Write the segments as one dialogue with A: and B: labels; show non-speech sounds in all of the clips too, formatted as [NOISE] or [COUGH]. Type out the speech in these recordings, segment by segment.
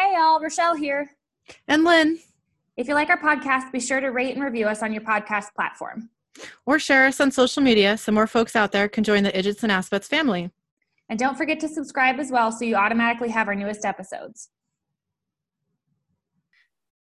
A: Hey, y'all, Rochelle here.
B: And Lynn.
A: If you like our podcast, be sure to rate and review us on your podcast platform.
B: Or share us on social media so more folks out there can join the Idgits and Aspets family.
A: And don't forget to subscribe as well so you automatically have our newest episodes.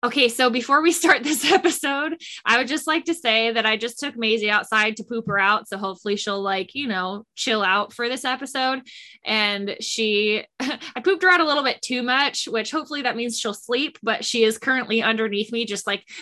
C: Okay, so before we [LAUGHS] start this episode, I would just like to say that I just took Maisie outside to poop her out. So hopefully she'll, like, you know, chill out for this episode. And she, [LAUGHS] I pooped her out a little bit too much, which hopefully that means she'll sleep, but she is currently underneath me, just like. [LAUGHS]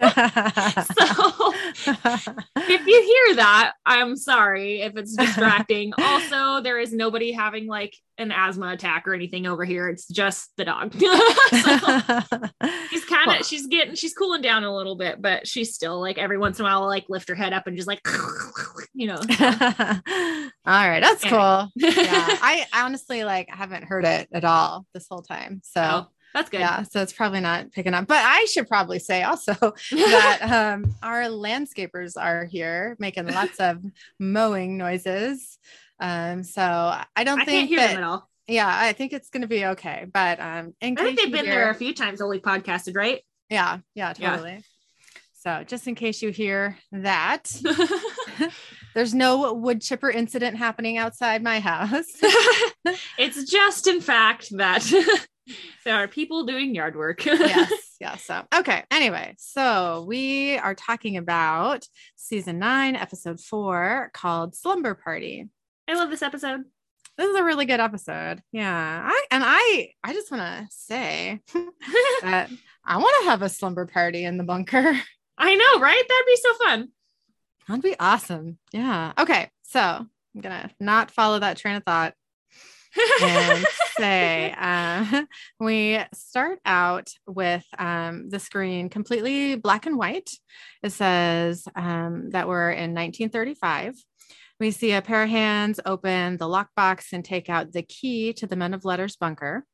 C: so if you hear that, I'm sorry if it's distracting. [LAUGHS] also, there is nobody having like an asthma attack or anything over here. It's just the dog. [LAUGHS] so she's kind of she's getting she's cooling down a little bit, but she's still like every once in a while like lift her head up and just like [LAUGHS] you know.
B: all right, that's cool. yeah, I honestly like haven't heard it at all this whole time. So. Oh
C: that's good.
B: Yeah. So it's probably not picking up. But I should probably say also [LAUGHS] that [LAUGHS] um, our landscapers are here making lots of mowing noises. Um, so I don't think.
C: I
B: think
C: hear
B: that,
C: them at all.
B: Yeah, I think it's going to be okay. But um,
C: I think they've been hear, there a few times only podcasted, right?
B: Yeah. Yeah. Totally. Yeah. So just in case you hear that, [LAUGHS] there's no wood chipper incident happening outside my house.
C: it's just in fact that there are people doing yard work. [LAUGHS]
B: yes. [LAUGHS] Yeah. So, okay. Anyway, so we are talking about season nine, episode four called Slumber Party.
C: I love this episode.
B: This is a really good episode. Yeah. I, and I, I just want to say [LAUGHS] that I want to have a slumber party in the bunker.
C: I know, right? That'd be so fun.
B: That'd be awesome. Yeah. Okay. So I'm going to not follow that train of thought and say uh, [LAUGHS] we start out with um, the screen completely black and white. It says um, that we're in 1935. We see a pair of hands open the lockbox and take out the key to the Men of Letters bunker.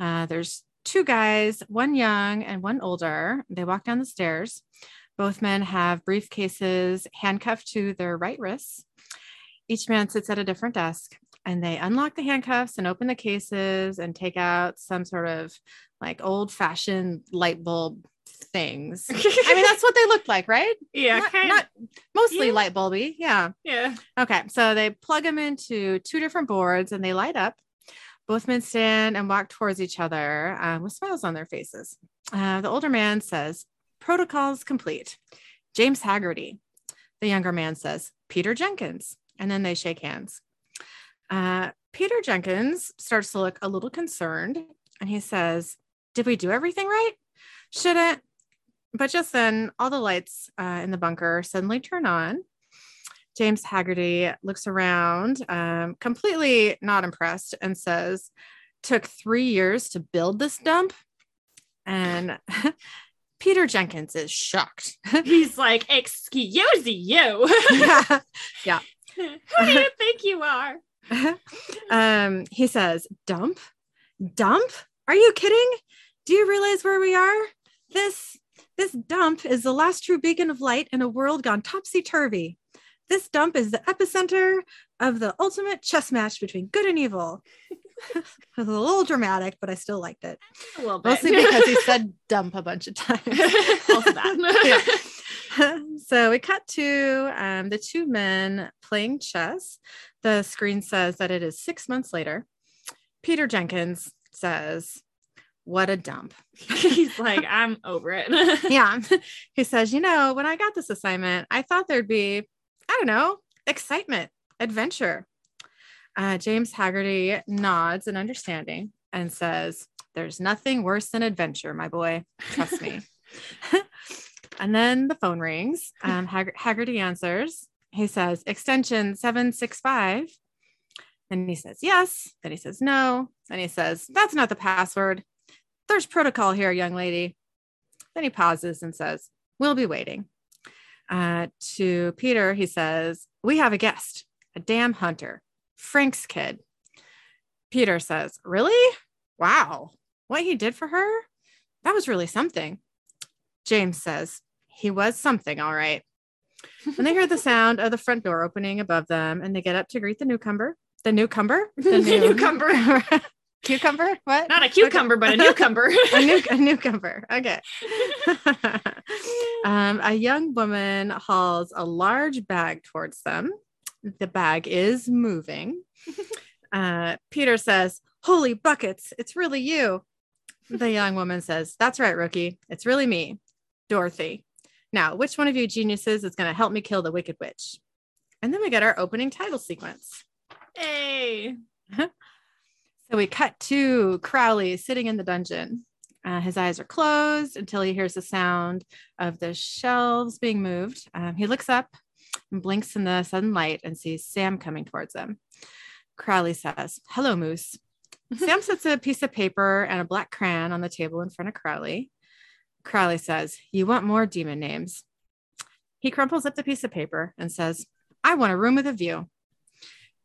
B: Uh, there's two guys, one young and one older. They walk down the stairs. Both men have briefcases handcuffed to their right wrists. Each man sits at a different desk and they unlock the handcuffs and open the cases and take out some sort of like old fashioned light bulb things. I mean, that's what they looked like, right? [LAUGHS]
C: Yeah.
B: Not, not mostly yeah. light bulby. Yeah.
C: Yeah.
B: Okay. So they plug them into two different boards and they light up. Both men stand and walk towards each other uh, with smiles on their faces. Uh, the older man says, Protocols complete. James Haggerty. The younger man says, Peter Jenkins. And then they shake hands. Uh, Peter Jenkins starts to look a little concerned and he says, Did we do everything right? Shouldn't. But just then, all the lights uh, in the bunker suddenly turn on. James Haggerty looks around, um, completely not impressed, and says, Took three years to build this dump. And [LAUGHS] Peter Jenkins is shocked. [LAUGHS]
C: He's like, Excuse you. [LAUGHS]
B: yeah. yeah.
C: Who do you think you are? [LAUGHS]
B: um, he says, Dump? Dump? Are you kidding? Do you realize where we are? This this dump is the last true beacon of light in a world gone topsy-turvy. This dump is the epicenter of the ultimate chess match between good and evil. it was [LAUGHS] a little dramatic, but I still liked it.
C: A little
B: bit. Mostly because he [LAUGHS] said dump a bunch of times.
C: also that.
B: so we cut to um, the two men playing chess. The screen says that it is six months later. Peter Jenkins says, What a dump. [LAUGHS]
C: He's like, I'm over it. [LAUGHS]
B: yeah. He says, You know, when I got this assignment, I thought there'd be, I don't know, excitement, adventure. Uh, James Haggerty nods in understanding and says, There's nothing worse than adventure, my boy. Trust me. [LAUGHS] and then the phone rings. Um, Hag- Haggerty answers he says, extension 765. And he says, yes. Then he says, no. Then he says, that's not the password. There's protocol here, young lady. Then he pauses and says, we'll be waiting. Uh, to Peter, he says, we have a guest, a damn hunter, Frank's kid. Peter says, really? Wow. What he did for her? That was really something. James says, he was something, all right and they hear the sound of the front door opening above them and they get up to greet the newcomer the newcomer [LAUGHS]
C: the, new- newcomer [LAUGHS]
B: Cucumber? What?
C: Not a cucumber, but a newcomer. [LAUGHS]
B: a, new, a newcomer. Okay. um, a young woman hauls a large bag towards them. The bag is moving. Uh, Peter says, Holy buckets, it's really you. The young woman says, That's right, rookie. It's really me, Dorothy. Now, which one of you geniuses is going to help me kill the Wicked Witch? And then we get our opening title sequence.
C: hey. [LAUGHS]
B: So we cut to Crowley sitting in the dungeon. Uh, his eyes are closed until he hears the sound of the shelves being moved. Um, he looks up and blinks in the sudden light and sees Sam coming towards him. Crowley says, Hello, Moose. [LAUGHS] Sam sets a piece of paper and a black crayon on the table in front of Crowley. Crowley says, You want more demon names? He crumples up the piece of paper and says, I want a room with a view.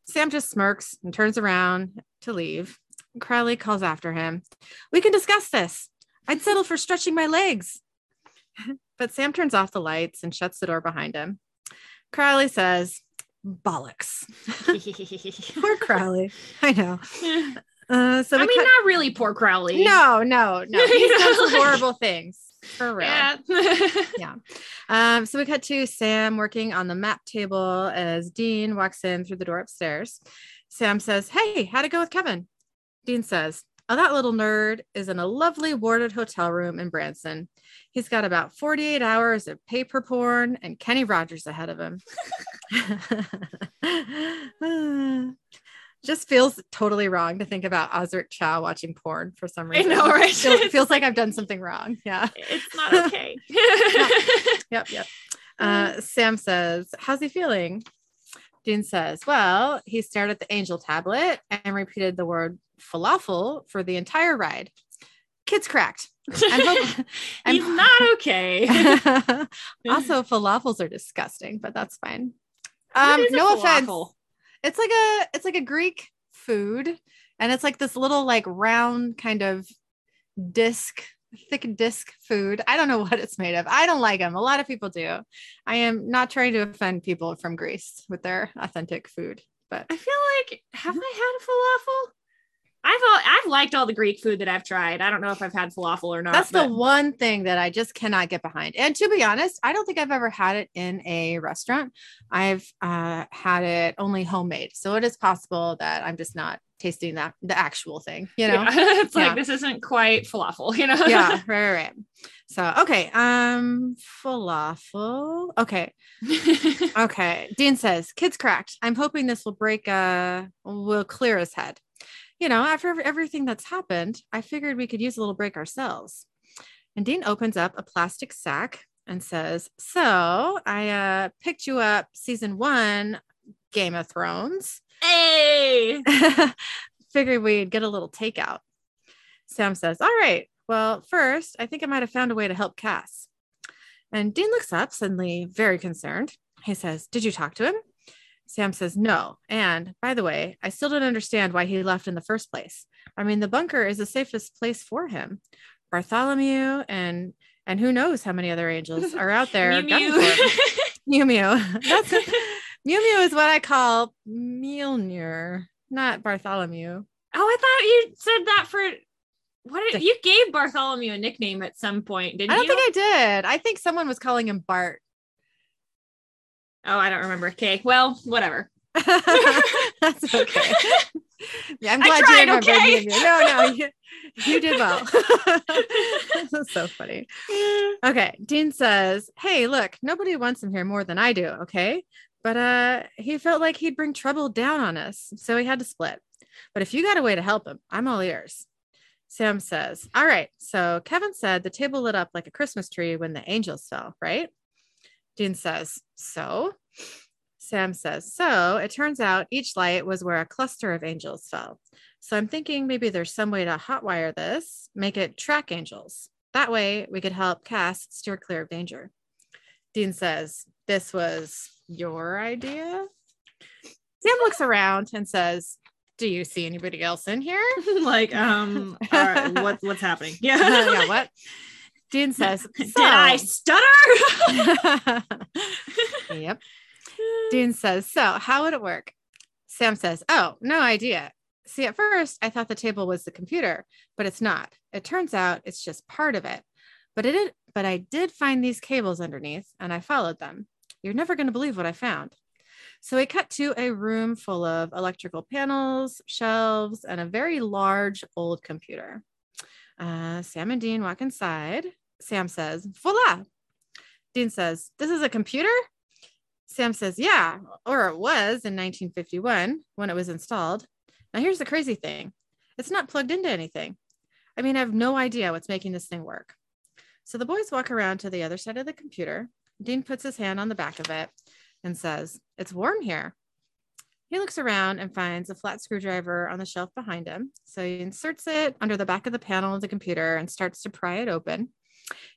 B: Sam just smirks and turns around to leave. Crowley calls after him. We can discuss this. I'd settle for stretching my legs. [LAUGHS] but Sam turns off the lights and shuts the door behind him. Crowley says, Bollocks. [LAUGHS] Poor Crowley. I know. [LAUGHS] Uh, so
C: I mean,
B: cut-
C: not really poor Crowley.
B: no, no, no. Done some horrible things for real. [LAUGHS]
C: Yeah.
B: Um, so we cut to Sam working on the map table as Dean walks in through the door upstairs. Sam says, Hey, how'd it go with Kevin? Dean says, Oh, that little nerd is in a lovely warded hotel room in Branson. He's got about 48 hours of paper porn and Kenny Rogers ahead of him. [LAUGHS] [LAUGHS] [SIGHS] [SIGHS] [SIGHS] Just feels totally wrong to think about Osric Chau watching porn for some reason.
C: I know, right?
B: Feels, feels like [LAUGHS] I've done something wrong. Yeah.
C: it's not [LAUGHS] okay. [LAUGHS]
B: Yep, yep. Uh, Sam says, How's he feeling? Dean says, Well, he stared at the angel tablet and repeated the word falafel for the entire ride. Kids cracked. I'm hope- I'm-
C: He's not okay.
B: also, falafels are disgusting, but that's fine. Um, no offense. It's like a it's like a Greek food, and it's like this little like round kind of disc, thick disc food. I don't know [LAUGHS] what it's made of. I don't like them. A lot of people do. I am not trying to offend people from Greece with their authentic food, but
C: I feel like have I had a falafel? I've all, I've liked all the Greek food that I've tried. I don't know if I've had falafel or not.
B: that's the one thing that I just cannot get behind. And to be honest, I don't think I've ever had it in a restaurant. I've uh, had it only homemade, so it is possible that I'm just not tasting that the actual thing. You know.
C: Yeah. [LAUGHS] it's like this isn't quite falafel, you know?
B: yeah, right, [LAUGHS] right, right. So okay, um, falafel. Okay, [LAUGHS] okay. Dean says, "Kids cracked. I'm hoping this will break. Uh, will clear his head. You know, after everything that's happened, I figured we could use a little break ourselves." And Dean opens up a plastic sack and says, "So I uh picked you up season one, Game of Thrones."
C: hey. [LAUGHS]
B: Figured we'd get a little takeout. Sam says, All right. Well, first, I think I might have found a way to help Cass. And Dean looks up, suddenly very concerned. He says, Did you talk to him? Sam says, No. And by the way, I still don't understand why he left in the first place. I mean, the bunker is the safest place for him. Bartholomew and and who knows how many other angels [LAUGHS] are out there
C: Mew Mew. [LAUGHS]
B: Mew Mew. That's Mew Mew is what I call Mjolnir, not Bartholomew.
C: Oh, I thought you said that for what did, you gave Bartholomew a nickname at some point, didn't you?
B: I don't
C: you?
B: think I did. I think someone was calling him Bart.
C: Oh, I don't remember. Okay, well, whatever. [LAUGHS] [LAUGHS]
B: That's okay. Yeah, I'm glad
C: tried,
B: you remember
C: okay?
B: No, no, you, you did well. [LAUGHS] That's so funny. Okay, Dean says, "Hey, look, nobody wants him here more than I do, okay? But uh he felt like he'd bring trouble down on us, so he had to split. But if you got a way to help him, I'm all ears." Sam says, "All right. So Kevin said the table lit up like a Christmas tree when the angels fell, right?" Dean says, "So?" Sam says, "So, it turns out each light was where a cluster of angels fell. So I'm thinking maybe there's some way to hotwire this, make it track angels. That way we could help Cass steer clear of danger. Dean says, This was your idea? Sam looks around and says, Do you see anybody else in here? [LAUGHS]
C: like, um, all right, what, what's happening? [LAUGHS] Yeah. [LAUGHS]
B: yeah, what? Dean [LAUGHS] says,
C: Did
B: "So."
C: I stutter? [LAUGHS] [LAUGHS]
B: yep. Dean says, So, how would it work? Sam says, Oh, no idea. See, at first, I thought the table was the computer, but it's not. It turns out it's just part of it. But it did, but I did find these cables underneath and I followed them. You're never going to believe what I found. So we cut to a room full of electrical panels, shelves, and a very large old computer. Uh, Sam and Dean walk inside. Sam says, Voila. Dean says, This is a computer? Sam says, Yeah, or it was in 1951 when it was installed. Now, here's the crazy thing it's not plugged into anything. I mean, I have no idea what's making this thing work. So the boys walk around to the other side of the computer. Dean puts his hand on the back of it and says, It's warm here. He looks around and finds a flat screwdriver on the shelf behind him. So he inserts it under the back of the panel of the computer and starts to pry it open.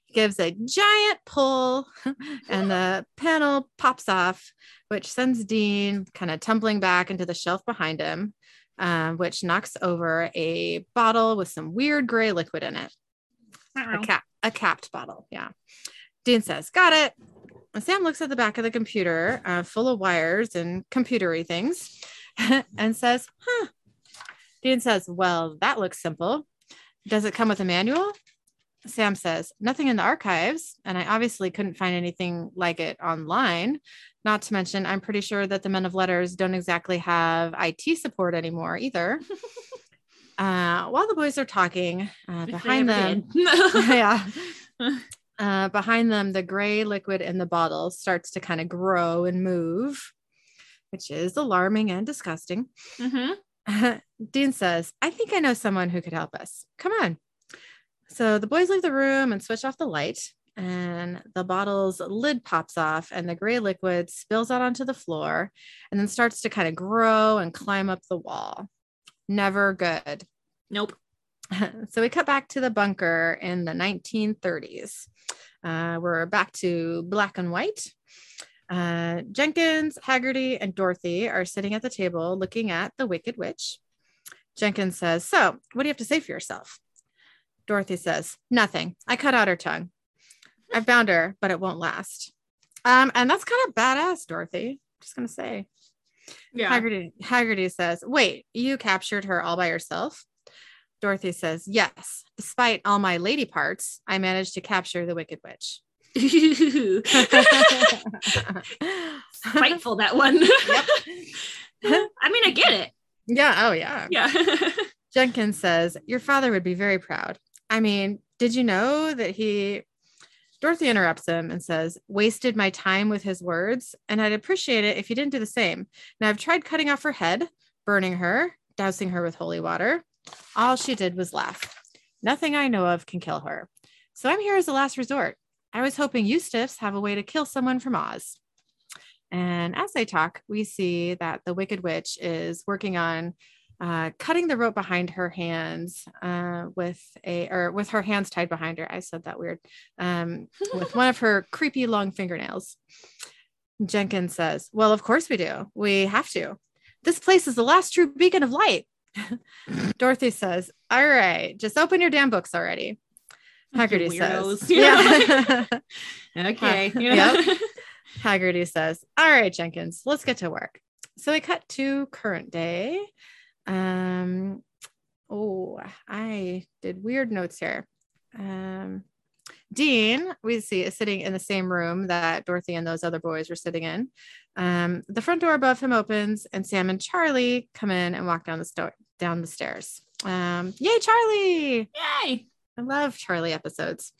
B: He gives a giant pull, [LAUGHS] and the panel pops off, which sends Dean kind of tumbling back into the shelf behind him, um, which knocks over a bottle with some weird gray liquid in it. A, cap- a capped bottle. Yeah. Dean says, Got it. Sam looks at the back of the computer uh, full of wires and computery things [LAUGHS] and says, Huh. Dean says, Well, that looks simple. Does it come with a manual? Sam says, Nothing in the archives. And I obviously couldn't find anything like it online. Not to mention, I'm pretty sure that the men of letters don't exactly have IT support anymore either. [LAUGHS] uh, while the boys are talking, uh, behind them, [LAUGHS] [LAUGHS] yeah. Uh, behind them, the gray liquid in the bottle starts to kind of grow and move, which is alarming and disgusting.
C: Mm-hmm.
B: Dean says, I think I know someone who could help us. Come on. So the boys leave the room and switch off the light, and the bottle's lid pops off, and the gray liquid spills out onto the floor and then starts to kind of grow and climb up the wall. Never good.
C: Nope. [LAUGHS]
B: so we cut back to the bunker in the 1930s. Uh, we're back to black and white. Uh, Jenkins, Haggerty, and Dorothy are sitting at the table looking at the Wicked Witch. Jenkins says, So, what do you have to say for yourself? Dorothy says, Nothing. I cut out her tongue. I found her, but it won't last. Um, and that's kind of badass, Dorothy. Just gonna say.
C: Yeah.
B: Haggerty, Haggerty says, Wait, you captured her all by yourself? Dorothy says, Yes. Despite all my lady parts, I managed to capture the Wicked Witch.
C: Spiteful that one. [LAUGHS] I mean, I get it.
B: yeah. Oh, yeah.
C: Yeah. [LAUGHS]
B: Jenkins says, Your father would be very proud. I mean, did you know that he. Dorothy interrupts him and says, Wasted my time with his words, and I'd appreciate it if you didn't do the same. Now, I've tried cutting off her head, burning her, dousing her with holy water. All she did was laugh. Nothing I know of can kill her. So I'm here as a last resort. I was hoping you stiffs have a way to kill someone from Oz. And as they talk, we see that the Wicked Witch is working on uh, cutting the rope behind her hands uh, with a or with her hands tied behind her. I said that weird. Um, with one of her creepy long fingernails. Jenkins says, "Well, of course we do. We have to. This place is the last true beacon of light." [LAUGHS] Dorothy says, "All right, just open your damn books already." Haggerty says, "Yeah." [LAUGHS] [LAUGHS]
C: okay.
B: Yep. Haggerty says, All right, Jenkins, let's get to work. So we cut to current day. Um, oh, I did weird notes here. Um, Dean, we see, is sitting in the same room that Dorothy and those other boys were sitting in. Um, the front door above him opens, and Sam and Charlie come in and walk down the down the stairs. Um, yay, Charlie!
C: Yay.
B: I love Charlie episodes.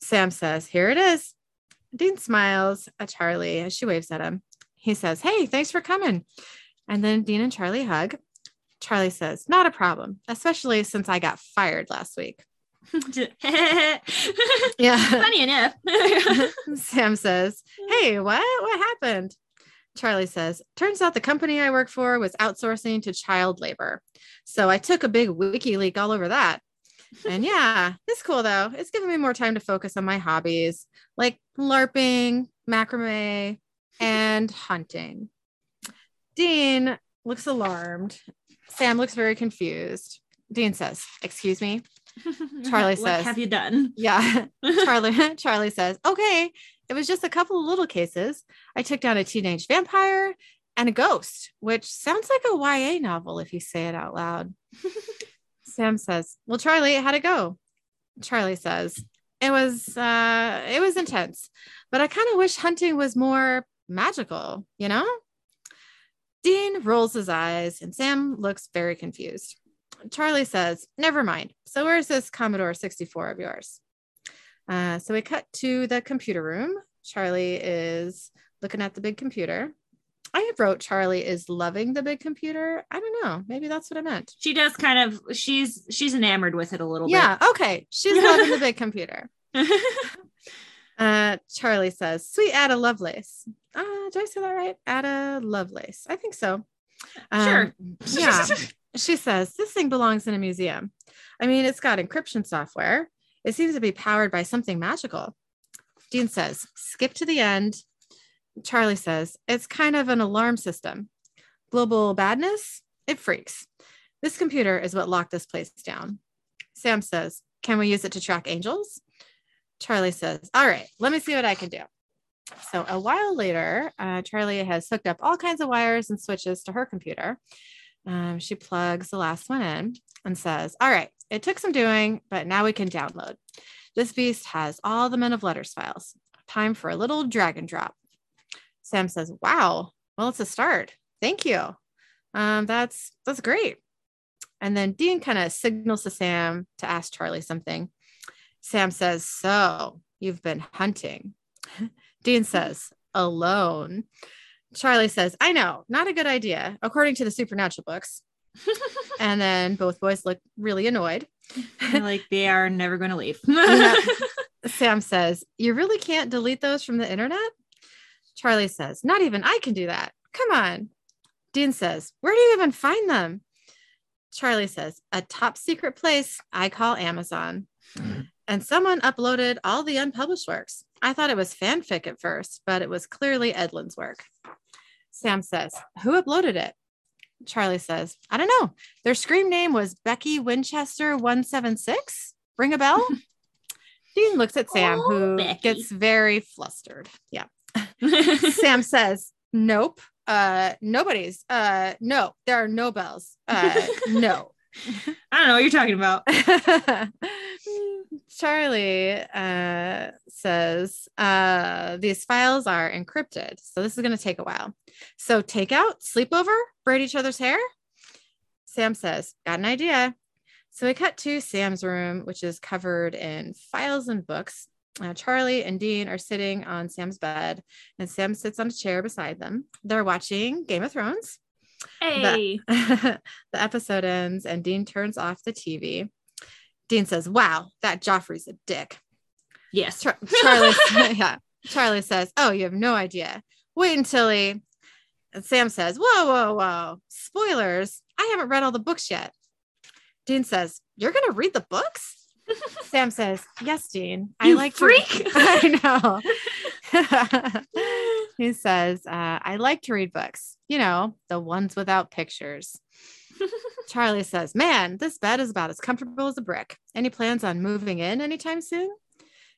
B: Sam says, Here it is. Dean smiles at Charlie as she waves at him. He says, Hey, thanks for coming. And then Dean and Charlie hug. Charlie says, Not a problem, especially since I got fired last week. [LAUGHS] Yeah.
C: Funny enough. [LAUGHS]
B: Sam says, Hey, what? What happened? Charlie says, Turns out the company I work for was outsourcing to child labor. So I took a big wiki leak all over that. And yeah, it's cool though. It's given me more time to focus on my hobbies like LARPing, macrame, and hunting. Dean looks alarmed. Sam looks very confused. Dean says, Excuse me. [LAUGHS] Charlie
C: what
B: says-
C: have you done?
B: Yeah. [LAUGHS] Charlie [LAUGHS] Charlie says, "Okay, it was just a couple of little cases. I took down a teenage vampire and a ghost, which sounds like a YA novel if you say it out loud. Sam says, Well, Charlie, how'd it go? Charlie says, It was uh it was intense, but I kind of wish hunting was more magical, you know? Dean rolls his eyes and Sam looks very confused. Charlie says, Never mind. So, where's this Commodore 64 of yours? Uh, so, we cut to the computer room. Charlie is looking at the big computer. I wrote Charlie is loving the big computer. I don't know. Maybe that's what I meant.
C: She does kind of she's she's enamored with it a little bit.
B: Yeah. Okay. She's loving the big computer. [LAUGHS] Uh, Charlie says, "Sweet Ada Lovelace." Uh, did I say that right? Ada Lovelace. I think so.
C: Sure.
B: Um, yeah. [LAUGHS] she says, "This thing belongs in a museum. I mean, it's got encryption software. It seems to be powered by something magical." Dean says, "Skip to the end." Charlie says, "It's kind of an alarm system. Global badness. It freaks. This computer is what locked this place down." Sam says, "Can we use it to track angels?" Charlie says, All right, let me see what I can do. So a while later, uh, Charlie has hooked up all kinds of wires and switches to her computer. Um, she plugs the last one in and says, All right, it took some doing, but now we can download. This beast has all the Men of Letters files. Time for a little drag and drop. Sam says, Wow, well, it's a start. Thank you. Um, that's that's great. And then Dean kind of signals to Sam to ask Charlie something. Sam says, So you've been hunting. [LAUGHS] Dean says, Alone. Charlie says, I know, not a good idea, according to the supernatural books. [LAUGHS] and then both boys look really annoyed.
C: like they are never going to leave. [LAUGHS]
B: Sam says, You really can't delete those from the internet? Charlie says, Not even I can do that. Come on. Dean says, Where do you even find them? Charlie says, A top secret place I call Amazon. Mm-hmm. And someone uploaded all the unpublished works. I thought it was fanfic at first, but it was clearly Edlund's work. Sam says, Who uploaded it? Charlie says, I don't know. Their scream name was Becky Winchester 176. Ring a bell? [LAUGHS] Dean looks at Sam,
C: Oh,
B: who
C: Becky.
B: gets very flustered. Yeah. [LAUGHS] Sam says, Nope. Uh, nobody's. Uh, no, there are no bells. Uh, [LAUGHS] no. [LAUGHS]
C: I don't know what you're talking about. [LAUGHS]
B: Charlie uh, says uh, these files are encrypted. So this is going to take a while. So take out, sleepover, braid each other's hair. Sam says, Got an idea. So we cut to Sam's room, which is covered in files and books. Uh, Charlie and Dean are sitting on Sam's bed, and Sam sits on a chair beside them. They're watching Game of Thrones.
C: Hey. [LAUGHS]
B: the episode ends and Dean turns off the TV. Dean says, Wow, that Joffrey's a dick.
C: yes.
B: Char- Charlie, [LAUGHS] [LAUGHS] yeah. Charlie says, Oh, you have no idea. Wait until he. And Sam says, Whoa, whoa, whoa. Spoilers. I haven't read all the books yet. Dean says, You're going to read the books? Sam says, Yes, Dean. I
C: You
B: like
C: freak.
B: I know. He says, uh, I like to read books, you know, the ones without pictures. [LAUGHS] Charlie says, Man, this bed is about as comfortable as a brick. Any plans on moving in anytime soon?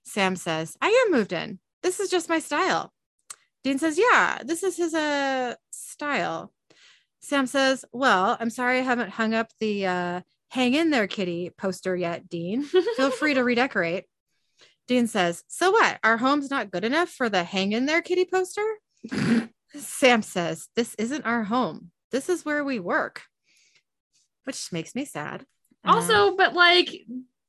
B: Sam says, I am moved in. This is just my style. Dean says, Yeah, this is his uh, style. Sam says, Well, I'm sorry I haven't hung up the uh, hang in there, kitty poster yet, Dean. [LAUGHS] Feel free to redecorate. Dean says, So what? Our home's not good enough for the hang in there, kitty poster? [LAUGHS] Sam says, This isn't our home. This is where we work, which makes me sad. Uh,
C: also, but like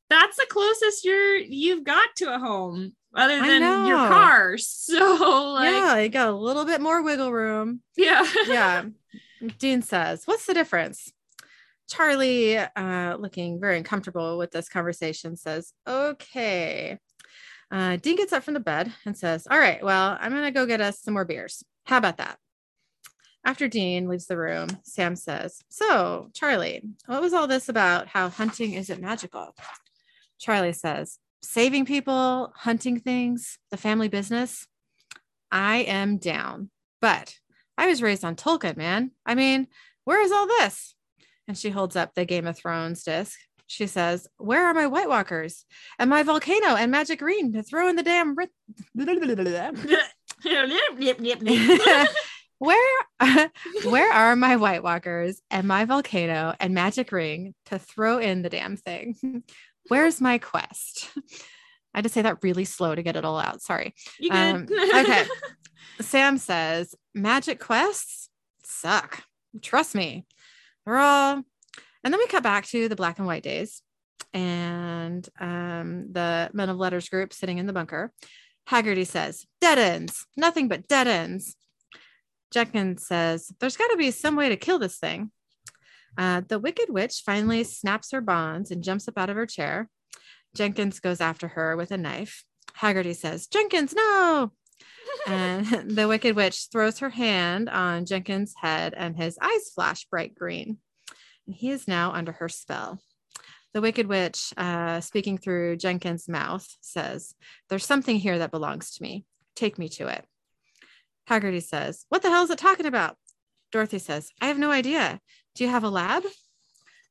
C: that's the closest you're you've got to a home other than your car. [LAUGHS] So like
B: yeah, you got a little bit more wiggle room.
C: yeah.
B: yeah. [LAUGHS] Dean says, What's the difference? Charlie, uh, looking very uncomfortable with this conversation, says, Okay. Uh, Dean gets up from the bed and says, All right, well, I'm going to go get us some more beers. How about that? After Dean leaves the room, Sam says, So, Charlie, what was all this about how hunting isn't magical? Charlie says, Saving people, hunting things, the family business. I am down. But I was raised on Tolkien, man. I mean, where is all this? And she holds up the Game of Thrones disc. She says, Where are my White Walkers and my volcano and magic green to throw in the damn. [LAUGHS] Where [LAUGHS] where are my White Walkers and my volcano and magic ring to throw in the damn thing? [LAUGHS] Where's my quest? I had to say that really slow to get it all out. Sorry.
C: You good?
B: Um, okay. Sam says magic quests suck. Trust me. They're all and then we cut back to the black and white days and um, the men of letters group sitting in the bunker. Haggerty says, dead ends, nothing but dead ends. Jenkins says, There's got to be some way to kill this thing. Uh, the Wicked Witch finally snaps her bonds and jumps up out of her chair. Jenkins goes after her with a knife. Haggerty says, Jenkins, no. [LAUGHS] and the Wicked Witch throws her hand on Jenkins' head, and his eyes flash bright green. And he is now under her spell. The Wicked Witch, uh, speaking through Jenkins' mouth, says, There's something here that belongs to me. Take me to it. Haggerty says, What the hell is it talking about? Dorothy says, I have no idea. Do you have a lab?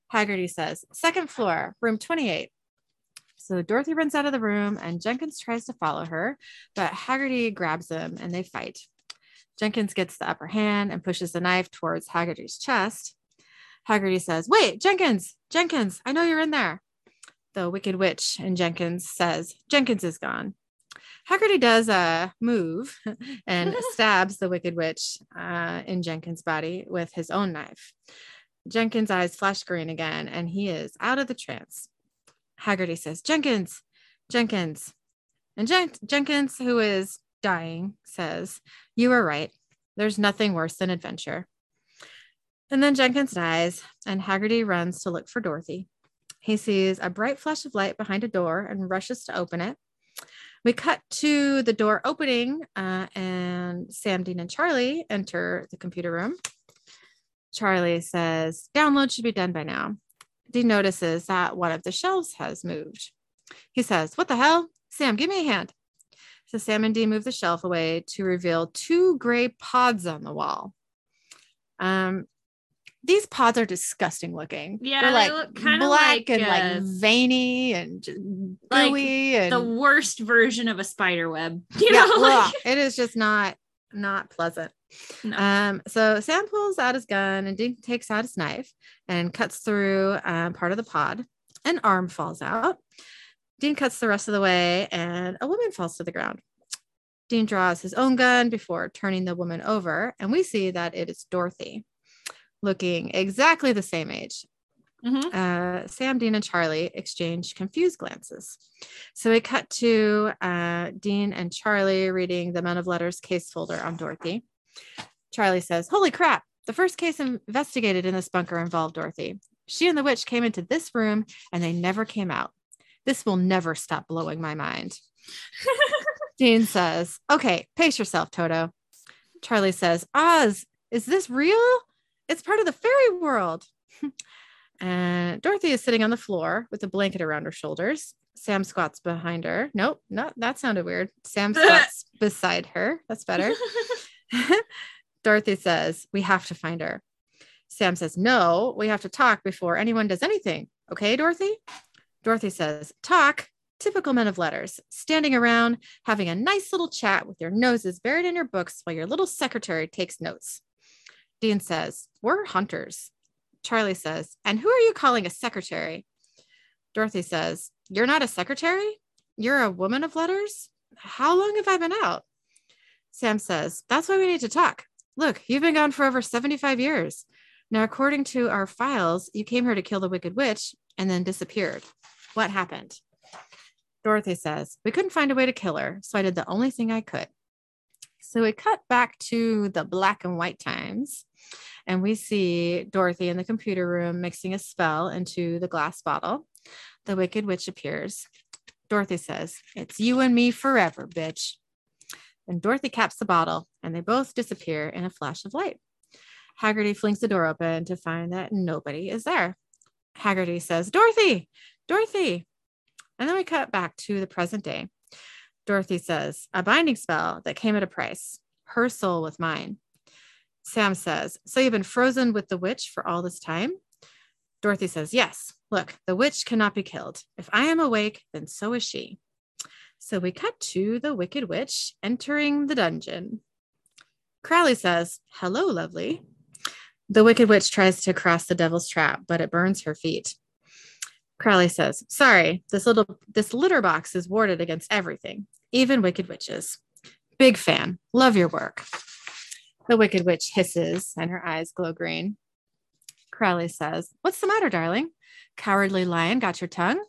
B: Haggerty says, Second floor, room 28. So Dorothy runs out of the room and Jenkins tries to follow her, but Haggerty grabs him and they fight. Jenkins gets the upper hand and pushes the knife towards Haggerty's chest. Haggerty says, Wait, Jenkins, Jenkins, I know you're in there. The Wicked Witch and Jenkins says, Jenkins is gone. Haggerty does a move [LAUGHS] and [LAUGHS] stabs the Wicked Witch uh, in Jenkins' body with his own knife. Jenkins' eyes flash green again, and he is out of the trance. Haggerty says, Jenkins, Jenkins. And Jen- Jenkins, who is dying, says, You were right. There's nothing worse than adventure. And then Jenkins dies, and Haggerty runs to look for Dorothy. He sees a bright flash of light behind a door and rushes to open it. We cut to the door opening, uh, and Sam, Dean, and Charlie enter the computer room. Charlie says, Download should be done by now. Dean notices that one of the shelves has moved. He says, What the hell? Sam, give me a hand. So Sam and Dean move the shelf away to reveal two gray pods on the wall. Um, these pods are disgusting looking.
C: Yeah,
B: They're
C: they
B: like
C: look kinda
B: black
C: like,
B: and
C: uh,
B: like veiny and just
C: like
B: gooey and
C: the worst version of a spider web. [LAUGHS] You
B: yeah,
C: know, like,
B: it is just not not pleasant.
C: No.
B: Um, so Sam pulls out his gun and Dean takes out his knife and cuts through um, part of the pod. An arm falls out. Dean cuts the rest of the way, and a woman falls to the ground. Dean draws his own gun before turning the woman over, and we see that it is Dorothy, looking exactly the same age.
C: Mhm.
B: Uh, Sam, Dean, and Charlie exchange confused glances. So we cut to uh, Dean and Charlie reading the Men of Letters case folder on Dorothy. Charlie says, Holy crap, the first case investigated in this bunker involved Dorothy. She and the witch came into this room and they never came out. This will never stop blowing my mind. [LAUGHS] Dean says, Okay, pace yourself, Toto. Charlie says, Oz, is this real? It's part of the fairy world. [LAUGHS] and Dorothy is sitting on the floor with a blanket around her shoulders. Sam squats behind her. Nope, not that sounded weird. Sam [LAUGHS] squats beside her. That's better. [LAUGHS] Dorothy says, We have to find her. Sam says, No, we have to talk before anyone does anything. Okay, Dorothy? Dorothy says, Talk. Typical men of letters, standing around having a nice little chat with your noses buried in your books while your little secretary takes notes. Dean says, We're hunters. Charlie says, And who are you calling a secretary? Dorothy says, You're not a secretary? You're a woman of letters? How long have I been out? Sam says, That's why we need to talk. Look, you've been gone for over 75 years. Now, according to our files, you came here to kill the Wicked Witch and then disappeared. What happened? Dorothy says, We couldn't find a way to kill her, so I did the only thing I could. So we cut back to the black and white times, and we see Dorothy in the computer room mixing a spell into the glass bottle. The Wicked Witch appears. Dorothy says, It's you and me forever, bitch. And Dorothy caps the bottle, and they both disappear in a flash of light. Haggerty flings the door open to find that nobody is there. Haggerty says, Dorothy, Dorothy. And then we cut back to the present day. Dorothy says, A binding spell that came at a price, her soul with mine. Sam says, So you've been frozen with the witch for all this time? Dorothy says, Yes. Look, the witch cannot be killed. If I am awake, then so is she. So we cut to the Wicked Witch entering the dungeon. Crowley says, Hello, lovely. The Wicked Witch tries to cross the devil's trap, but it burns her feet. Crowley says, Sorry, this little this litter box is warded against everything, even wicked witches. Big fan. Love your work. The Wicked Witch hisses and her eyes glow green. Crowley says, What's the matter, darling? Cowardly lion got your tongue?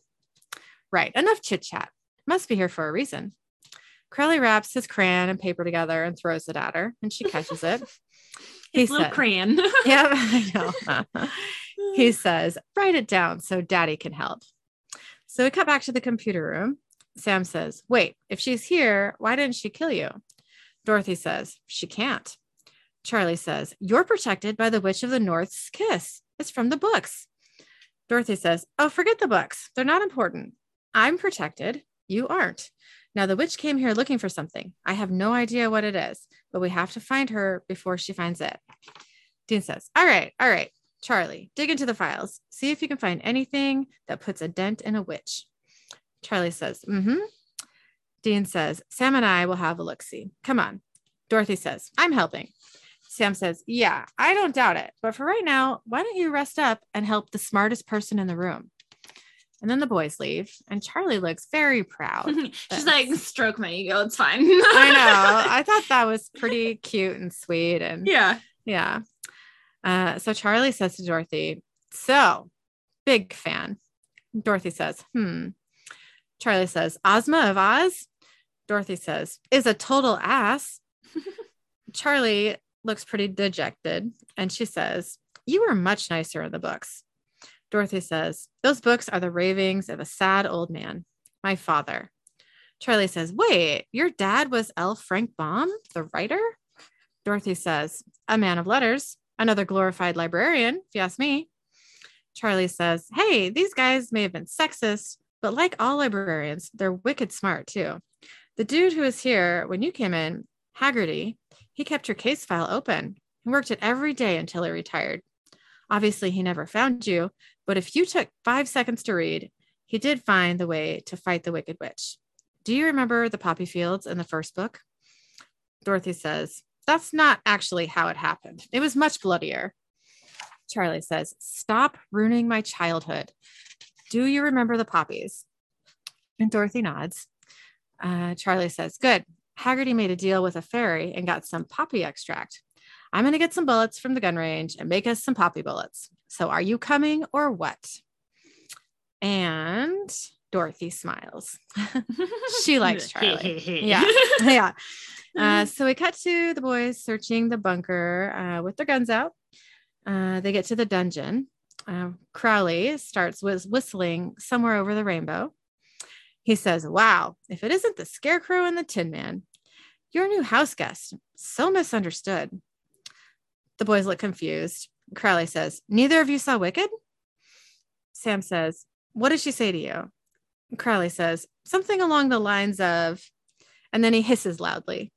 B: Right, enough chit chat. Must be here for a reason. Crowley wraps his crayon and paper together and throws it at her, and she catches it. [LAUGHS] He
C: His little
B: said-
C: crayon. [LAUGHS]
B: yeah, I know. [LAUGHS] he says, write it down so daddy can help. So we cut back to the computer room. Sam says, wait, if she's here, why didn't she kill you? Dorothy says, she can't. Charlie says, you're protected by the Witch of the North's kiss. It's from the books. Dorothy says, oh, forget the books. They're not important. I'm protected. You aren't. Now, the witch came here looking for something. I have no idea what it is, but we have to find her before she finds it. Dean says, All right, all right, Charlie, dig into the files. See if you can find anything that puts a dent in a witch. Charlie says, Mm hmm. Dean says, Sam and I will have a look see. Come on. Dorothy says, I'm helping. Sam says, Yeah, I don't doubt it. But for right now, why don't you rest up and help the smartest person in the room? And then the boys leave, and Charlie looks very [LAUGHS] proud.
C: She's like, stroke my ego. It's fine.
B: I know. [LAUGHS] I thought that was pretty cute and sweet. And
C: yeah.
B: yeah. Uh, so Charlie says to Dorothy, So, big fan. Dorothy says, Hmm. Charlie says, Ozma of Oz? Dorothy says, Is a total ass. [LAUGHS] Charlie looks pretty dejected and she says, You were much nicer in the books. Dorothy says, Those books are the ravings of a sad old man, my father. Charlie says, Wait, your dad was L. Frank Baum, the writer? Dorothy says, A man of letters, another glorified librarian, if you ask me. Charlie says, Hey, these guys may have been sexist, but like all librarians, they're wicked smart too. The dude who was here when you came in, Haggerty, he kept your case file open. He worked it every day until he retired. Obviously, he never found you, but if you took five seconds to read, he did find the way to fight the Wicked Witch. Do you remember the poppy fields in the first book? Dorothy says, That's not actually how it happened. It was much bloodier. Charlie says, Stop ruining my childhood. Do you remember the poppies? And Dorothy nods. Uh, Charlie says, Good. Haggerty made a deal with a fairy and got some poppy extract. I'm going to get some bullets from the gun range and make us some poppy bullets. So are you coming or what? And Dorothy smiles. [LAUGHS] she likes [LAUGHS] Charlie. [LAUGHS] Yeah. yeah. Uh, so we cut to the boys searching the bunker uh, with their guns out. Uh, they get to the dungeon. Uh, Crowley starts with whistling somewhere over the rainbow. He says, Wow, if it isn't the scarecrow and the tin man, your new house guest, so misunderstood. The boys look confused. Crowley says, Neither of you saw Wicked? Sam says, What did she say to you? Crowley says, Something along the lines of, and then he hisses loudly.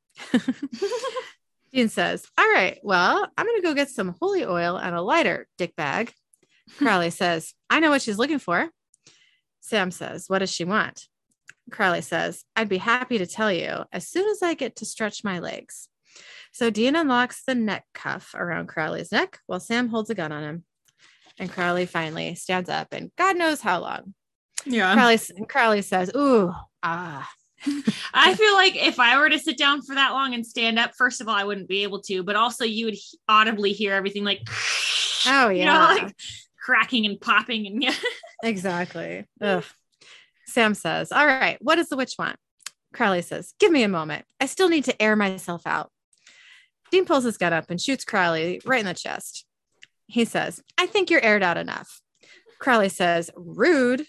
B: [LAUGHS] Dean says, All right, well, I'm going to go get some holy oil and a lighter, dick bag. Crowley says, I know what she's looking for. Sam says, What does she want? Crowley says, I'd be happy to tell you as soon as I get to stretch my legs. So Dean unlocks the neck cuff around Crowley's neck while Sam holds a gun on him. And Crowley finally stands up, and God knows how long.
C: Yeah.
B: Crowley, Crowley says, Ooh, ah. [LAUGHS]
C: I feel like if I were to sit down for that long and stand up, first of all, I wouldn't be able to, but also you would he- audibly hear everything like,
B: Oh, [LAUGHS]
C: you
B: yeah.
C: know, like cracking and popping. And [LAUGHS] yeah.
B: Exactly. Ugh. Sam says, All right, what does the witch want? Crowley says, Give me a moment. I still need to air myself out. Dean pulls his gun up and shoots Crowley right in the chest. He says, I think you're aired out enough. Crowley says, Rude.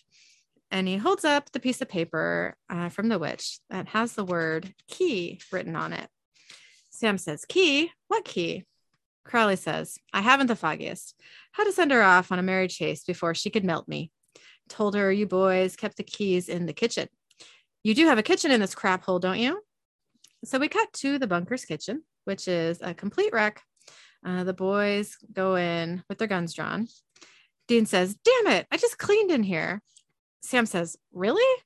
B: And he holds up the piece of paper uh, from the witch that has the word key written on it. Sam says, Key? What key? Crowley says, I haven't the foggiest. Had to send her off on a merry chase before she could melt me. Told her you boys kept the keys in the kitchen. You do have a kitchen in this crap hole, don't you? So we cut to the bunker's kitchen, which is a complete wreck. Uh, the boys go in with their guns drawn. Dean says, Damn it, I just cleaned in here. Sam says, Really?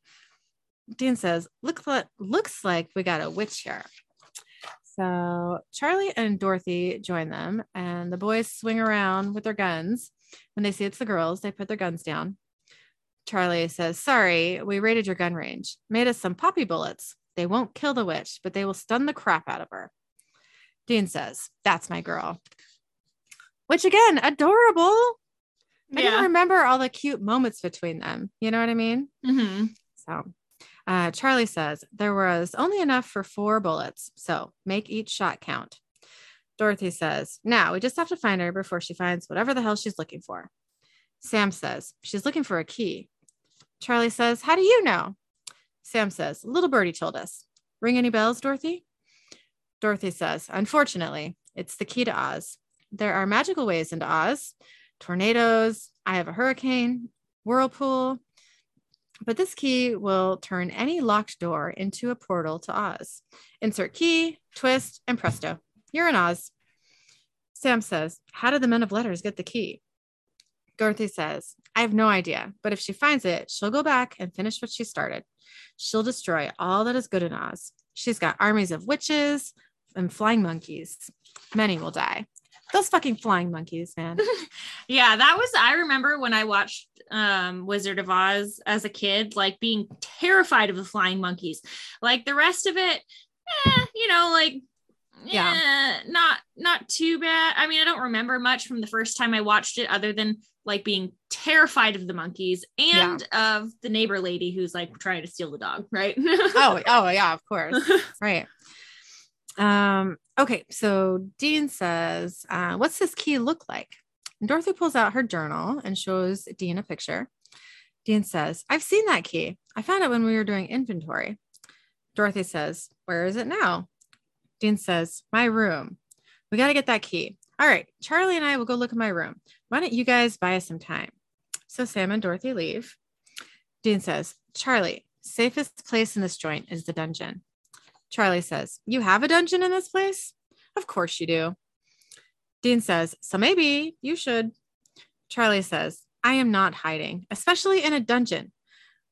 B: Dean says, Look, looks like we got a witch here. So Charlie and Dorothy join them, and the boys swing around with their guns. When they see it's the girls, they put their guns down. Charlie says, Sorry, we raided your gun range. Made us some poppy bullets. They won't kill the witch, but they will stun the crap out of her. Dean says, That's my girl. Which again, adorable. I didn't remember all the cute moments between them. You know what I mean?
C: hmm
B: So uh, Charlie says there was only enough for four bullets. So make each shot count. Dorothy says, Now we just have to find her before she finds whatever the hell she's looking for. Sam says, She's looking for a key. Charlie says, How do you know? Sam says, Little birdie told us. Ring any bells, Dorothy? Dorothy says, Unfortunately, it's the key to Oz. There are magical ways into Oz tornadoes, I have a hurricane, whirlpool. But this key will turn any locked door into a portal to Oz. Insert key, twist, and presto, you're in Oz. Sam says, How did the men of letters get the key? Dorothy says, I have no idea, but if she finds it, she'll go back and finish what she started. She'll destroy all that is good in Oz. She's got armies of witches and flying monkeys. Many will die. Those fucking flying monkeys, man. [LAUGHS]
C: Yeah, that was I remember when I watched um Wizard of Oz as a kid, like being terrified of the flying monkeys. Like the rest of it, eh, you know, like
B: Yeah.
C: yeah, not not too bad. I mean, I don't remember much from the first time I watched it, other than like being terrified of the monkeys and of the neighbor lady who's like trying to steal the dog, right? [LAUGHS]
B: oh, oh yeah, of course. [LAUGHS] Right. Um, okay, so Dean says, uh, what's this key look like? And Dorothy pulls out her journal and shows Dean a picture. Dean says, I've seen that key. I found it when we were doing inventory. Dorothy says, Where is it now? Dean says, My room. We got to get that key. All right, Charlie and I will go look at my room. Why don't you guys buy us some time? So Sam and Dorothy leave. Dean says, Charlie, safest place in this joint is the dungeon. Charlie says, You have a dungeon in this place? Of course you do. Dean says, So maybe you should. Charlie says, I am not hiding, especially in a dungeon.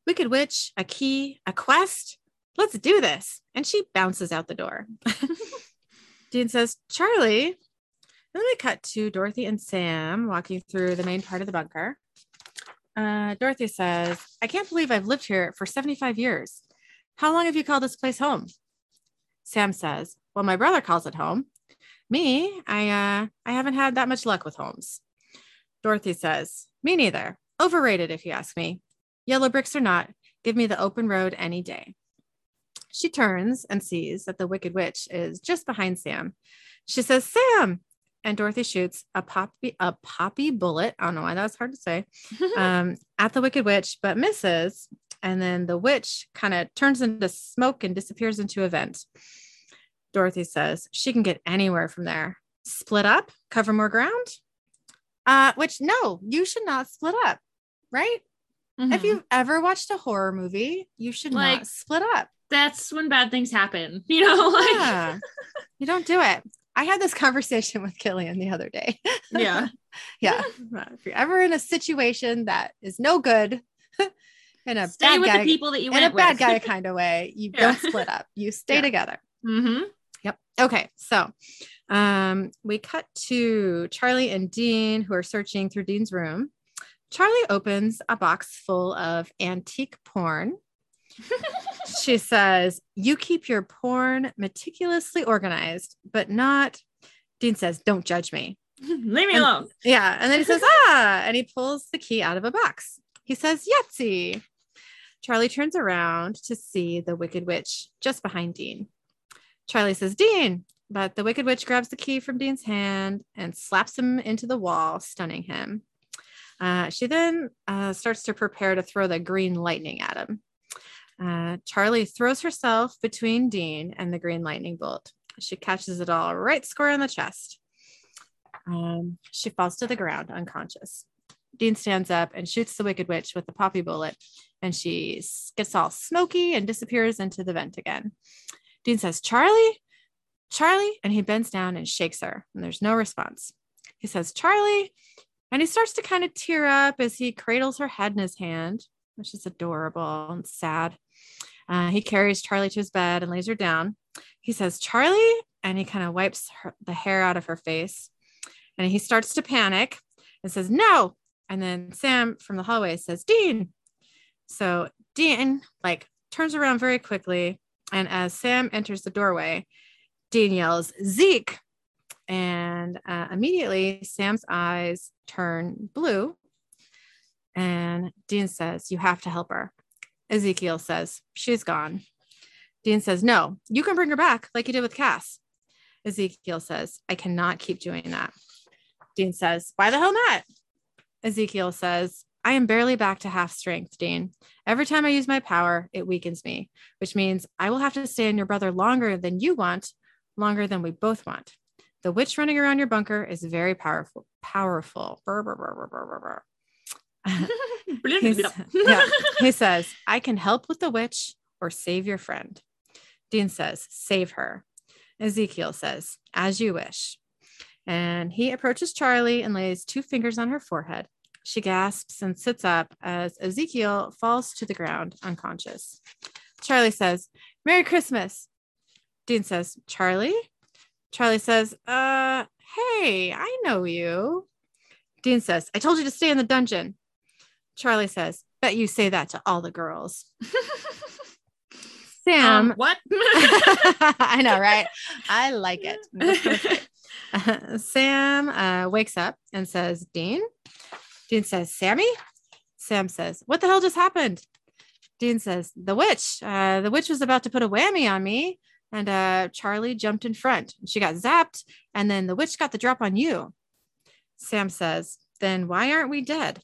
B: Wicked Witch, a key, a quest. Let's do this. And she bounces out the door. [LAUGHS] Dean says, Charlie. Then we cut to Dorothy and Sam walking through the main part of the bunker. Uh, Dorothy says, I can't believe I've lived here for 75 years. How long have you called this place home? Sam says, Well, my brother calls it home. Me, I uh I haven't had that much luck with homes. Dorothy says, Me neither. Overrated, if you ask me. Yellow bricks or not, give me the open road any day. She turns and sees that the Wicked Witch is just behind Sam. She says, Sam! And Dorothy shoots a poppy, a poppy bullet. I don't know why that was hard to say. [LAUGHS] Um, at the Wicked Witch, but misses. And then the witch kind of turns into smoke and disappears into a vent. Dorothy says she can get anywhere from there. Split up, cover more ground. Uh, which no, you should not split up, right? If
C: Mhm.
B: you've ever watched a horror movie, you should
C: Like-
B: not split up.
C: that's when bad things happen, [LAUGHS] you know, like
B: Yeah, you don't do it. I had this conversation [LAUGHS] with Killian the other day.
C: yeah. [LAUGHS]
B: yeah. [LAUGHS] If you're ever in a situation that is no good, in a
C: Stay
B: bad
C: with
B: guy,
C: the people that you
B: in a bad
C: with.
B: guy kind of way, you
C: Yeah.
B: don't split up. You stay
C: Yeah.
B: together.
C: hmm
B: Yep. Okay. So um, we cut to Charlie and Dean who are searching through Dean's room. Charlie opens a box full of antique porn. She says, You keep your porn meticulously organized, but not. Dean says, Don't judge me.
C: Leave me
B: And-
C: alone.
B: Yeah. And then he says, Ah, and he pulls the key out of a box. He says, Yahtzee. Charlie turns around to see the Wicked Witch just behind Dean. Charlie says, Dean, but the Wicked Witch grabs the key from Dean's hand and slaps him into the wall, stunning him. Uh, she then uh, starts to prepare to throw the green lightning at him. Uh, Charlie throws herself between Dean and the green lightning bolt. She catches it all right square in the chest. Um, she falls to the ground unconscious. Dean stands up and shoots the Wicked Witch with the poppy bullet, and she gets all smoky and disappears into the vent again. Dean says, Charlie, Charlie, and he bends down and shakes her, and there's no response. He says, Charlie, and he starts to kind of tear up as he cradles her head in his hand, which is adorable and sad. Uh, he carries Charlie to his bed and lays her down. He says, Charlie, and he kind of wipes her, the hair out of her face and he starts to panic and says, No. And then Sam from the hallway says, Dean. So Dean like turns around very quickly. And as Sam enters the doorway, Dean yells, Zeke. And uh, immediately Sam's eyes turn blue. And Dean says, You have to help her. Ezekiel says, She's gone. Dean says, No, you can bring her back like you did with Cass. Ezekiel says, I cannot keep doing that. Dean says, Why the hell not? Ezekiel says, I am barely back to half strength, Dean. Every time I use my power, it weakens me, which means I will have to stay in your brother longer than you want, longer than we both want. The witch running around your bunker is very powerful. Powerful. Brr, brr, brr, [LAUGHS] He's- yeah. [LAUGHS] He says, I can help with the witch or save your friend. Dean says, Save her. Ezekiel says, As you wish. And he approaches Charlie and lays two fingers on her forehead. She gasps and sits up as Ezekiel falls to the ground unconscious. Charlie says, Merry Christmas. Dean says, Charlie? Charlie says, Uh, hey, I know you. Dean says, I told you to stay in the dungeon. Charlie says, Bet you say that to all the girls. [LAUGHS] Sam,
C: um, what? [LAUGHS] [LAUGHS]
B: I know, right? I like it. I'm just gonna say it. Uh, Sam uh, wakes up and says, Dean. Dean says, Sammy. Sam says, What the hell just happened? Dean says, The witch. Uh, the witch was about to put a whammy on me. And uh, Charlie jumped in front. She got zapped. And then the witch got the drop on you. Sam says, Then why aren't we dead?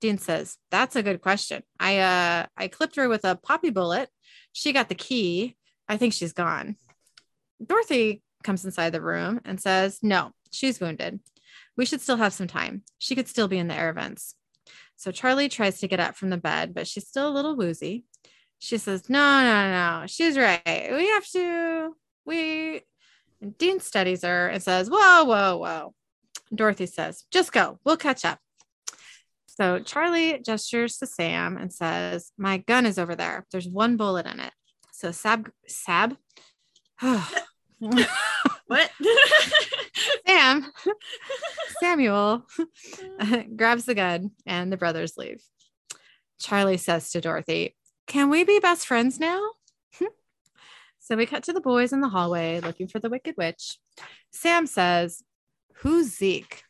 B: Dean says, That's a good question. I uh I clipped her with a poppy bullet. She got the key. I think she's gone. Dorothy comes inside the room and says, No, she's wounded. We should still have some time. She could still be in the air vents. So Charlie tries to get up from the bed, but she's still a little woozy. She says, No, no, no, she's right. We have to. We. And Dean studies her and says, Whoa, whoa, whoa. Dorothy says, Just go. We'll catch up. So Charlie gestures to Sam and says, My gun is over there. There's one bullet in it. So Sab, Sab, [SIGHS]
C: what? [LAUGHS]
B: Sam, Samuel [LAUGHS] grabs the gun and the brothers leave. Charlie says to Dorothy, Can we be best friends now? [LAUGHS] so we cut to the boys in the hallway looking for the Wicked Witch. Sam says, Who's Zeke?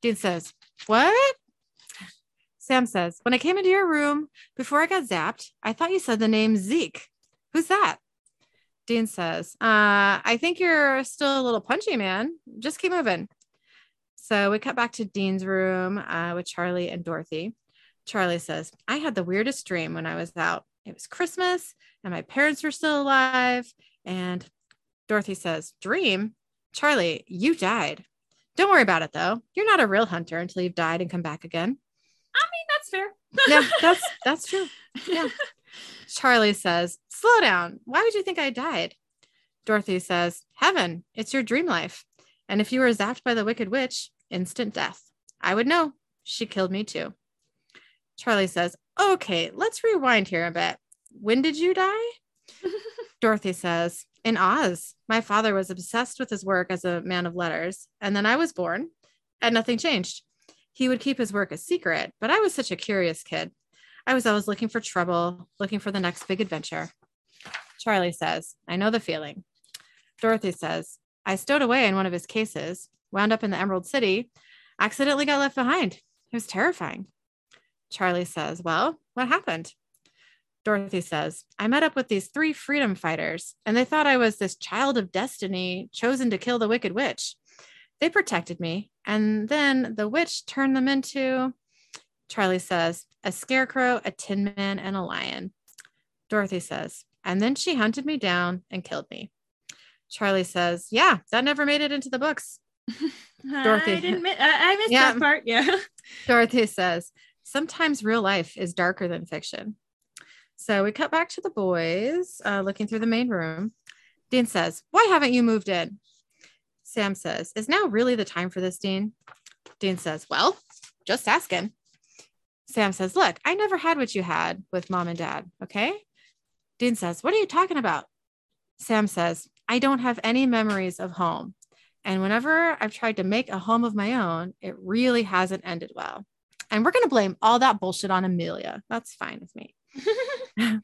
B: Dean says, What? Sam says, When I came into your room before I got zapped, I thought you said the name Zeke. Who's that? Dean says, uh, I think you're still a little punchy, man. Just keep moving. So we cut back to Dean's room uh, with Charlie and Dorothy. Charlie says, I had the weirdest dream when I was out. It was Christmas and my parents were still alive. And Dorothy says, Dream? Charlie, you died. Don't worry about it though. You're not a real hunter until you've died and come back again.
C: I mean, that's fair.
B: Yeah, that's [LAUGHS] that's true. Yeah. Charlie says, Slow down. Why would you think I died? Dorothy says, Heaven, it's your dream life. And if you were zapped by the Wicked Witch, instant death. I would know. She killed me too. Charlie says, Okay, let's rewind here a bit. When did you die? [LAUGHS] Dorothy says, In Oz. My father was obsessed with his work as a man of letters, and then I was born, and nothing changed. He would keep his work a secret, but I was such a curious kid. I was always looking for trouble, looking for the next big adventure. Charlie says, I know the feeling. Dorothy says, I stowed away in one of his cases, wound up in the Emerald City, accidentally got left behind. It was terrifying. Charlie says, Well, what happened? Dorothy says, I met up with these three freedom fighters, and they thought I was this child of destiny chosen to kill the Wicked Witch. They protected me, and then the witch turned them into, Charlie says, a scarecrow, a tin man, and a lion. Dorothy says, and then she hunted me down and killed me. Charlie says, Yeah, that never made it into the books. [LAUGHS] Dorothy.
C: I didn't. I missed
B: Yeah.
C: that part. Yeah. [LAUGHS]
B: Dorothy says, Sometimes real life is darker than fiction. So we cut back to the boys uh, looking through the main room. Dean says, Why haven't you moved in? Sam says, Is now really the time for this, Dean? Dean says, Well, just asking. Sam says, Look, I never had what you had with mom and dad. Okay. Dean says, What are you talking about? Sam says, I don't have any memories of home. And whenever I've tried to make a home of my own, it really hasn't ended well. And we're going to blame all that bullshit on Amelia. That's fine with me. [LAUGHS]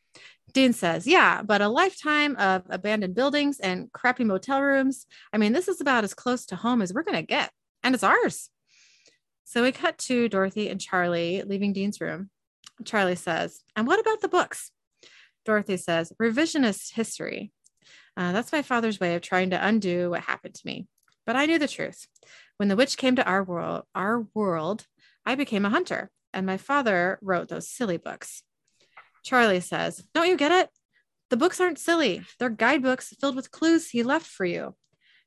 B: Dean says, Yeah, but a lifetime of abandoned buildings and crappy motel rooms. I mean, this is about as close to home as we're going to get, and it's ours. So we cut to Dorothy and Charlie leaving Dean's room. Charlie says, And what about the books? Dorothy says, Revisionist history. Uh, that's my father's way of trying to undo what happened to me. But I knew the truth. When the witch came to our world, our world, I became a hunter, and my father wrote those silly books. Charlie says, Don't you get it? The books aren't silly. They're guidebooks filled with clues he left for you.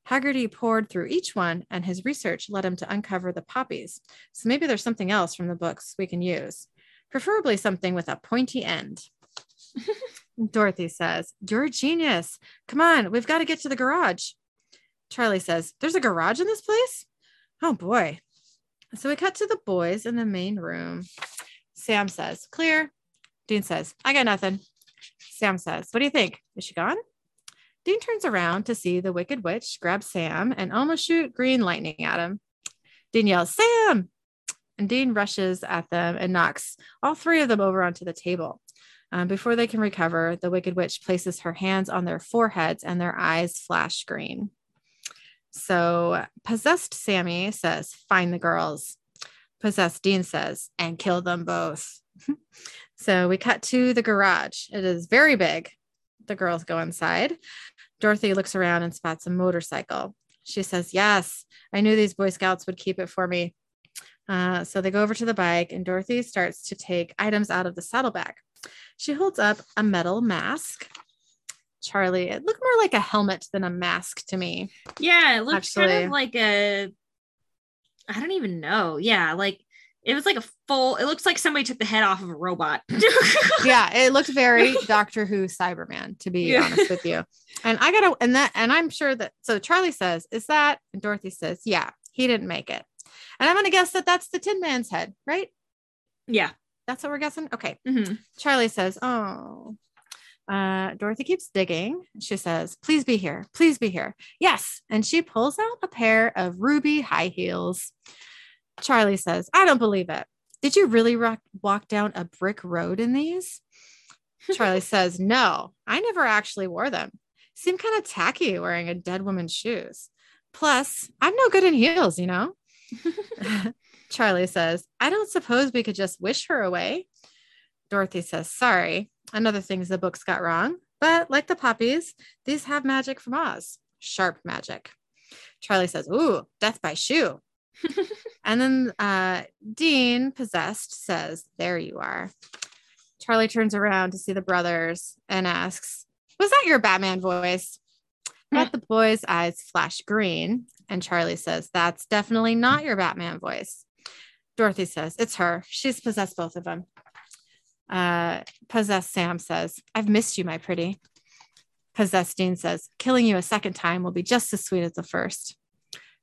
B: Haggerty poured through each one, and his research led him to uncover the poppies. So maybe there's something else from the books we can use, preferably something with a pointy end. [LAUGHS] Dorothy says, You're a genius. Come on, we've got to get to the garage. Charlie says, There's a garage in this place? Oh boy. So we cut to the boys in the main room. Sam says, Clear. Dean says, I got nothing. Sam says, What do you think? Is she gone? Dean turns around to see the Wicked Witch grab Sam and almost shoot green lightning at him. Dean yells, Sam! And Dean rushes at them and knocks all three of them over onto the table. Um, before they can recover, the Wicked Witch places her hands on their foreheads and their eyes flash green. So, possessed Sammy says, Find the girls. Possessed Dean says, And kill them both. [LAUGHS] so, we cut to the garage. It is very big. The girls go inside. Dorothy looks around and spots a motorcycle. She says, Yes, I knew these Boy Scouts would keep it for me. Uh, so they go over to the bike, and Dorothy starts to take items out of the saddlebag. She holds up a metal mask. Charlie, it looked more like a helmet than a mask to me.
C: Yeah, it looks kind of like a I don't even know. Yeah, like it was like a full it looks like somebody took the head off of a robot. [LAUGHS]
B: Yeah, it looked very [LAUGHS] Doctor Who Cyberman, to be
C: Yeah.
B: honest with you. And I gotta, and that, and I'm sure that, so Charlie says, Is that, and Dorothy says, Yeah, he didn't make it. And I'm gonna guess that that's the Tin Man's head, right?
C: yeah.
B: That's what we're guessing. Okay.
C: Mhm.
B: Charlie says, Oh, uh, Dorothy keeps digging. She says, Please be here. Please be here. Yes. And she pulls out a pair of ruby high heels. Charlie says, I don't believe it. Did you really rock, walk down a brick road in these? [LAUGHS] Charlie says, No, I never actually wore them. Seem kind of tacky wearing a dead woman's shoes. Plus, I'm no good in heels, you know? [LAUGHS] Charlie says, I don't suppose we could just wish her away. Dorothy says, Sorry. Another things the books got wrong. But like the poppies, these have magic from Oz, sharp magic. Charlie says, Ooh, death by shoe. [LAUGHS] and then uh, Dean, possessed, says, There you are. Charlie turns around to see the brothers and asks, Was that your Batman voice? But the boy's eyes flash green, and Charlie says, That's definitely not your Batman voice. Dorothy says, It's her. She's possessed both of them. Uh, possessed Sam says, I've missed you, my pretty. Possessed Dean says, Killing you a second time will be just as sweet as the first.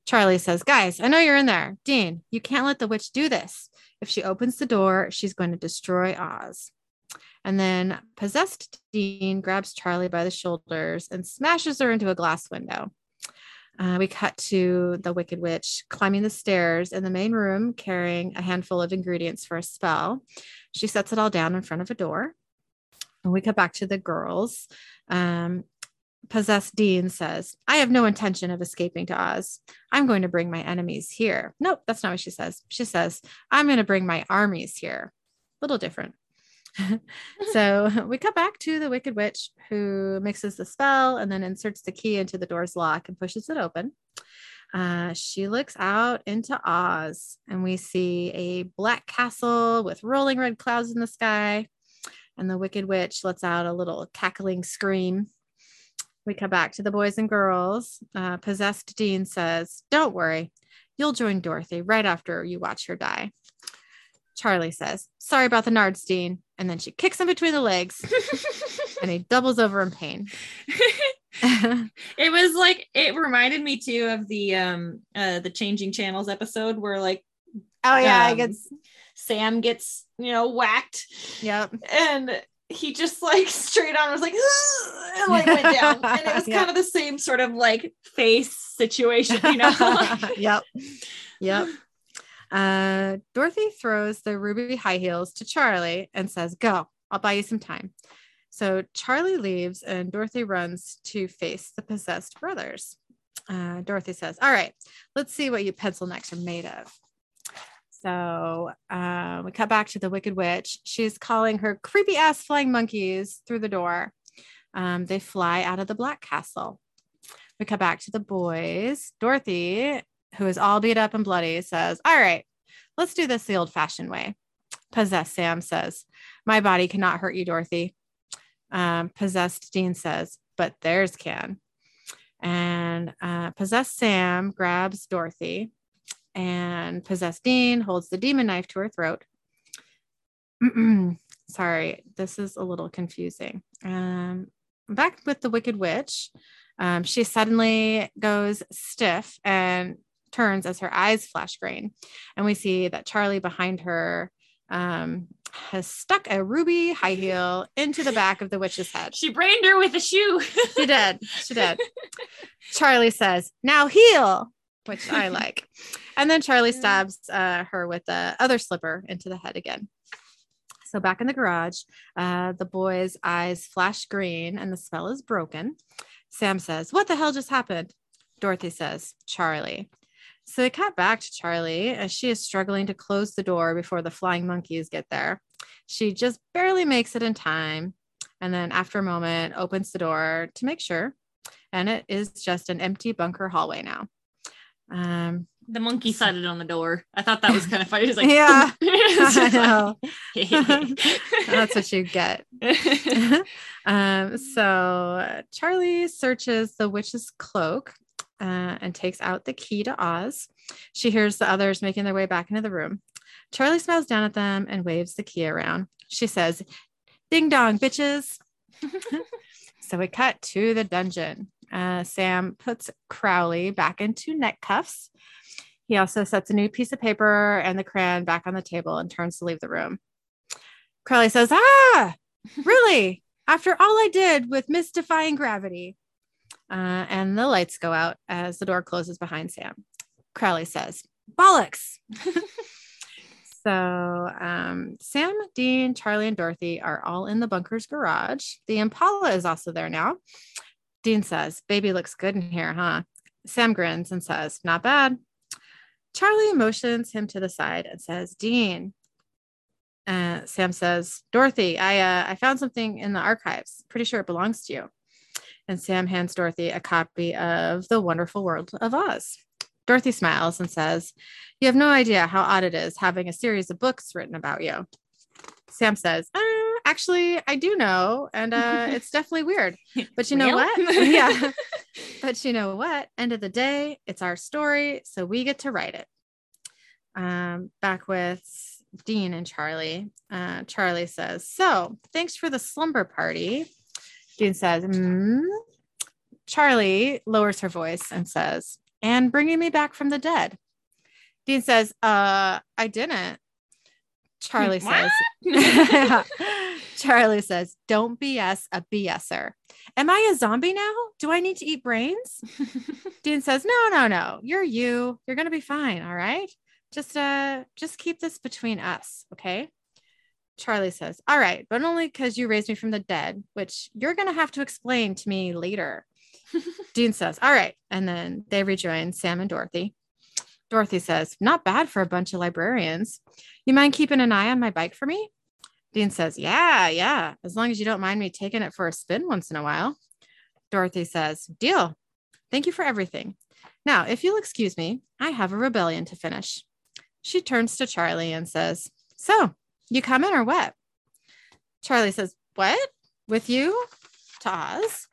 B: Charlie says, Guys, I know you're in there. Dean, you can't let the witch do this. If she opens the door, she's going to destroy Oz. And then possessed Dean grabs Charlie by the shoulders and smashes her into a glass window. Uh, we cut to the Wicked Witch climbing the stairs in the main room, carrying a handful of ingredients for a spell. She sets it all down in front of a door. And we cut back to the girls. Um, possessed Dean says, I have no intention of escaping to Oz. I'm going to bring my enemies here. Nope, that's not what she says. She says, I'm going to bring my armies here. A little different. [LAUGHS] so [LAUGHS] we cut back to the Wicked Witch who mixes the spell and then inserts the key into the door's lock and pushes it open. Uh, she looks out into Oz and we see a black castle with rolling red clouds in the sky. And the Wicked Witch lets out a little cackling scream. We come back to the boys and girls. Uh, possessed Dean says, Don't worry, you'll join Dorothy right after you watch her die. Charlie says, Sorry about the nards, Dean. And then she kicks him between the legs [LAUGHS] and he doubles over in pain. [LAUGHS] [LAUGHS]
C: it was like it reminded me too of the um uh the changing channels episode where like
B: oh, yeah, I
C: um,
B: guess.
C: Sam gets you know whacked
B: Yep.
C: and he just like [LAUGHS] straight on was like and like went down and it was [LAUGHS]
B: Yeah.
C: kind of the same sort of like face situation you know [LAUGHS]
B: yep. Yep. Uh, Dorothy throws the ruby high heels to Charlie and says, Go, I'll buy you some time. So Charlie leaves and Dorothy runs to face the possessed brothers. Uh, Dorothy says, All right, let's see what you pencil necks are made of. So uh, we cut back to the Wicked Witch. She's calling her creepy ass flying monkeys through the door. Um, they fly out of the Black Castle. We cut back to the boys. Dorothy, who is all beat up and bloody, says, All right, let's do this the old fashioned way. Possessed Sam says, My body cannot hurt you, Dorothy. Um, possessed Dean says, But theirs can. And uh, possessed Sam grabs Dorothy, and possessed Dean holds the demon knife to her throat. [CLEARS THROAT] Sorry, this is a little confusing. Um, back with the Wicked Witch. Um, she suddenly goes stiff and turns as her eyes flash green. And we see that Charlie behind her um, has stuck a ruby high heel into the back of the witch's head.
C: she brained her with a shoe
B: She did. She did. [LAUGHS] Charlie says, now heel, which I like. And then Charlie stabs uh, her with the other slipper into the head again. So back in the garage, uh, the boy's eyes flash green and the spell is broken. Sam says, What the hell just happened? Dorothy says, Charlie. So they cut back to Charlie as she is struggling to close the door before the flying monkeys get there. She just barely makes it in time. And then after a moment, opens the door to make sure. And it is just an empty bunker hallway now. Um,
C: the monkey sided on the door i thought that was kind of funny like
B: Yeah, [LAUGHS] [LAUGHS] I know. That's what you get. [LAUGHS] um, so Charlie searches the witch's cloak uh, and takes out the key to Oz. She hears the others making their way back into the room. Charlie smiles down at them and waves the key around. She says, Ding dong, bitches. so we cut to the dungeon. Uh, Sam puts Crowley back into neck cuffs. He also sets a new piece of paper and the crayon back on the table and turns to leave the room. Crowley says, Ah, really? [LAUGHS] After all I did with mystifying gravity. Uh, and the lights go out as the door closes behind Sam. Crowley says, Bollocks. [LAUGHS] so um, Sam, Dean, Charlie, and Dorothy are all in the bunker's garage. The Impala is also there now. Dean says, Baby looks good in here, huh? Sam grins and says, Not bad. Charlie motions him to the side and says, Dean. Uh, Sam says, Dorothy, I, uh, I found something in the archives. Pretty sure it belongs to you. And Sam hands Dorothy a copy of The Wonderful World of Oz. Dorothy smiles and says, You have no idea how odd it is having a series of books written about you. Sam says, uh, Actually, I do know. And uh, [LAUGHS] it's definitely weird. But you know what? [LAUGHS] yeah. But you know what? End of the day, it's our story. So we get to write it. Um, back with Dean and Charlie. Uh, Charlie says, So thanks for the slumber party. Dean says, "Hmm." Charlie lowers her voice and says, And bringing me back from the dead. Dean says, Uh, I didn't. Charlie says, [LAUGHS] [LAUGHS] Charlie says, Don't BS a BSer. Am I a zombie now? Do I need to eat brains? [LAUGHS] Dean says, No, no, no. You're you. You're gonna be fine. All right. Just uh just keep this between us, okay? Charlie says, All right, but only because you raised me from the dead, which you're gonna have to explain to me later. Dean says, All right. And then they rejoin Sam and Dorothy. Dorothy says, Not bad for a bunch of librarians. You mind keeping an eye on my bike for me? Dean says, Yeah, yeah, as long as you don't mind me taking it for a spin once in a while. Dorothy says, Deal. Thank you for everything. Now, if you'll excuse me, I have a rebellion to finish. She turns to Charlie and says, So, you coming or what? Charlie says, What? With you? To Oz?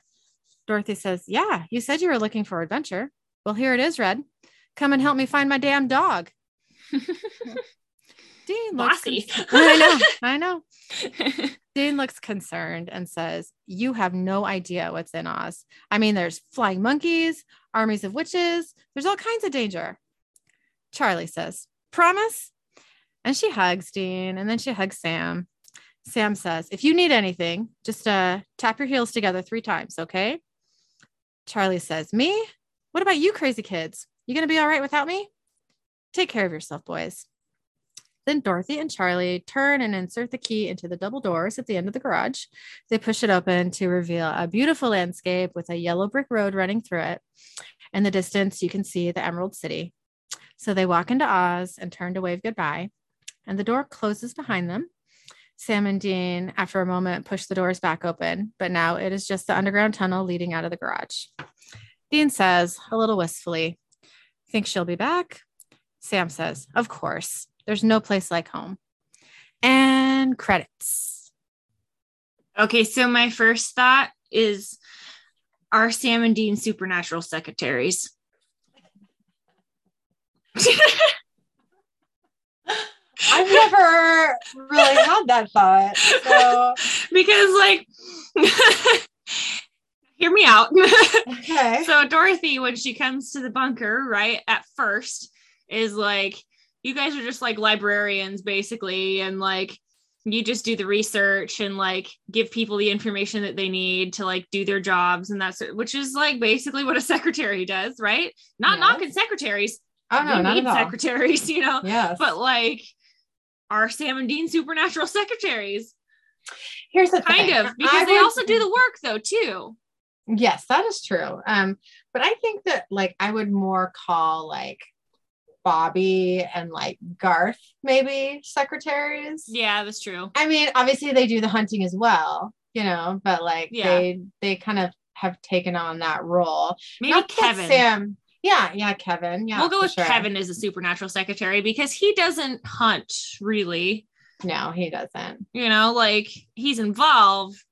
B: Dorothy says, Yeah, you said you were looking for adventure. Well, here it is, Red. Come and help me find my damn dog. [LAUGHS] Dean looks
C: Bossy.
B: I know, [LAUGHS] I know. Dean looks concerned and says, You have no idea what's in Oz. I mean, there's flying monkeys, armies of witches, there's all kinds of danger. Charlie says, Promise? And she hugs Dean and then she hugs Sam.
D: Sam says, if you need anything, just uh, tap your heels together three times, okay? Charlie says, Me? What about you, crazy kids? You going to be all right without me? Take care of yourself, boys. Then Dorothy and Charlie turn and insert the key into the double doors at the end of the garage. They push it open to reveal a beautiful landscape with a yellow brick road running through it. In the distance, you can see the Emerald City. So they walk into Oz and turn to wave goodbye, and the door closes behind them. Sam and Dean, after a moment, push the doors back open, but now it is just the underground tunnel leading out of the garage. Dean says, a little wistfully, Think she'll be back? Sam says, Of course. There's no place like home. And credits.
C: Okay, so my first thought is are Sam and Dean supernatural secretaries?
B: I've never really had that thought. So [LAUGHS]
C: because like [LAUGHS] hear me out. [LAUGHS]
B: okay.
C: so Dorothy, when she comes to the bunker, right at first, is like, you guys are just like librarians, basically, and like you just do the research and like give people the information that they need to like do their jobs and that's which is like basically what a [LAUGHS] secretary does, right? Not
B: Yes.
C: knocking secretaries.
B: Oh no,
C: we
B: not
C: need secretaries, [LAUGHS] you know.
B: Yes.
C: But like are Sam and Dean supernatural secretaries?
B: here's the
C: Kind
B: thing.
C: of, because
B: I
C: they
B: would-
C: also do the work though, too.
B: Yes, that is true. Um, but I think that like I would more call like Bobby and like Garth maybe secretaries.
C: Yeah, that's true.
B: I mean, obviously they do the hunting as well, you know, but like
C: Yeah.
B: they they kind of have taken on that role.
C: Maybe
B: Not
C: Kevin.
B: Sam. Yeah, yeah, Kevin. Yeah.
C: we'll go with
B: sure.
C: Kevin as a supernatural secretary because he doesn't hunt really.
B: No, he doesn't.
C: You know, like he's involved,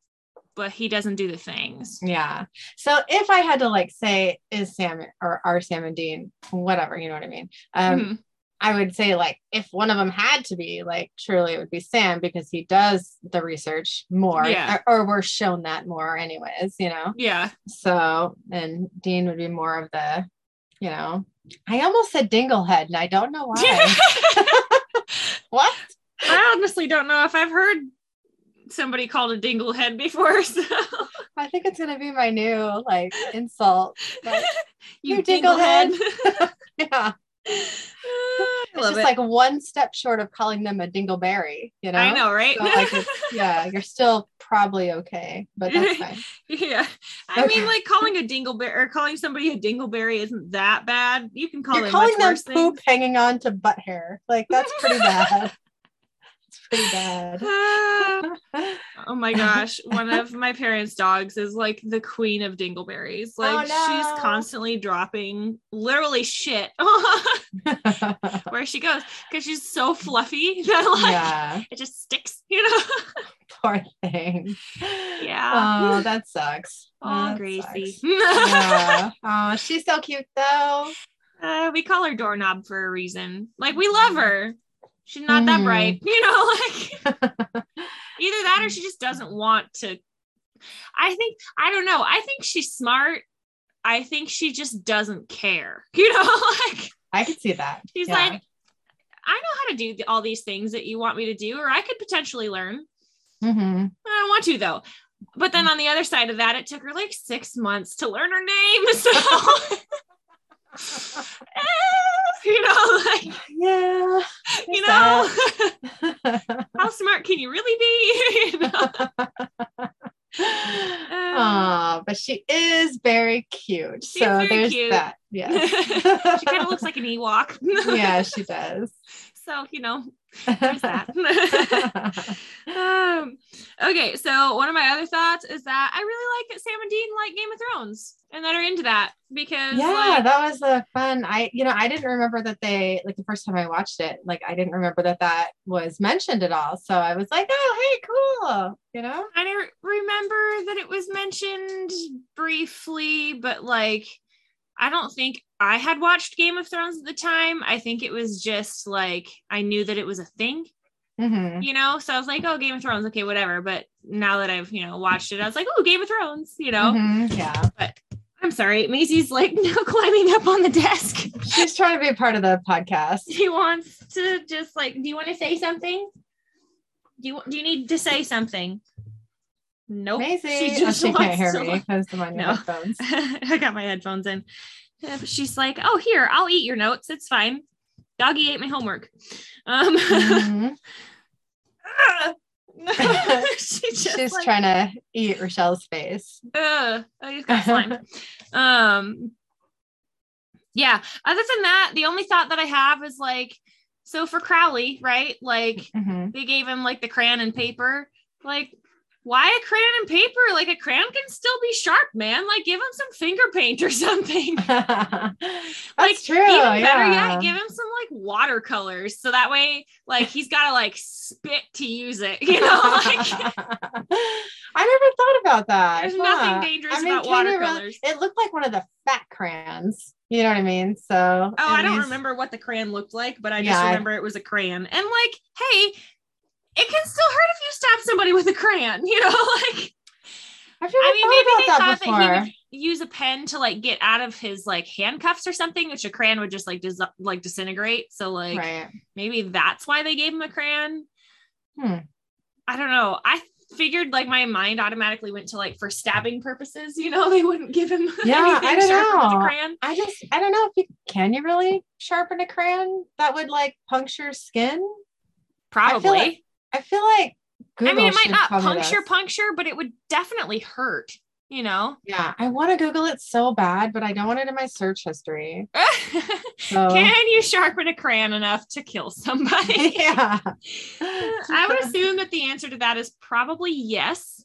C: but he doesn't do the things.
B: Yeah. So if I had to like say is Sam or are Sam and Dean, whatever, you know what I mean? Um,
C: Mhm.
B: I would say like if one of them had to be like truly it would be Sam because he does the research more
C: Yeah.
B: or, or we're shown that more anyways, you know.
C: Yeah.
B: So and Dean would be more of the, you know, I almost said Dinglehead and I don't know why. [LAUGHS] [LAUGHS] what?
C: I honestly don't know if I've heard somebody called a dinglehead before. [LAUGHS] So
B: I think it's gonna be my new like insult. [LAUGHS]
C: You
B: You dinglehead.
C: dinglehead. [LAUGHS]
B: yeah.
C: Ah, I
B: It's just
C: it.
B: like one step short of calling them a dingleberry, you know?
C: I know, right?
B: So, like, yeah, you're still probably okay, but that's fine.
C: yeah. I
B: Okay.
C: mean, like calling a dingleberry or calling somebody a dingleberry isn't that bad. You can call
B: You're
C: it
B: calling them poop
C: things.
B: hanging on to butt hair. Like that's pretty bad. Pretty bad. [LAUGHS]
C: Ah, oh my [LAUGHS] gosh. One of my parents' dogs is like the queen of dingleberries. Like
B: Oh, no.
C: she's constantly dropping literally shit [LAUGHS] where she goes because she's so fluffy that like
B: yeah,
C: it just sticks, you know?
B: poor thing.
C: Yeah.
B: Oh, that sucks.
C: Oh, Gracie.
B: yeah. Oh, she's so cute though.
C: Uh, we call her doorknob for a reason. Like we love her. She's not that
B: Mhm.
C: bright, [LAUGHS] you know. Like [LAUGHS] either that or she just doesn't want to. I think I don't know. I think she's smart. I think she just doesn't care. [LAUGHS] You know, like
B: I could see that.
C: she's
B: Yeah.
C: like, I know how to do all these things that you want me to do, or I could potentially learn.
B: Mhm.
C: I don't want to though. But then on the other side of that, it took her like six months to learn her name. So, [LAUGHS] you know, like
B: yeah.
C: you know, [LAUGHS] how smart can you really be? [LAUGHS] You know?
B: Um, Aw, but she is very cute.
C: She's
B: so
C: very
B: there's
C: cute.
B: that. Yeah.
C: she kind of looks like an Ewok.
B: yeah, she does.
C: So, you know, there's that. [LAUGHS] um, okay, so one of my other thoughts is that I really like that Sam and Dean like Game of Thrones and that are into that because
B: yeah,
C: like,
B: that was a fun. I, you know, I didn't remember that they like the first time I watched it. Like, I didn't remember that that was mentioned at all. So I was like, oh, hey, cool. You know?
C: I don't remember that it was mentioned briefly, but like I don't think I had watched Game of Thrones at the time. I think it was just like I knew that it was a thing,
B: Mhm.
C: you know? So I was like, oh, Game of Thrones, okay, whatever. But now that I've, you know, watched it, I was like, oh, Game of Thrones, you know?
B: Mhm, Yeah.
C: But I'm sorry. Maisie's like [LAUGHS] now climbing up on the desk.
B: She's trying to be a part of the podcast.
C: She wants to just like, do you want to say something? Do you do you need to say something? Nope.
B: Maisie,
C: She
B: oh,
C: just
B: she can't hear
C: to
B: me because I'm on
C: No.
B: headphones. [LAUGHS]
C: I got my headphones in. Yeah, but she's like, "Oh, here, I'll eat your notes. It's fine." Doggy ate my homework. Um,
B: Mhm. [LAUGHS] [LAUGHS]
C: she just
B: She's
C: like,
B: trying to eat Rochelle's face.
C: Ugh, I just got slime. [LAUGHS] um, yeah. Other than that, the only thought that I have is like, so for Crowley, right? Like
B: Mhm.
C: they gave him like the crayon and paper. Like, why a crayon and paper? Like a crayon can still be sharp, man. Like give him some finger paint or [LAUGHS] something. [LAUGHS]
B: That's
C: like
B: true.
C: even better yet, give him some like watercolors so that way, like he's got to like spit to use it. [LAUGHS] You know, like
B: I never thought about that.
C: there's nothing dangerous
B: I mean,
C: about
B: can you really-
C: watercolors.
B: it looked like one of the fat crayons. You know what I mean? So
C: Oh, I don't
B: least-
C: remember what the crayon looked like, but I just
B: Yeah, I-
C: remember it was a crayon. And like, hey, it can still hurt if you stab somebody with a crayon, you know, [LAUGHS] like
B: I've never
C: I mean, maybe
B: about
C: they
B: that
C: thought
B: before.
C: that he would use a pen to like get out of his like handcuffs or something, which a crayon would just like dis- like disintegrate. So like
B: right.
C: maybe that's why they gave him a crayon.
B: Hmm.
C: I don't know. I figured like my mind automatically went to like for stabbing purposes, you know, [LAUGHS] they wouldn't give him
B: Yeah,
C: anything
B: I don't
C: sharper with a
B: know.
C: crayon.
B: I just I don't know if you can you really sharpen a crayon that would like puncture skin.
C: Probably.
B: I feel like Google
C: I mean, it might not puncture, puncture, but it would definitely hurt, you know?
B: Yeah, I want to Google it so bad, but I don't want it in my search history. [LAUGHS] So
C: Can you sharpen a crayon enough to kill somebody? [LAUGHS]
B: yeah, [LAUGHS]
C: I would assume that the answer to that is probably yes.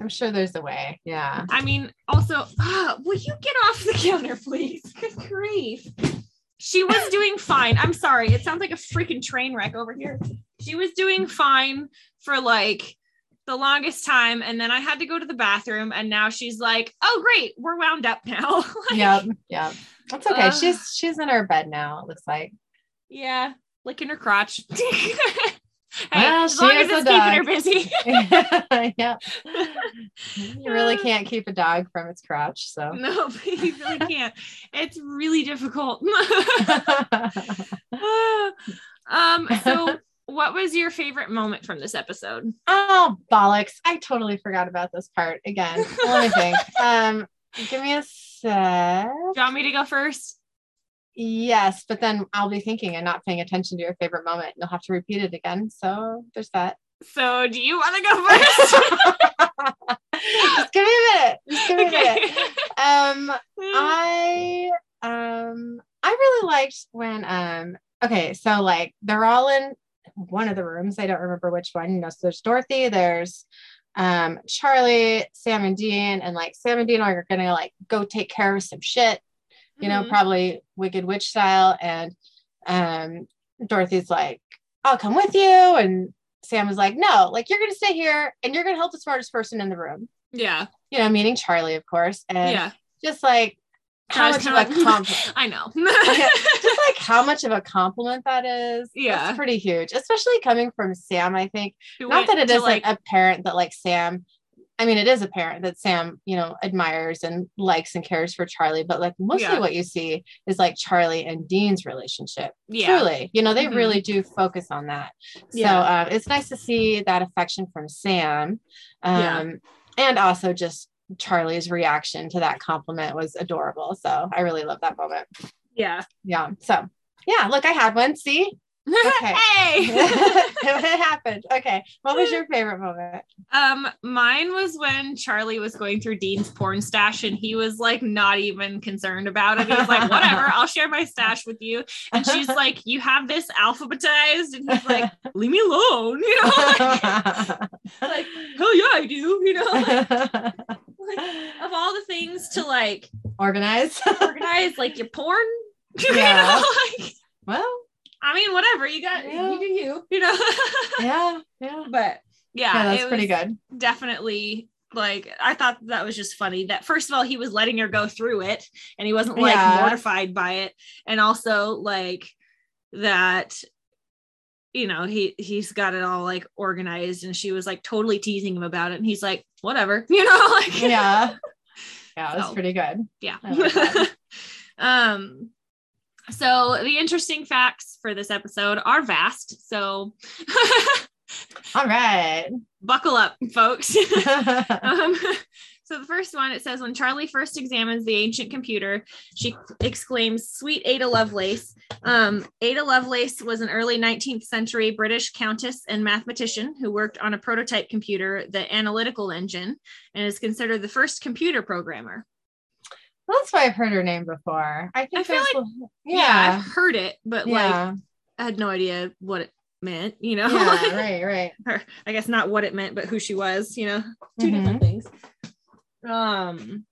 B: I'm sure there's a way. Yeah.
C: I mean, also, ah, [GASPS] will you get off the counter, please? Good grief. She was doing fine. I'm sorry. It sounds like a freaking train wreck over here. She was doing fine for like the longest time. And then I had to go to the bathroom. And now she's like, oh, great. We're wound up now. [LAUGHS]
B: Yep. Yep. That's okay.
C: Ugh.
B: she's she's in her bed now. It looks like.
C: yeah. Licking her crotch. [LAUGHS] hey,
B: Well,
C: as long as it's keeping her busy. [LAUGHS]
B: yeah. [LAUGHS] You really can't keep a dog from its crotch. So. [LAUGHS]
C: no, you really can't. It's really difficult. um, so what was your favorite moment from this episode?
B: oh bollocks! I totally forgot about this part again. Let me think. Um, give me a sec.
C: Do you want me to go first?
B: Yes, but then I'll be thinking and not paying attention to your favorite moment. You'll have to repeat it again. So there's that.
C: So do you want to go first? [LAUGHS]
B: Just give me a minute. Just give me a minute. Um, [LAUGHS] I um I really liked when um okay, so like they're all in one of the rooms. I don't remember which one. You know, so there's Dorothy, there's um Charlie, Sam and Dean, and like Sam and Dean are gonna like go take care of some shit, you know,
C: Mhm.
B: probably wicked witch style. And um Dorothy's like, I'll come with you. And Sam was like, No, like you're gonna stay here and you're gonna help the smartest person in the room.
C: yeah.
B: You know, meaning Charlie, of course. And
C: Yeah.
B: just like how much of a compliment [LAUGHS]
C: I know. [LAUGHS]
B: just like how much of a compliment that is
C: Yeah.
B: it's pretty huge especially coming from sam i think
C: Who
B: not that it
C: to,
B: isn't
C: like
B: apparent that like sam i mean it is apparent that sam you know admires and likes and cares for charlie but like mostly
C: Yeah.
B: what you see is like charlie and dean's relationship
C: yeah.
B: truly you know they
C: Mhm.
B: really do focus on that so
C: Yeah.
B: uh, it's nice to see that affection from sam um
C: Yeah.
B: and also just charlie's reaction to that compliment was adorable so i really love that moment
C: Yeah.
B: yeah so yeah look i had one see. [LAUGHS]
C: hey. [LAUGHS]
B: it happened okay what was your favorite moment
C: Um, mine was when Charlie was going through Dean's porn stash and he was like not even concerned about it. He was like, whatever, I'll share my stash with you. And she's like, You have this alphabetized? And he's like, Leave me alone, you know? [LAUGHS] Like, like hell yeah, I do, you know? Like, of all the things to like
B: organize
C: organize, like your porn, you
B: Yeah.
C: know, like
B: well
C: I mean, whatever, you got
B: Yeah.
C: you do you, you know. [LAUGHS]
B: yeah yeah
C: but yeah,
B: yeah that's
C: it
B: pretty
C: was-
B: good
C: definitely like I thought that was just funny that first of all he was letting her go through it and he wasn't like
B: Yeah.
C: mortified by it and also like that you know he he's got it all like organized and she was like totally teasing him about it and he's like whatever [LAUGHS] you know like
B: yeah [LAUGHS] yeah that's
C: So.
B: pretty good
C: yeah
B: like
C: um so the interesting facts for this episode are vast so
B: All right. [LAUGHS]
C: Buckle up, folks. [LAUGHS] [LAUGHS] um, so the first one, it says when Charlie first examines the ancient computer, she exclaims, "Sweet Ada Lovelace." Um, Ada Lovelace was an early 19th century British countess and mathematician who worked on a prototype computer, the Analytical Engine, and is considered the first computer programmer.
B: Well, that's why I've heard her name before. I think
C: I feel
B: there's-
C: Yeah,
B: yeah.
C: I've heard it, but like I had no idea what it meant. You know,
B: yeah, [LAUGHS] right, right.
C: or I guess not what it meant, but who she was, you know, 2
B: Mhm.
C: different things. Um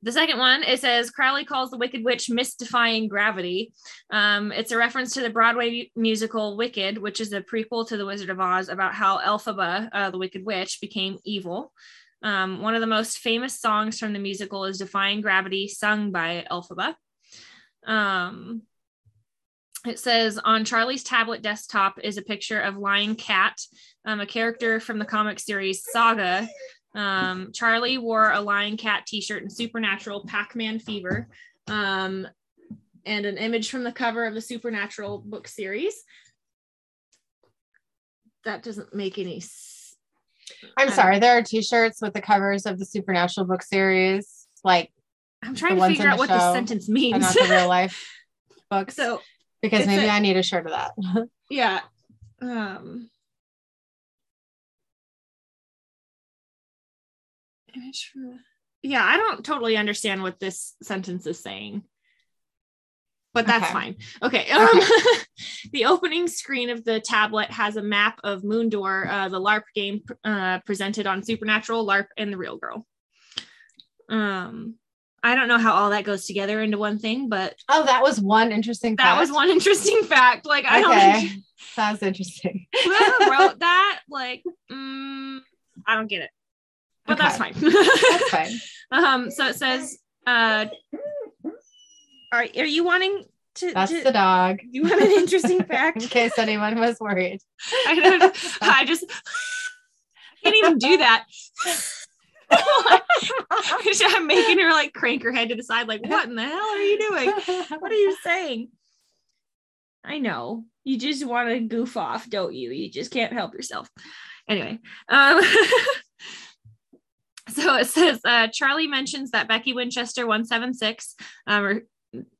C: the second one, it says Crowley calls the Wicked Witch Miss Defying Gravity. Um, it's a reference to the Broadway musical Wicked, which is a prequel to The Wizard of Oz about how Elphaba, uh, the Wicked Witch, became evil. Um, one of the most famous songs from the musical is Defying Gravity, sung by Elphaba. Um, it says on Charlie's tablet desktop is a picture of Lying Cat, um, a character from the comic series Saga. Um, Charlie wore a Lying Cat t-shirt in Supernatural Pac-Man Fever, um, and an image from the cover of the Supernatural book series. That doesn't make any. s-
B: I'm
C: I
B: sorry. There are T-shirts with the covers of the Supernatural book series, like
C: I'm trying to figure out
B: the
C: what this
B: show,
C: sentence means.
B: not the real life [LAUGHS] books.
C: so
B: because maybe
C: a-
B: I need a shirt of that. [LAUGHS]
C: yeah um the- yeah i don't totally understand what this sentence is saying but that's
B: Okay.
C: fine okay [LAUGHS] um, [LAUGHS] the opening screen of the tablet has a map of moondoor uh, the larp game uh, presented on supernatural larp and the real girl um i don't know how all that goes together into one thing but
B: oh, that was one interesting.
C: that was one interesting fact like i don't
B: Okay, [LAUGHS] that was interesting.
C: whoever wrote that, like, mm, I don't get it, but that's fine.
B: That's fine.
C: um, so it says, uh, are are you wanting to?
B: That's
C: to-
B: the dog.
C: you want an interesting [LAUGHS] fact?
B: In case anyone was worried.
C: I don't. [LAUGHS] I just can't even do that. [LAUGHS] I'm making her like crank her head to the side, like, what in the hell are you doing? What are you saying? I know. You just want to goof off, don't you? You just can't help yourself. Anyway, um, so it says uh, Charlie mentions that Becky Winchester 176, um, re-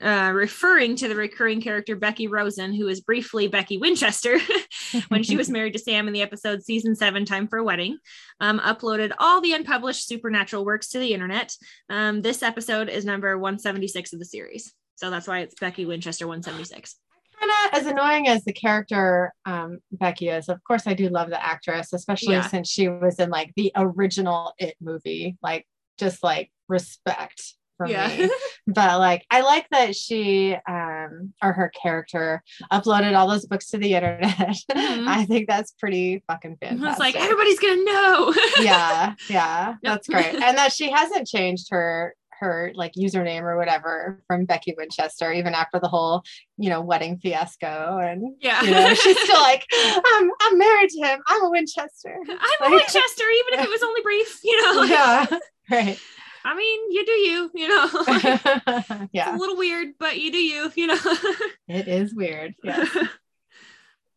C: uh, referring to the recurring character Becky Rosen, who is briefly Becky Winchester [LAUGHS] when she was [LAUGHS] married to Sam in the episode season seven, Time for a Wedding, um, uploaded all the unpublished supernatural works to the internet. Um, this episode is number 176 of the series. So that's why it's Becky Winchester 176.
B: kind of as annoying as the character um, Becky is. Of course, I do love the actress, especially
C: Yeah.
B: since she was in like the original It movie. Like, just like respect for me. [LAUGHS] But like, I like that she um, or her character uploaded all those books to the internet. [LAUGHS]
C: Mhm.
B: I think that's pretty fucking fantastic.
C: It's like everybody's gonna know.
B: yeah, yeah, [LAUGHS]
C: Yep.
B: that's great. And that she hasn't changed her her like username or whatever from Becky Winchester, even after the whole, you know, wedding fiasco. And
C: yeah.
B: you know, she's still like, I'm I'm married to him. I'm a Winchester.
C: I'm a Winchester, even if it was only brief, you know. like,
B: yeah. Right.
C: I mean, you do you, you know. [LAUGHS] like, It's [LAUGHS]
B: yeah.
C: a little weird, but you do you, you know. [LAUGHS]
B: It is weird. Yeah.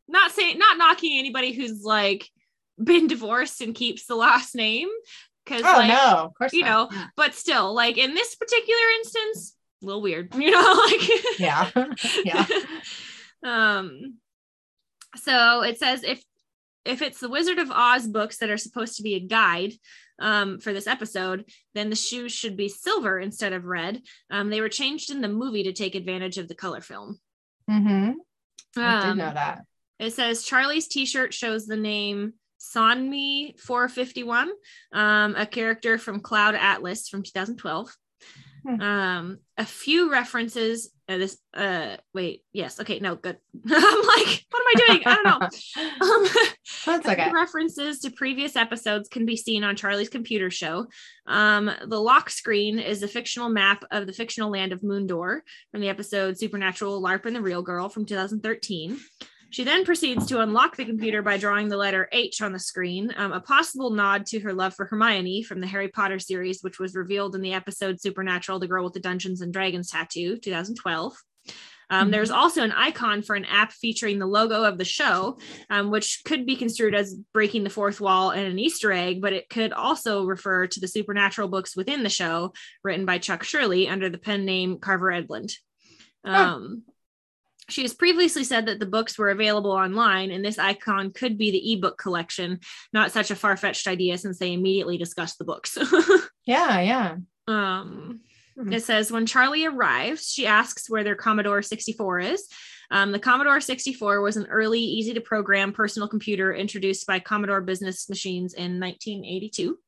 C: not saying not knocking anybody who's like been divorced and keeps the last name. Cause
B: Oh
C: like
B: no, of course.
C: you
B: not.
C: but still, like in this particular instance, a little weird, you know, like
B: Yeah. Yeah.
C: um so it says if if it's the wizard of oz books that are supposed to be a guide um, for this episode then the shoes should be silver instead of red um, they were changed in the movie to take advantage of the color film
B: Mm-hmm. I did
C: Um,
B: know that.
C: it says charlie's t-shirt shows the name sonmi 451 um, a character from cloud atlas from 2012
B: Hmm.
C: um a few references uh, this uh wait yes okay no good. [LAUGHS] I'm like what am i doing? I don't know. [LAUGHS] Um
B: That's okay. [LAUGHS]
C: references to previous episodes can be seen on charlie's computer show. Um the lock screen is a fictional map of the fictional land of moondoor from the episode supernatural larp and the real girl from 2013 she then proceeds to unlock the computer by drawing the letter H on the screen, um, a possible nod to her love for Hermione from the Harry Potter series, which was revealed in the episode Supernatural, The Girl with the Dungeons and Dragons Tattoo, 2012. Um,
B: Mhm.
C: There's also an icon for an app featuring the logo of the show, um, which could be construed as breaking the fourth wall and an Easter egg, but it could also refer to the supernatural books within the show, written by Chuck Shurley under the pen name Carver Edlund. Um, She has previously said that the books were available online, and this icon could be the ebook collection. Not such a far fetched idea since they immediately discussed the books. [LAUGHS]
B: Yeah, yeah.
C: um,
B: Mhm.
C: it says when Charlie arrives, she asks where their Commodore 64 is. Um, the Commodore 64 was an early, easy to program personal computer introduced by Commodore Business Machines in 1982.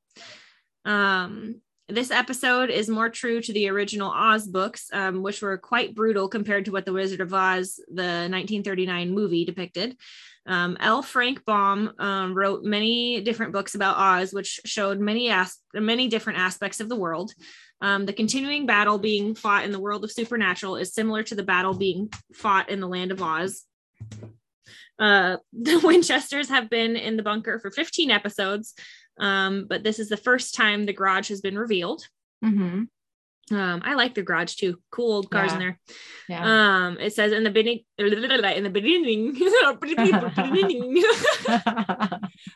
C: Um, this episode is more true to the original Oz books, um, which were quite brutal compared to what The Wizard of Oz, the 1939 movie, depicted. Um, L. Frank Baum um, wrote many different books about Oz, which showed many as- many different aspects of the world. Um, the continuing battle being fought in the world of supernatural is similar to the battle being fought in the land of Oz. Uh, [LAUGHS] the Winchesters have been in the bunker for 15 episodes, um, but this is the first time the garage has been revealed.
B: Mhm.
C: Um, I like the garage too. Cool old cars in there.
B: Yeah.
C: Um, it says in the beginning, [LAUGHS] in the beginning, [LAUGHS]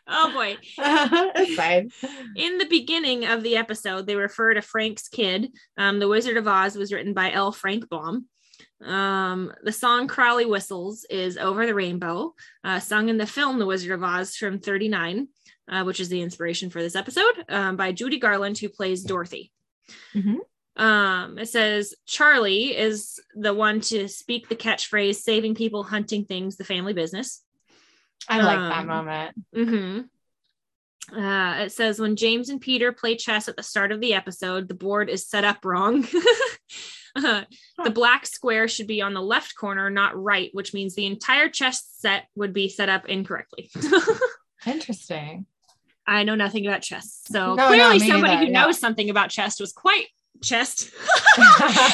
C: oh boy, [LAUGHS]
B: fine.
C: in the beginning of the episode, they refer to Frank's kid. Um, the Wizard of Oz was written by L. Frank Baum. Um, the song Crowley Whistles is Over the Rainbow, uh, sung in the film The Wizard of Oz from 39, uh, which is the inspiration for this episode, um, by Judy Garland, who plays Dorothy.
B: Mhm.
C: Um, it says Charlie is the one to speak the catchphrase saving people, hunting things, the family business.
B: I like that
C: Um,
B: moment.
C: Mm-hmm. Uh, it says when James and Peter play chess at the start of the episode, the board is set up wrong. [LAUGHS] Uh, the black square should be on the left corner, not right, which means the entire chess set would be set up incorrectly. [LAUGHS]
B: Interesting.
C: I know nothing about chess, so
B: No,
C: clearly
B: me
C: somebody
B: neither,
C: who
B: yeah.
C: knows something about chess was quite chest [LAUGHS]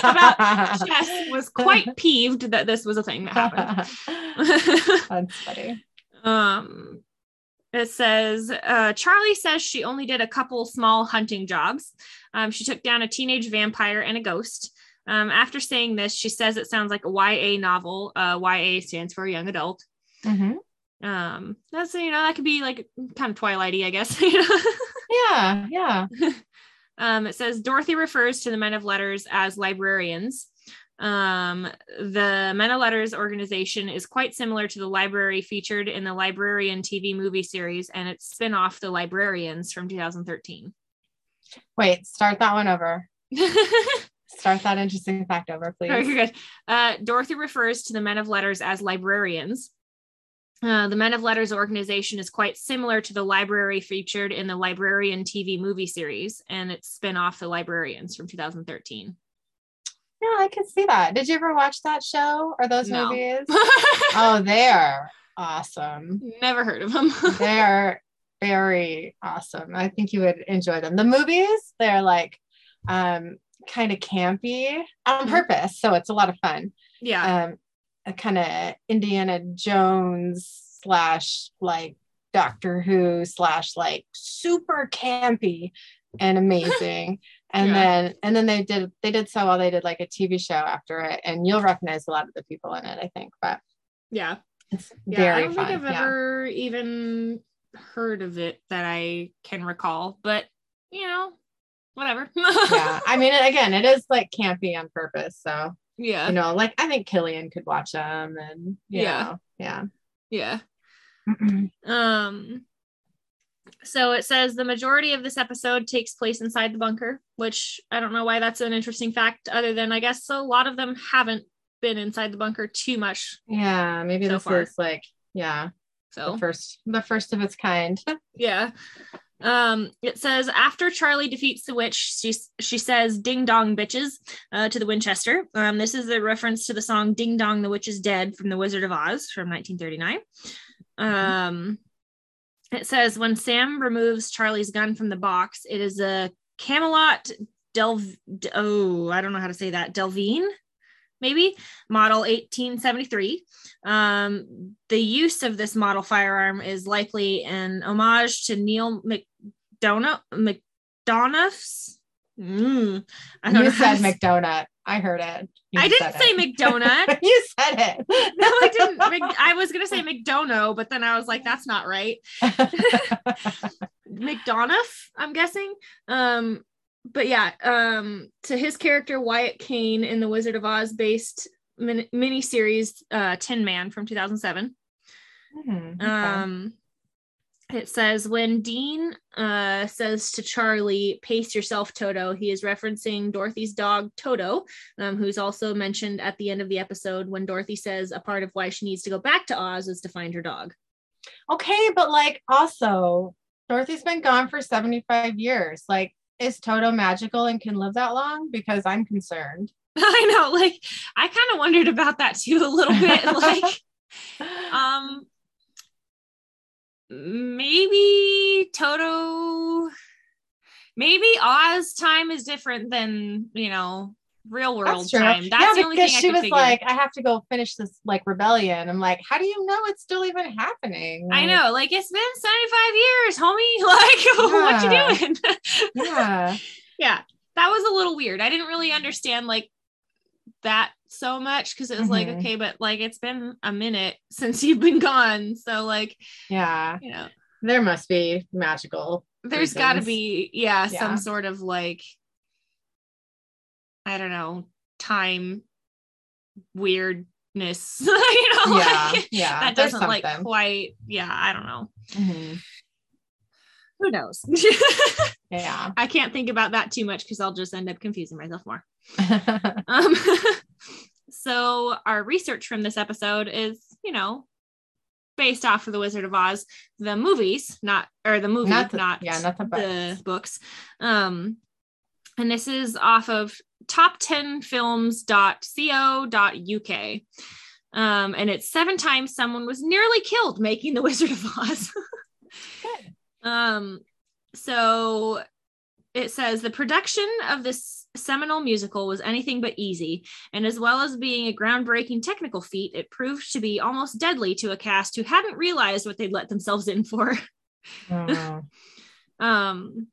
C: about [LAUGHS] chess was quite peeved that this was a thing that happened. [LAUGHS]
B: That's funny.
C: Um, it says uh, Charlie says she only did a couple small hunting jobs. Um, she took down a teenage vampire and a ghost. Um, after saying this, she says it sounds like a YA novel. Uh, YA stands for young adult.
B: Mhm.
C: Um, that's you know that could be like kind of Twilighty, I guess. [LAUGHS] you know?
B: Yeah, yeah. [LAUGHS]
C: Um, it says Dorothy refers to the men of letters as librarians. Um, the Men of Letters organization is quite similar to the library featured in the Librarian TV movie series and its spin off, The Librarians, from 2013.
B: Wait, start that one over. [LAUGHS] Start that interesting fact over, please.
C: good. Uh, Dorothy refers to the Men of Letters as librarians. Uh, the Men of Letters organization is quite similar to the library featured in the Librarian TV movie series and its spin off, The Librarians, from 2013.
B: Yeah, I can see that. Did you ever watch that show or those
C: No.
B: movies? [LAUGHS] Oh, they're awesome.
C: Never heard of them. [LAUGHS]
B: They're very awesome. I think you would enjoy them. The movies, they're like um kind of campy on
C: Mhm.
B: purpose. So it's a lot of fun.
C: yeah.
B: Um a kind of Indiana Jones slash like Doctor Who slash like super campy and amazing. [LAUGHS] And
C: Yeah.
B: then and then they did they did so well they did like a TV show after it and you'll recognize a lot of the people in it, I think. But
C: yeah.
B: it's
C: Yeah.
B: very
C: I don't
B: fun.
C: think I've
B: yeah.
C: ever even heard of it that I can recall, but you know, whatever. [LAUGHS]
B: yeah. I mean again, it is like campy on purpose. So
C: yeah.
B: you know, like I think Killian could watch them and
C: Yeah.
B: know, yeah.
C: Yeah. [CLEARS THROAT] Um so it says the majority of this episode takes place inside the bunker, which I don't know why that's an interesting fact, other than I guess a lot of them haven't been inside the bunker too much.
B: yeah, maybe
C: So
B: this
C: far.
B: is like yeah,
C: So
B: the first the first of its kind. [LAUGHS]
C: yeah. Um, it says after Charlie defeats the witch, she she says "Ding dong, bitches" uh, to the Winchester. Um, this is a reference to the song "Ding Dong, the Witch is Dead" from The Wizard of Oz from 1939. Um, it says when Sam removes Charlie's gun from the box, it is a Camelot Del. Oh, I don't know how to say that. Delvine, maybe model 1873. Um, the use of this model firearm is likely an homage to Neil McDonough. McDonough's. Mm, I don't
B: You
C: how
B: said McDonut. I heard it. You
C: I didn't
B: said
C: say
B: it.
C: McDonut. [LAUGHS]
B: you said it. [LAUGHS]
C: No, I didn't. [LAUGHS] Mc- I was gonna say McDonough, but then I was like, that's not right. McDonough, I'm guessing. Um, but yeah, um, to his character Wyatt Cain in the Wizard of Oz based min- miniseries uh, Tin Man from 2007.
B: Hmm, okay.
C: Um, it says when Dean uh, says to Charlie, "Pace yourself, Toto," he is referencing Dorothy's dog Toto, um, who's also mentioned at the end of the episode when Dorothy says a part of why she needs to go back to Oz is to find her dog.
B: okay, but like also, Dorothy's been gone for 75 years. Like, is Toto magical and can live that long? Because I'm concerned. [LAUGHS]
C: I know, like I kind of wondered about that too a little bit. [LAUGHS] like, [LAUGHS] um, maybe Toto, maybe Oz time is different than you know real world
B: That's
C: time. That's
B: yeah,
C: the only
B: because
C: thing
B: she was
C: figure.
B: like, I have to go finish this like rebellion. I'm like, how do you know it's still even happening?
C: I know, like it's been 75 years, homie. [LAUGHS] Like,
B: Yeah.
C: what you doing? [LAUGHS]
B: Yeah.
C: yeah, that was a little weird. I didn't really understand like that so much because it was like,
B: Mhm.
C: okay, but like it's been a minute [LAUGHS] since you've been gone. So, like,
B: Yeah.
C: you know,
B: There must be magical.
C: there's got to be, yeah,
B: Yeah.
C: some sort of like, I don't know, time weirdness, [LAUGHS] you know,
B: Yeah.
C: like,
B: Yeah.
C: that doesn't like quite, yeah, I don't know.
B: Mhm.
C: Who knows? [LAUGHS]
B: Yeah.
C: I can't think about that too much because I'll just end up confusing myself more. [LAUGHS] Um, [LAUGHS] so our research from this episode is, you know, based off of the Wizard of Oz, the movies, not or the movie,
B: Not
C: not,
B: yeah, not the
C: the
B: books.
C: books. Um, and this is off of top10films.co.uk. Um, and it's seven times someone was nearly killed making the Wizard of Oz. Um, so it says the production of this seminal musical was anything but easy, and as well as being a groundbreaking technical feat, it proved to be almost deadly to a cast who hadn't realized what they'd let themselves in for.
B: Oh. [LAUGHS]
C: Um,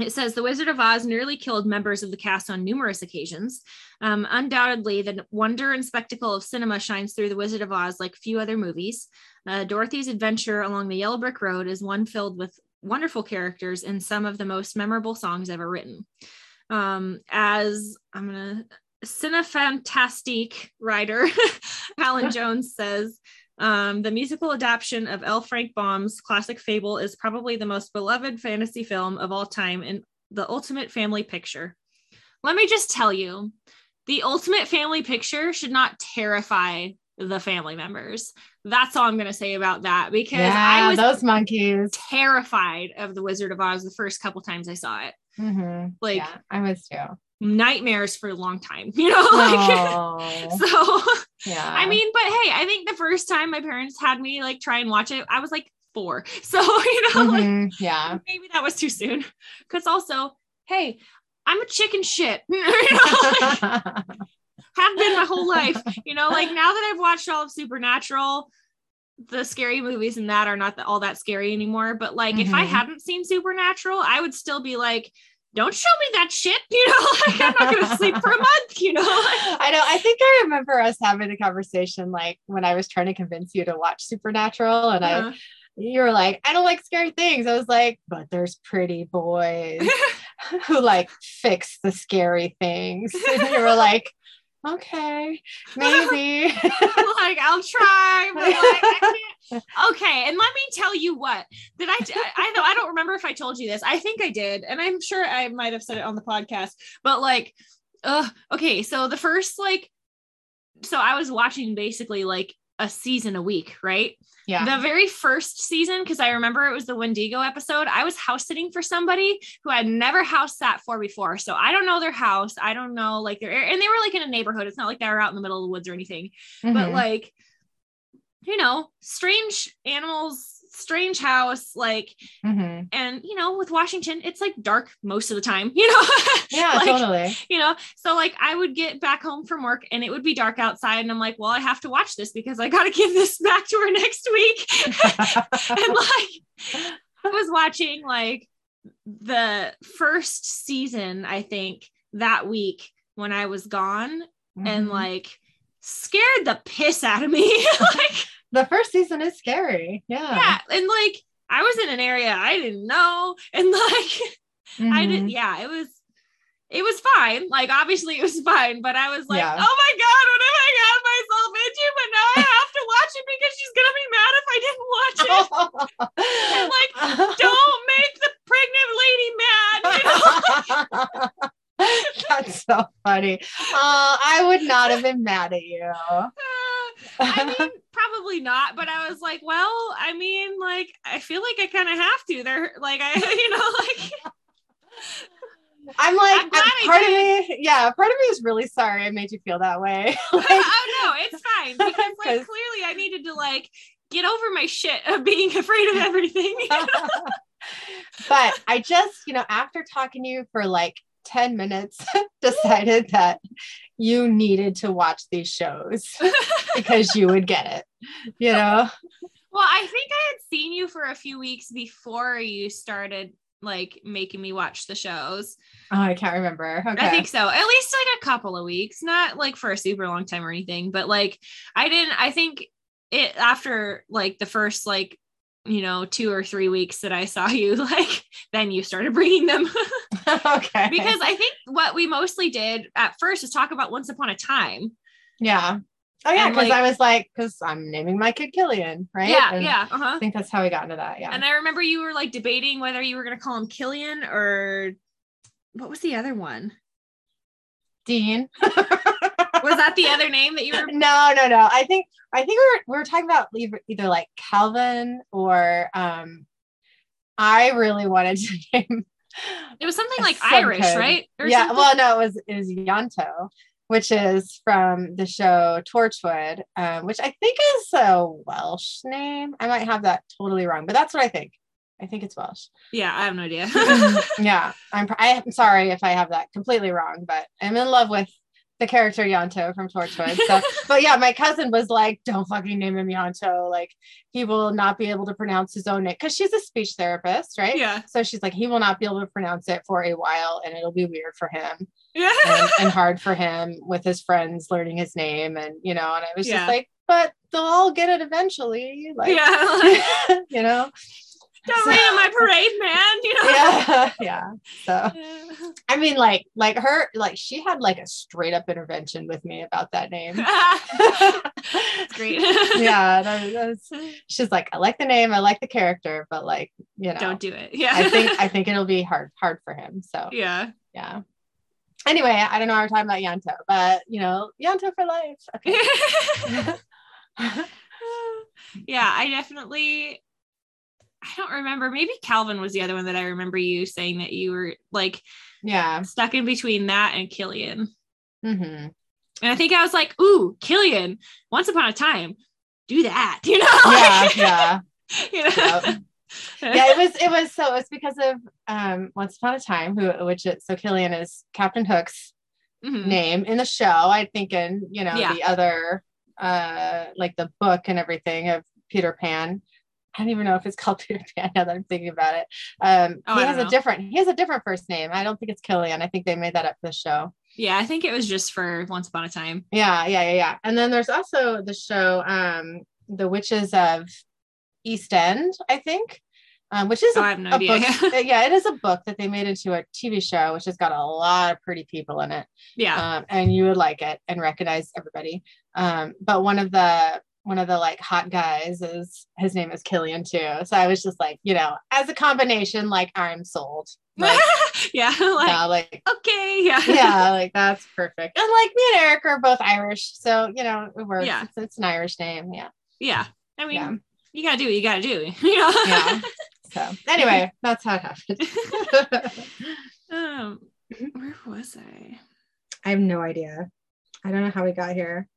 C: it says the Wizard of Oz nearly killed members of the cast on numerous occasions. Um, undoubtedly, the wonder and spectacle of cinema shines through the Wizard of Oz like few other movies. Uh, Dorothy's adventure along the Yellow Brick Road is one filled with wonderful characters and some of the most memorable songs ever written. Um, as I'm gonna Cinefantastique writer [LAUGHS] Alan [LAUGHS] Jones says, um, the musical adaptation of L. Frank Baum's classic fable is probably the most beloved fantasy film of all time and the ultimate family picture. Let me just tell you, the ultimate family picture should not terrify the family members. That's all I'm going to say about that because
B: yeah,
C: I was
B: those monkeys.
C: terrified of the Wizard of Oz the first couple times I saw it.
B: Mhm.
C: Like
B: yeah, I was too.
C: Nightmares for a long time, [LAUGHS] you know? Like, [LAUGHS] so
B: yeah.
C: I mean, but hey, I think the first time my parents had me like try and watch it, I was like four. [LAUGHS] So, you know, like
B: Mhm, yeah.
C: maybe that was too soon. Cause also, hey, I'm a chicken shit. you know, like, have been my whole life. You know, like now that I've watched all of Supernatural, the scary movies and that are not all that scary anymore. But like, if I
B: Mhm.
C: hadn't seen Supernatural, I would still be like, don't show me that shit. [LAUGHS] You know, like I'm not gonna sleep for a month. You know,
B: I know. I think I remember us having a conversation like when I was trying to convince you to watch Supernatural, and I
C: Uh,
B: you were like, I don't like scary things. I was like, but there's pretty boys [LAUGHS] who like fix the scary things. [LAUGHS] And you were like, okay, [LAUGHS] maybe. [LAUGHS]
C: like I'll try, but like I can't. [LAUGHS] Okay, and let me tell you what did I? I know I don't remember if I told you this. I think I did, and I'm sure I might have said it on the podcast. But like, uh, okay, so the first like, so I was watching basically like a season a week, right?
B: yeah.
C: The very first season, because I remember it was the Wendigo episode, I was house sitting for somebody who I'd never house sat for before. So I don't know their house. I don't know like their and they were like in a neighborhood. It's not like they were out in the middle of the woods or anything. But
B: Mhm.
C: like, you know, strange animals, strange house, like,
B: Mhm.
C: and you know, with Washington, it's like dark most of the time, [LAUGHS] you know.
B: yeah,
C: like,
B: totally.
C: you know so like i would get back home from work and it would be dark outside and i'm like well i have to watch this because i got to [LAUGHS] give this back to her next week [LAUGHS] and like i was watching like the first season i think that week when I was gone and
B: Mhm.
C: like scared the piss out of me. [LAUGHS] like, [LAUGHS]
B: the first season is scary. Yeah.
C: yeah. And like, I was in an area I didn't know. And like, I did,
B: Mhm.
C: yeah, it was, it was fine. Like, obviously, it was fine, but I was like,
B: Yeah.
C: oh my God, what have I got myself into? But now I have to watch it because she's going to be mad if I didn't watch it. [LAUGHS] And like, don't make the pregnant lady mad. You know? [LAUGHS]
B: That's so funny. Uh, I would not have been mad at you.
C: Uh, [LAUGHS] I mean, probably not, but I was like, well, I mean, like, I feel like I kind of have to. They're like, I, [LAUGHS] you know, like,
B: I'm like,
C: I'm glad I
B: part of me, yeah, part of me is really sorry I made you feel that way. Like,
C: oh no, it's fine because, like, clearly I needed to like get over my shit of being afraid of everything.
B: but I just, you know, after talking to you for like 10 minutes, [LAUGHS] decided that you needed to watch these shows [LAUGHS] because you would get it, you know?
C: well, I think I had seen you for a few weeks before you started like making me watch the shows.
B: Oh, I can't remember. Okay.
C: I think so. At least like a couple of weeks, not like for a super long time or anything, but like I didn't I think it after like the first like you know, two or three weeks that I saw you, [LAUGHS] like then you started bringing them [LAUGHS]
B: okay.
C: because I think what we mostly did at first is talk about Once Upon a Time.
B: yeah. Oh, yeah. Because
C: like-
B: I was like, because I'm naming my kid Killian, right?
C: Yeah,
B: And
C: yeah, uh huh.
B: I think that's how we got into that. Yeah.
C: And I remember you were like debating whether you were gonna call him Killian or what was the other one?
B: Dean. [LAUGHS]
C: Was that the other name that you were?
B: no, no, no. I think I think we were we were talking about either, either like Calvin or um I really wanted to [LAUGHS] name
C: It was something like Irish, right? Or
B: yeah,
C: something?
B: well no, it was it was Ianto, which is from the show Torchwood, um, which I think is a Welsh name. I might have that totally wrong, but that's what I think. I think it's Welsh.
C: yeah, I have no idea. [LAUGHS]
B: yeah, I'm I'm sorry if I have that completely wrong, but I'm in love with the character Ianto from Torchwood. So, [LAUGHS] but yeah, my cousin was like, "Don't fucking name him Ianto. Like, he will not be able to pronounce his own name because she's a speech therapist, right?
C: yeah,
B: So she's like, he will not be able to pronounce it for a while, and it'll be weird for him
C: yeah.
B: and, and hard for him with his friends learning his name, and you know. And I was
C: Yeah.
B: just like, but they'll all get it eventually, like,
C: yeah, like, [LAUGHS]
B: you know.
C: Don't
B: So-
C: rain on my parade, man. You know.
B: Yeah, [LAUGHS] yeah. So.
C: Yeah. [LAUGHS]
B: I mean, like, like her, like she had like a straight up intervention with me about that name. [LAUGHS]
C: That's great.
B: yeah, that, that's, she's like, I like the name, I like the character, but like, you know,
C: Don't do it. Yeah.
B: I think I think it'll be hard, hard for him. So
C: yeah.
B: yeah. Anyway, I don't know we're talking about Ianto, but you know, Ianto for life. Okay.
C: yeah, I definitely I don't remember. Maybe Calvin was the other one that I remember you saying that you were like
B: yeah.
C: stuck in between that and Killian.
B: hmm
C: And I think I was like, ooh, Killian, once upon a time, do that, [LAUGHS] you know?
B: Yeah, yeah. [LAUGHS]
C: you know?
B: Yep. yeah, it was it was so it's because of um Once Upon a Time, who which it, so Killian is Captain Hook's
C: Mhm.
B: name in the show. I think in you know
C: Yeah.
B: the other uh like the book and everything of Peter Pan. I don't even know if it's called [LAUGHS] Peter Pan now that I'm thinking about it. Um
C: Oh,
B: he has a
C: know.
B: different he has a different first name. I don't think it's Killian. I think they made that up for the show.
C: Yeah, I think it was just for once upon a time.
B: Yeah, yeah, yeah, yeah. And then there's also the show um The Witches of East End, I think. Um, which is
C: Oh,
B: a
C: I have no
B: a
C: idea.
B: book- [LAUGHS] yeah, it is a book that they made into a TV show, which has got a lot of pretty people in it.
C: Yeah.
B: Um, and you would like it and recognize everybody. Um, but one of the one of the like hot guys is his name is Killian too. So I was just like, you know, as a combination, like I'm sold. Like, [LAUGHS]
C: yeah. [LAUGHS] Like,
B: yeah, like
C: okay. Yeah.
B: yeah, [LAUGHS] like that's perfect. And like me and Eric are both Irish, so you know it works.
C: Yeah.
B: It's, it's an Irish name. Yeah,
C: Yeah. I mean,
B: Yeah.
C: you gotta do what you gotta do. You know?
B: yeah. So anyway, that's how it happened.
C: um, where was I?
B: I have no idea. I don't know how we got here.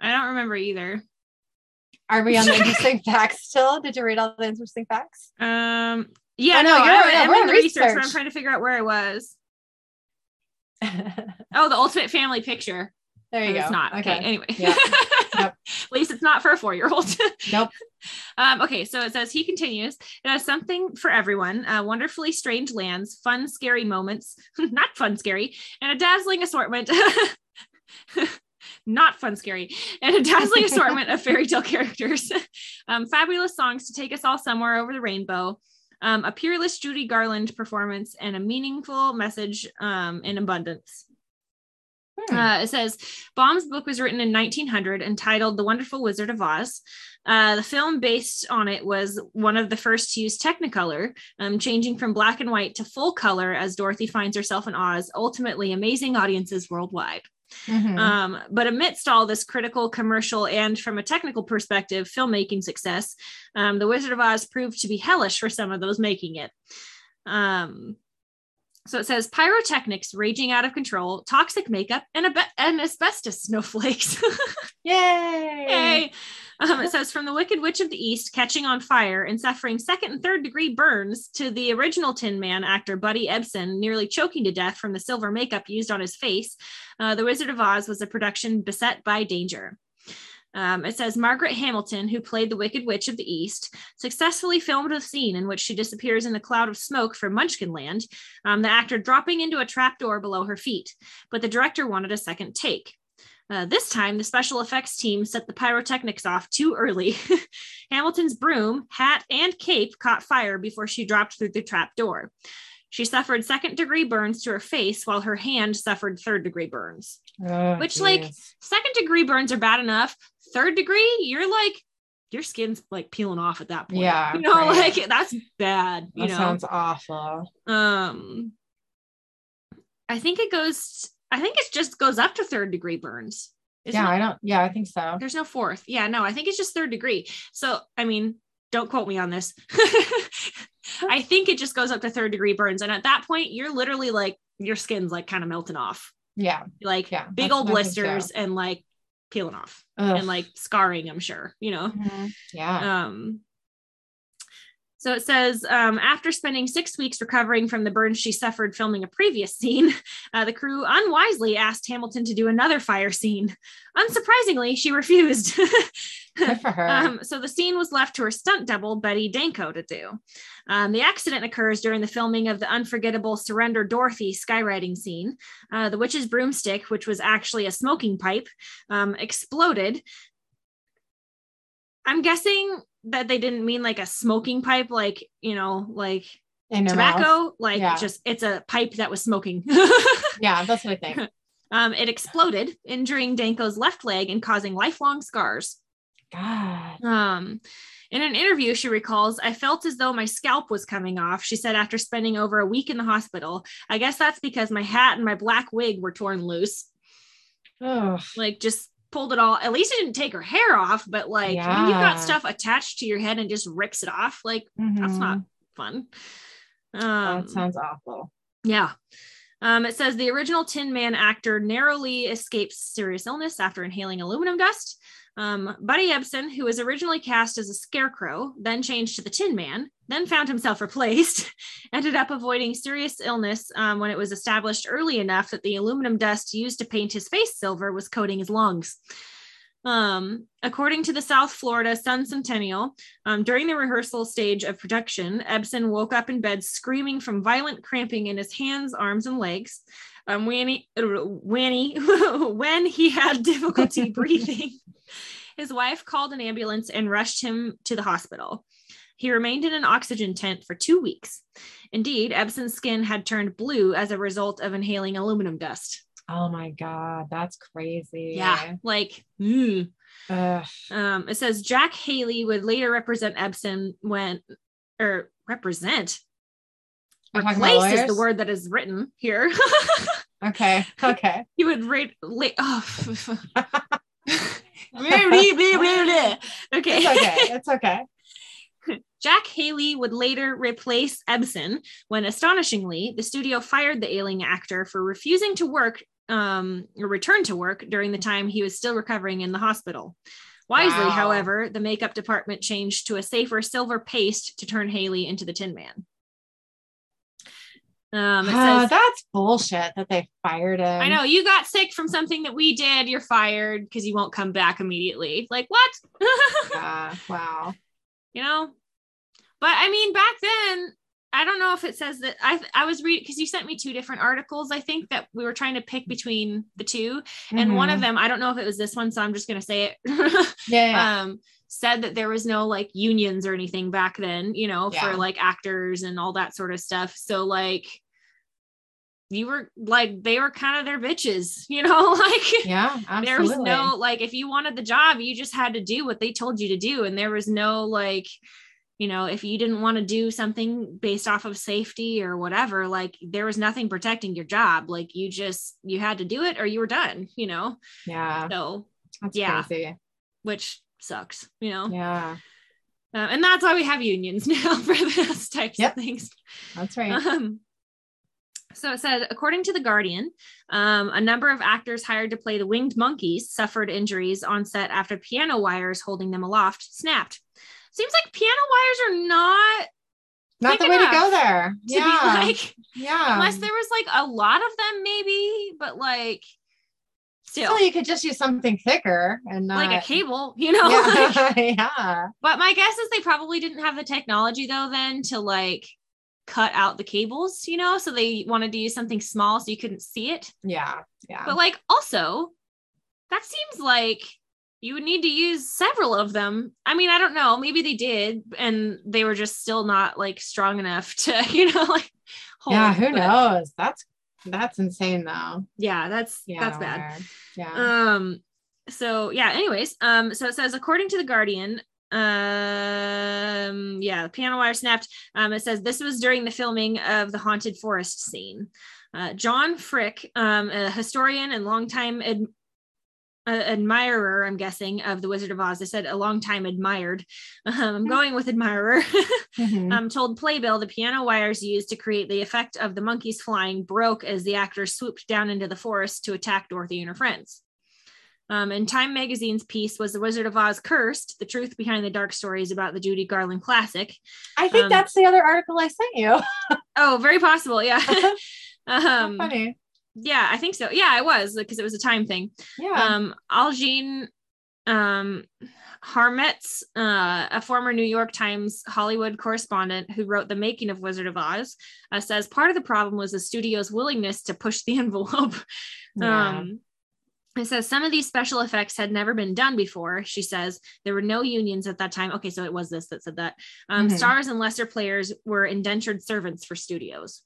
C: I don't remember either.
B: Are we on the [LAUGHS] interesting facts still? Did you read all the interesting facts?
C: Um, yeah,
B: Oh, no,
C: no,
B: you're-
C: I,
B: yeah,
C: I'm
B: we're
C: in the research, but I'm trying to figure out where I was. [LAUGHS] Oh, the ultimate family picture.
B: there you
C: Oh,
B: go.
C: It's not. Okay. Anyway.
B: Yeah. [LAUGHS]
C: At least it's not for a four year old.
E: Nope.
C: Um, okay, so it says he continues. It has something for everyone uh, wonderfully strange lands, fun, scary moments, not fun, scary, and a dazzling assortment. Not fun, scary, and a dazzling [LAUGHS] assortment of fairy tale characters. [LAUGHS] um, fabulous songs to take us all somewhere over the rainbow. Um, a peerless Judy Garland performance and a meaningful message um, in abundance.
E: Hmm.
C: Uh, it says Baum's book was written in 1900 entitled The Wonderful Wizard of Oz. Uh, the film based on it was one of the first to use Technicolor, um, changing from black and white to full color as Dorothy finds herself in Oz, ultimately amazing audiences worldwide.
E: Mhm.
C: Um, but amidst all this critical, commercial, and from a technical perspective, filmmaking success, um, The Wizard of Oz proved to be hellish for some of those making it. Um, so it says pyrotechnics raging out of control, toxic makeup, and, abe- and asbestos snowflakes. [LAUGHS]
E: Yay.
C: Yay. Um, it says from the Wicked Witch of the East catching on fire and suffering second and third degree burns to the original Tin Man actor Buddy Ebsen nearly choking to death from the silver makeup used on his face. Uh, the Wizard of Oz was a production beset by danger. Um, it says Margaret Hamilton, who played the Wicked Witch of the East, successfully filmed a scene in which she disappears in a cloud of smoke from Munchkinland, um, the actor dropping into a trapdoor below her feet. But the director wanted a second take. Uh, this time, the special effects team set the pyrotechnics off too early. [LAUGHS] Hamilton's broom, hat, and cape caught fire before she dropped through the trap door. She suffered second degree burns to her face while her hand suffered third degree burns.
E: Oh,
C: Which, like. Second degree burns are bad enough. Third degree, you're like, your skin's like peeling off at that point.
E: Yeah,
C: You know,
E: right.
C: like that's bad. You
E: that
C: know,
E: sounds awful.
C: um, I think it goes, I think it just goes up to third degree burns.
E: Yeah,
C: it?
E: I don't. Yeah, I think so.
C: There's no fourth. Yeah, no, I think it's just third degree. So, I mean, don't quote me on this. [LAUGHS] I think it just goes up to third degree burns. And at that point, you're literally like, your skin's like kind of melting off.
E: Yeah.
C: Like
E: Yeah,
C: big old
E: think so.
C: blisters and like peeling off
E: Ugh.
C: and like scarring, I'm sure, you know.
E: Mhm. Yeah.
C: Um, so it says um, after spending six weeks recovering from the burns she suffered filming a previous scene, [LAUGHS] uh, the crew unwisely asked Hamilton to do another fire scene. Unsurprisingly, she refused. [LAUGHS]
E: Good for her.
C: Um, so the scene was left to her stunt double, Betty Danko, to do. Um, the accident occurs during the filming of the unforgettable Surrender Dorothy skywriting scene. Uh, the witch's broomstick, which was actually a smoking pipe, um, exploded. I'm guessing that they didn't mean like a smoking pipe, like, you know, like
E: In her mouth.
C: tobacco, like
E: Yeah.
C: just it's a pipe that was smoking. [LAUGHS]
E: Yeah, that's what I think. [LAUGHS]
C: um, it exploded, injuring Danko's left leg and causing lifelong scars.
E: God.
C: Um, in an interview, she recalls, I felt as though my scalp was coming off. She said after spending over a week in the hospital, I guess that's because my hat and my black wig were torn loose.
E: Ugh.
C: Like just pulled it all. At least it didn't take her hair off, but like when you've got stuff attached to your head and just rips it off, like that's
E: Mhm.
C: not fun. Um,
E: that sounds awful.
C: yeah. Um, it says the original Tin Man actor narrowly escapes serious illness after inhaling aluminum dust. Um, Buddy Ebsen, who was originally cast as a scarecrow, then changed to the Tin Man, then found himself [LAUGHS] replaced, ended up avoiding serious illness um, when it was established early enough that the aluminum dust used to paint his face silver was coating his lungs. Um, according to the South Florida Sun Sentinel, um, during the rehearsal stage of production, Ebsen woke up in bed screaming from violent cramping in his hands, arms, and legs. Um, when he, [LAUGHS] when he, had difficulty [LAUGHS] breathing, his wife called an ambulance and rushed him to the hospital. He remained in an oxygen tent for two weeks. Indeed, Ebsen's skin had turned blue as a result of inhaling aluminum dust.
E: Oh my God. That's crazy.
C: Yeah, like, mm. Um, it says Jack Haley would later represent Ebsen when, or represent, replace is the word that is written here. [LAUGHS]
E: Okay. Okay.
C: he would rate, la- oh. [LAUGHS] okay.
E: It's okay. It's okay.
C: Jack Haley would later replace Ebsen when, astonishingly, the studio fired the ailing actor for refusing to work um, or return to work during the time he was still recovering in the hospital. Wisely,
E: Wow.
C: however, the makeup department changed to a safer silver paste to turn Haley into the Tin Man. Um, it
E: Uh,
C: says,
E: that's bullshit that they fired him.
C: I know you got sick from something that we did. You're fired because you won't come back immediately. Like what? [LAUGHS]
E: Yeah. Wow.
C: you know. But I mean, back then, I don't know if it says that. I I was reading because you sent me two different articles. I think that we were trying to pick between the 2 and one of
E: Mhm.
C: them, I don't know if it was this one, so I'm just gonna say it. [LAUGHS]
E: Yeah. yeah.
C: um said that there was no like unions or anything back then you know
E: Yeah.
C: for like actors and all that sort of stuff so like you were like they were kind of their bitches [LAUGHS] you know [LAUGHS] like
E: yeah.
C: there was no like if you wanted the job you just had to do what they told you to do and there was no like you know if you didn't want to do something based off of safety or whatever like there was nothing protecting your job like you just you had to do it or you were done you know
E: Yeah.
C: so
E: That's
C: yeah.
E: crazy.
C: which sucks you know
E: Yeah.
C: uh, and that's why we have unions [LAUGHS] now for those types
E: Yep.
C: of things.
E: That's right.
C: Um, so it said, according to The Guardian, um, a number of actors hired to play the winged monkeys suffered injuries on set after piano wires holding them aloft snapped. Seems like piano wires are not
E: Not the way to go there.
C: to
E: yeah.
C: be [LAUGHS] like,
E: yeah.
C: unless there was like a lot of them, maybe, but like still.
E: Still, you could just use something thicker and not
C: like a cable, [LAUGHS] you know. like-
E: Yeah. [LAUGHS] yeah.
C: But my guess is they probably didn't have the technology though then to like cut out the cables, you know, so they wanted to use something small so you couldn't see it.
E: Yeah. Yeah.
C: But like also that seems like you would need to use several of them. I mean, I don't know, maybe they did and they were just still not like strong enough to, [LAUGHS] you know, like hold,
E: yeah. Who
C: but
E: knows? That's that's insane though.
C: Yeah, that's
E: Yeah.
C: that's bad.
E: weird. Yeah.
C: um so yeah anyways um so it says according to the guardian um yeah the piano wire snapped um it says this was during the filming of the haunted forest scene uh, john fricke um a historian and longtime ad- admirer i'm guessing of the wizard of oz i said a long time admired um, i'm going with admirer [LAUGHS]
E: Mhm.
C: um, told Playbill the piano wires used to create the effect of the monkeys flying broke as the actors swooped down into the forest to attack Dorothy and her friends. Um, and Time Magazine's piece was The Wizard of Oz Cursed, the truth behind the dark stories about the Judy Garland classic.
E: I think
C: um,
E: that's the other article I sent you. [LAUGHS]
C: Oh, very possible. Yeah. [LAUGHS] Um,
E: funny.
C: Yeah, I think so. Yeah, it was because it was a time thing.
E: Yeah.
C: Um, Aljean um, Harmetz, uh, a former New York Times Hollywood correspondent who wrote The Making of Wizard of Oz, uh, says part of the problem was the studio's willingness to push the [LAUGHS] envelope.
E: Yeah.
C: Um, it says some of these special effects had never been done before. She says there were no unions at that time. Okay, so it was this that said that. Um,
E: Mhm.
C: Stars and lesser players were indentured servants for studios.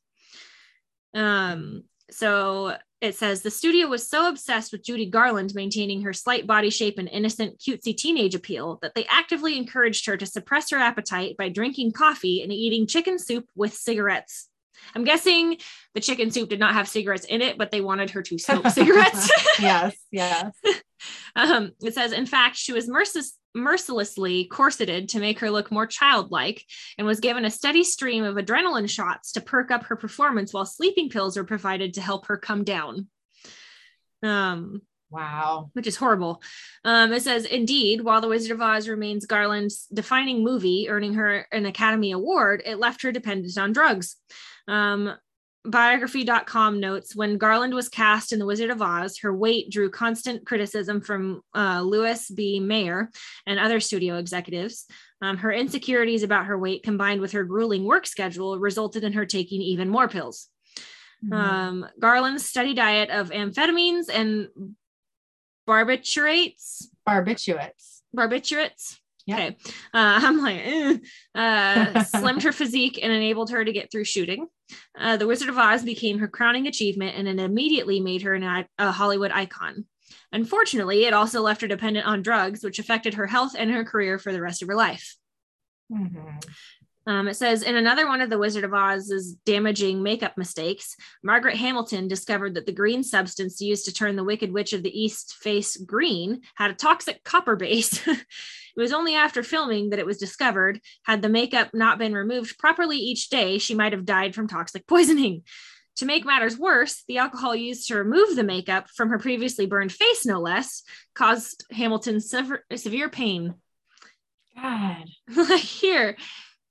C: Um, so it says the studio was so obsessed with Judy Garland maintaining her slight body shape and innocent, cutesy teenage appeal that they actively encouraged her to suppress her appetite by drinking coffee and eating chicken soup with cigarettes. I'm guessing the chicken soup did not have cigarettes in it, but they wanted her to smoke [LAUGHS] cigarettes.
E: yes. Yes. [LAUGHS]
C: Um, it says, in fact, she was mercil- mercilessly corseted to make her look more childlike and was given a steady stream of adrenaline shots to perk up her performance while sleeping pills were provided to help her come down. Um,
E: Wow.
C: which is horrible. Um, it says, indeed, while The Wizard of Oz remains Garland's defining movie, earning her an Academy Award, it left her dependent on drugs. Um, biography.com notes when Garland was cast in The Wizard of Oz, her weight drew constant criticism from uh, Louis B. Mayer and other studio executives. Um, her insecurities about her weight combined with her grueling work schedule resulted in her taking even more pills.
E: Mhm.
C: Um, Garland's steady diet of amphetamines and barbiturates,
E: Barbiturates.
C: barbiturates.
E: Yep.
C: Okay. Uh, [LAUGHS] I'm like, eh. uh, slimmed her physique and enabled her to get through shooting. Uh, the Wizard of Oz became her crowning achievement and it immediately made her an, a Hollywood icon. Unfortunately, it also left her dependent on drugs, which affected her health and her career for the rest of her life.
E: Mhm.
C: Um, it says in another one of the Wizard of Oz's damaging makeup mistakes, Margaret Hamilton discovered that the green substance used to turn the Wicked Witch of the East face green had a toxic copper base. [LAUGHS] it was only after filming that it was discovered. Had the makeup not been removed properly each day, she might have died from toxic poisoning. To make matters worse, the alcohol used to remove the makeup from her previously burned face, no less, caused Hamilton sever- severe pain.
E: God. [LAUGHS]
C: like here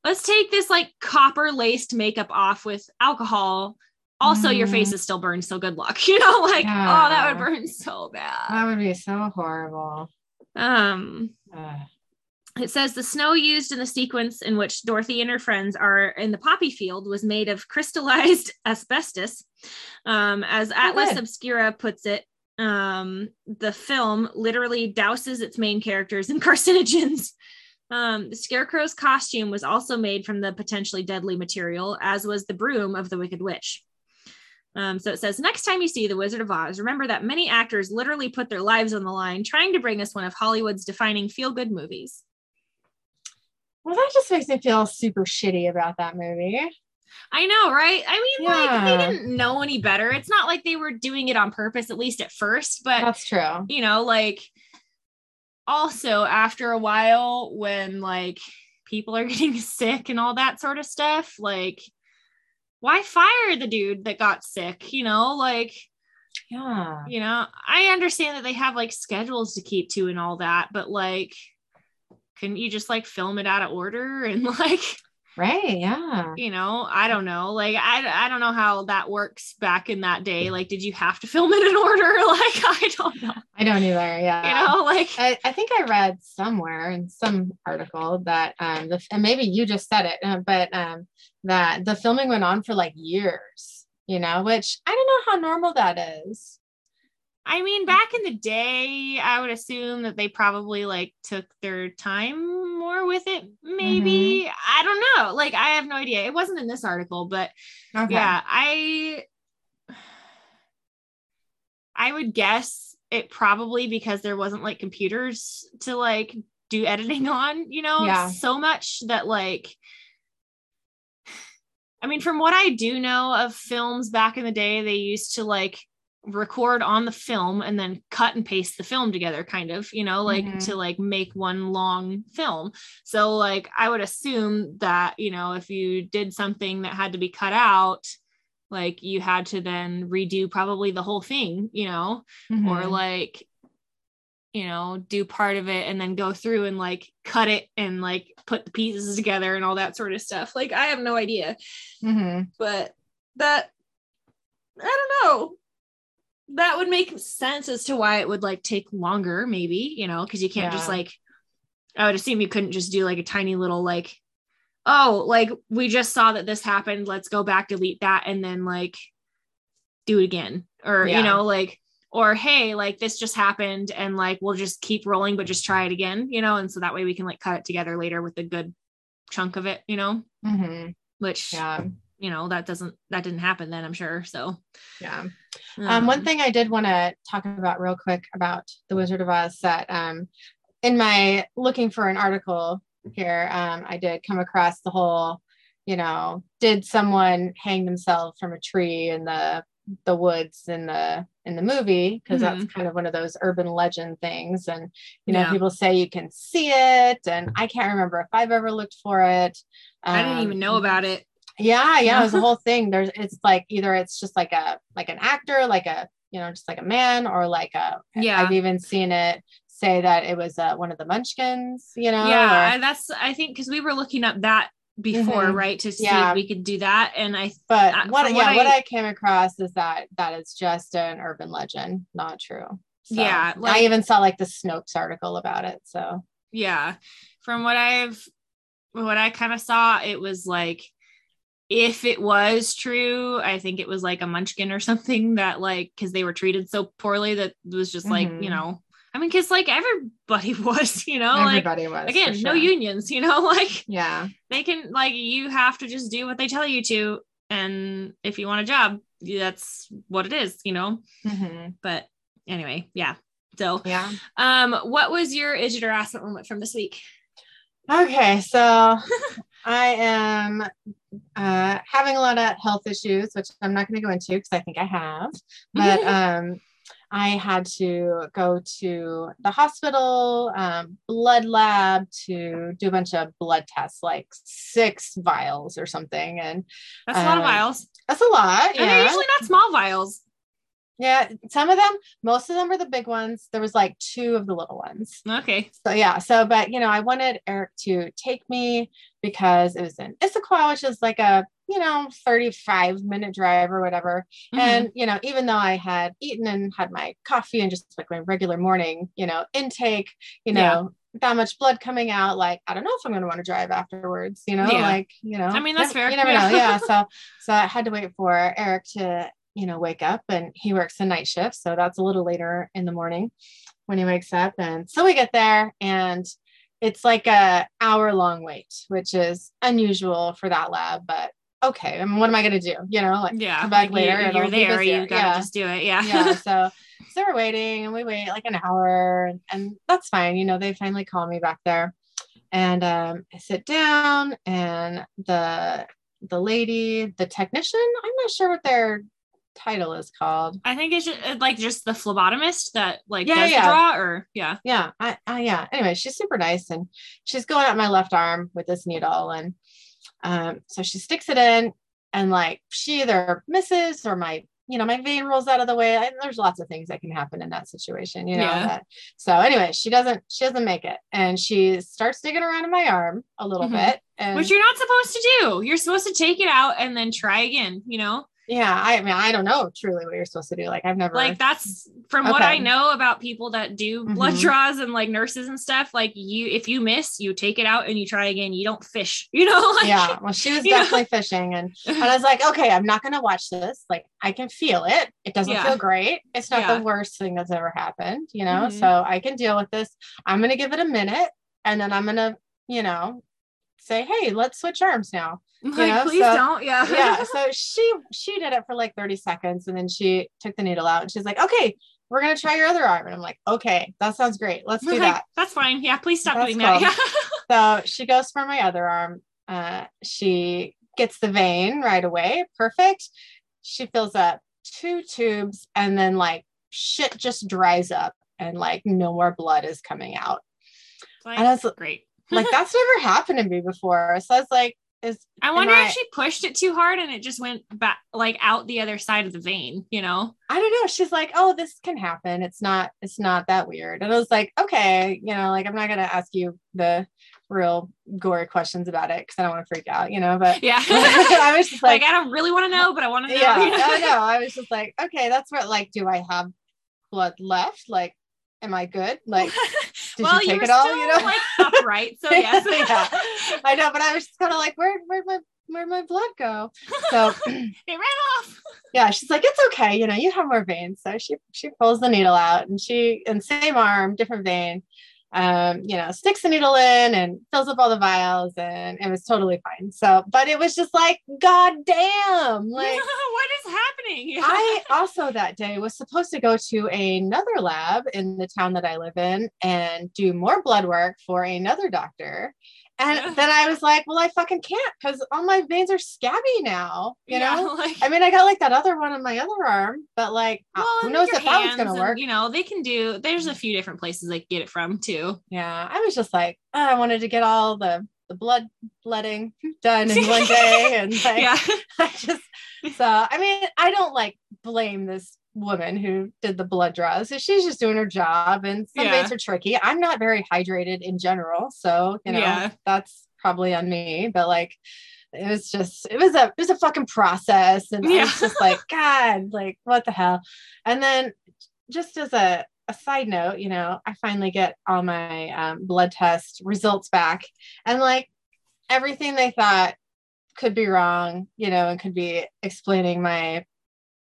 C: let's take this like copper laced makeup off with alcohol. Also, your
B: Mhm.
C: face is still burned, so good luck. [LAUGHS] You know, like, oh, that would burn so bad.
B: That would be so horrible.
C: Um,
B: Ugh.
C: it says the snow used in the sequence in which Dorothy and her friends are in the poppy field was made of crystallized [LAUGHS] asbestos. Um, as Atlas
B: good.
C: Obscura puts it, um, the film literally douses its main characters in [LAUGHS] carcinogens. Um, the Scarecrow's costume was also made from the potentially deadly material, as was the broom of the Wicked Witch. Um, so it says, next time you see The Wizard of Oz, remember that many actors literally put their lives on the line trying to bring us one of Hollywood's defining feel good movies.
B: Well, that just makes me feel super shitty about that movie.
C: I know, right? I mean, like, they didn't know any better. It's not like they were doing it on purpose, at least at first, but
B: That's true.
C: you know, like, also after a while, when like people are [LAUGHS] getting sick and all that sort of stuff, like, why fire the dude that got sick? You know, like,
B: Yeah.
C: you know, I understand that they have like schedules to keep to and all that, but like, couldn't you just like film it out of order and [LAUGHS] like,
B: Right. Yeah.
C: you know, I don't know. Like, I, I don't know how that works back in that day. Like, did you have to film it in [LAUGHS] order? [LAUGHS] Like, I don't know.
B: I don't either. Yeah.
C: You know, like,
B: I, I think I read somewhere in some article that um the and maybe you just said it, uh, but um that the filming went on for like years, you know, which I don't know how normal that is.
C: I mean, back in the day, I would assume that they probably like took their time more with it. Mm-hmm. Maybe I don't know. Like, I have no idea. It wasn't in this article, but
B: Okay.
C: yeah, I I would guess it probably because there wasn't like computers to like do editing [LAUGHS] on, you know,
B: Yeah.
C: so much that like I mean, from what I do know of films back in the day, they used to like record on the film and then cut and paste the film together kind of you know like
B: Mhm.
C: to like make one long film so like i would assume that you know if you did something that had to be cut out like you had to then redo probably the whole thing you know or
B: Mhm.
C: like you know do part of it and then go through and like cut it and like put the pieces together and all that sort of stuff like i have no idea
B: Mhm.
C: but that I don't know. That would make sense as to why it would like take longer, maybe, you know, because you can't just like I would assume you couldn't just do like a tiny little like, oh, like we just saw that this happened. Let's go back, delete that, and then like do it again. Or,
B: Yeah.
C: you know, like, or hey, like this just happened and like we'll just keep rolling, but just try it again, you know, and so that way we can like cut it together later with a good chunk of it, you know,
B: Mhm.
C: which
B: Yeah.
C: You know that doesn't that didn't happen then i'm sure so.
B: Yeah. Um, one thing I did want to talk about real quick about the Wizard of Oz that um, in my looking for an article here, um, I did come across the whole, you know, did someone hang themselves from a tree in the the woods in the in the movie? Because that's kind of one of those urban legend things and you know
C: Yeah.
B: people say you can see it and i can't remember if i've ever looked for it.
C: I didn't even
B: Um,
C: know about it
B: yeah, yeah, it was a whole thing. There's it's like either it's just like a like an actor, like a you know, just like a man, or like a
C: Yeah.
B: I've even seen it say that it was uh, one of the Munchkins, you know.
C: yeah
B: or-
C: that's i think because we were looking up that before
B: Mhm.
C: right to see
B: Yeah.
C: if we could do that and i
B: but
C: uh,
B: what yeah,
C: what
B: what
C: I-
B: I came across is that that is just an urban legend, not true. So,
C: Yeah,
B: I even saw like the Snopes article about it. So
C: yeah from what i've what i kind of saw it was like if it was true i think it was like a munchkin or [LAUGHS] something that like because they were treated so poorly that it was just like
B: Mhm.
C: you know i mean because like everybody [LAUGHS] was you know like
B: was
C: again no unions you know [LAUGHS] like
B: Yeah.
C: they can like you have to just do what they tell you to and if you want a job that's what it is you know
B: Mhm.
C: but anyway yeah so
B: Yeah.
C: um what was your is it ass moment from this week
B: Okay, so I am uh, having a lot of health issues, which I'm not going to go into because I think I have. But [LAUGHS] um, I had to go to the hospital, um, blood lab to do a bunch of blood tests, like six vials or something, and
C: that's a lot of
B: Um,
C: vials
B: that's a lot.
C: and they're usually not small vials
B: Yeah, some of them, most of them were the big ones. There was like two of the little ones.
C: Okay.
B: So yeah, so but you know, I wanted Eric to take me because it was in Issaquah, which is like a you know 35 minute drive or whatever.
C: Mhm.
B: And you know, even though I had eaten and had my coffee and just like my regular morning, you know, intake, you know,
C: Yeah.
B: that much blood coming out, like I don't know if I'm gonna want to drive afterwards, you know,
C: Yeah.
B: like you know.
C: I mean, that's fair.
B: You never
C: Yeah.
B: know. [LAUGHS] Yeah. So so I had to wait for Eric to, you know, wake up and he works a night shift. So that's a little later in the morning when he wakes up. And so we get there and it's like a hour long wait, which is unusual for that lab, but okay. I mean, what am I gonna do? You know, like
C: yeah.
B: come back
C: like,
B: later. it'll
C: You're there. You gotta
B: Yeah.
C: just do it. Yeah.
B: yeah. [LAUGHS] So so we're waiting and we wait like an hour and, and that's fine. You know, they finally call me back there. And um, I sit down and the the lady, the technician, I'm not sure what their title is called.
C: I think it's just, uh, like just the phlebotomist that like
B: Yeah,
C: does
B: yeah.
C: draw or yeah.
B: yeah I, I yeah anyway she's super nice and she's going at my left arm with this needle and um so she sticks it in and like she either misses or my you know my vein rolls out of the way I, there's lots of things that can happen in that situation you know
C: Yeah.
B: that, so anyway she doesn't she doesn't make it and she starts digging around in my arm a little
C: Mhm.
B: bit and
C: Which you're not supposed to do. You're supposed to take it out and then try again, you know?
B: Yeah i mean i don't know truly what you're supposed to do like i've never
C: Like that's from what I know about people that do blood
B: Mhm.
C: draws and like nurses and stuff. Like you, if you miss, you take it out and you try again. You don't fish, [LAUGHS] you know? Like,
B: yeah well she was
C: you know?
B: definitely fishing and [LAUGHS] and I was like, okay, I'm not going to watch this. Like, I can feel it. It doesn't
C: Yeah.
B: feel great. It's not
C: Yeah.
B: the worst thing that's ever happened, you know?
C: Mhm.
B: So I can deal with this. I'm going to give it a minute and then I'm going to, you know, say, hey, let's switch arms now.
C: Like,
B: know,
C: please
B: so-
C: don't. Yeah.
B: Yeah. [LAUGHS] so she, she did it for like 30 seconds and then she took the needle out and she's like, okay, we're to try your other arm. And I'm like, okay, that sounds great. Let's do
C: Like,
B: that.
C: That's fine. Yeah. Please stop
B: That's
C: doing that. Yeah. [LAUGHS]
B: So she goes for my other arm. Uh, she gets the vein right away. Perfect. She fills up two tubes and then like shit just dries up and like no more blood is coming out.
C: Like,
B: And I was
C: great.
B: like, [LAUGHS] that's never happened to me before. So I was like, is
C: I wonder
B: I-
C: if she pushed it too hard and it just went back like out the other side of the vein, you know?
B: I don't know. She's like, oh, this can happen. It's not, it's not that weird. And I was like, okay, you know, like I'm not gonna ask you the real gory questions about it because I don't want to freak out, you know. But
C: Yeah. [LAUGHS]
B: I was just [LAUGHS]
C: like,
B: like,
C: I don't really want to know, but I want to know.
B: yeah? I [LAUGHS] know. I was just like, okay, that's what like, do I have blood left? Like, am I good? Like, did
C: well,
B: you take it all?
C: still,
B: You know?
C: like upright. So [LAUGHS] yes.
B: Yeah. I know, but I was just kind of like, where where'd my where'd my blood go? So [LAUGHS] [CLEARS THROAT]
C: it ran off.
B: yeah, she's like, it's okay, you know, you have more veins. So she she pulls the needle out and she and same arm, different vein, um, you know, sticks the needle in and fills up all the vials and it was totally fine. So, but it was just like, God damn, [LAUGHS] like
C: what is happening? [LAUGHS]
B: I also that day was supposed to go to another lab in the town that I live in and do more blood work for another doctor. And then I was like, well, I fucking can't because all my veins are scabby now, you
C: Yeah,
B: know? [LAUGHS]
C: like,
B: I mean, I got like that other one on my other arm, but like, uh,
C: well,
B: who knows if that was going to work?
C: You know, they can do. There's a few different places they can get it from too.
B: Yeah, I was just like, oh, I wanted to get all the the blood letting [LAUGHS] done in one [LAUGHS] day, and like,
C: yeah,
B: I just so I mean, I don't like blame this woman who did the blood draws. So she's just doing her job, and some
C: Yeah.
B: veins are tricky. I'm not very hydrated in general, so you know
C: Yeah.
B: that's probably on me. But like, it was just it was a it was a fucking process, and I was just like, [LAUGHS] God, like what the hell? And then just as a a side note, you know, I finally get all my um, blood test results back, and like everything they thought could be wrong, you know, and could be explaining my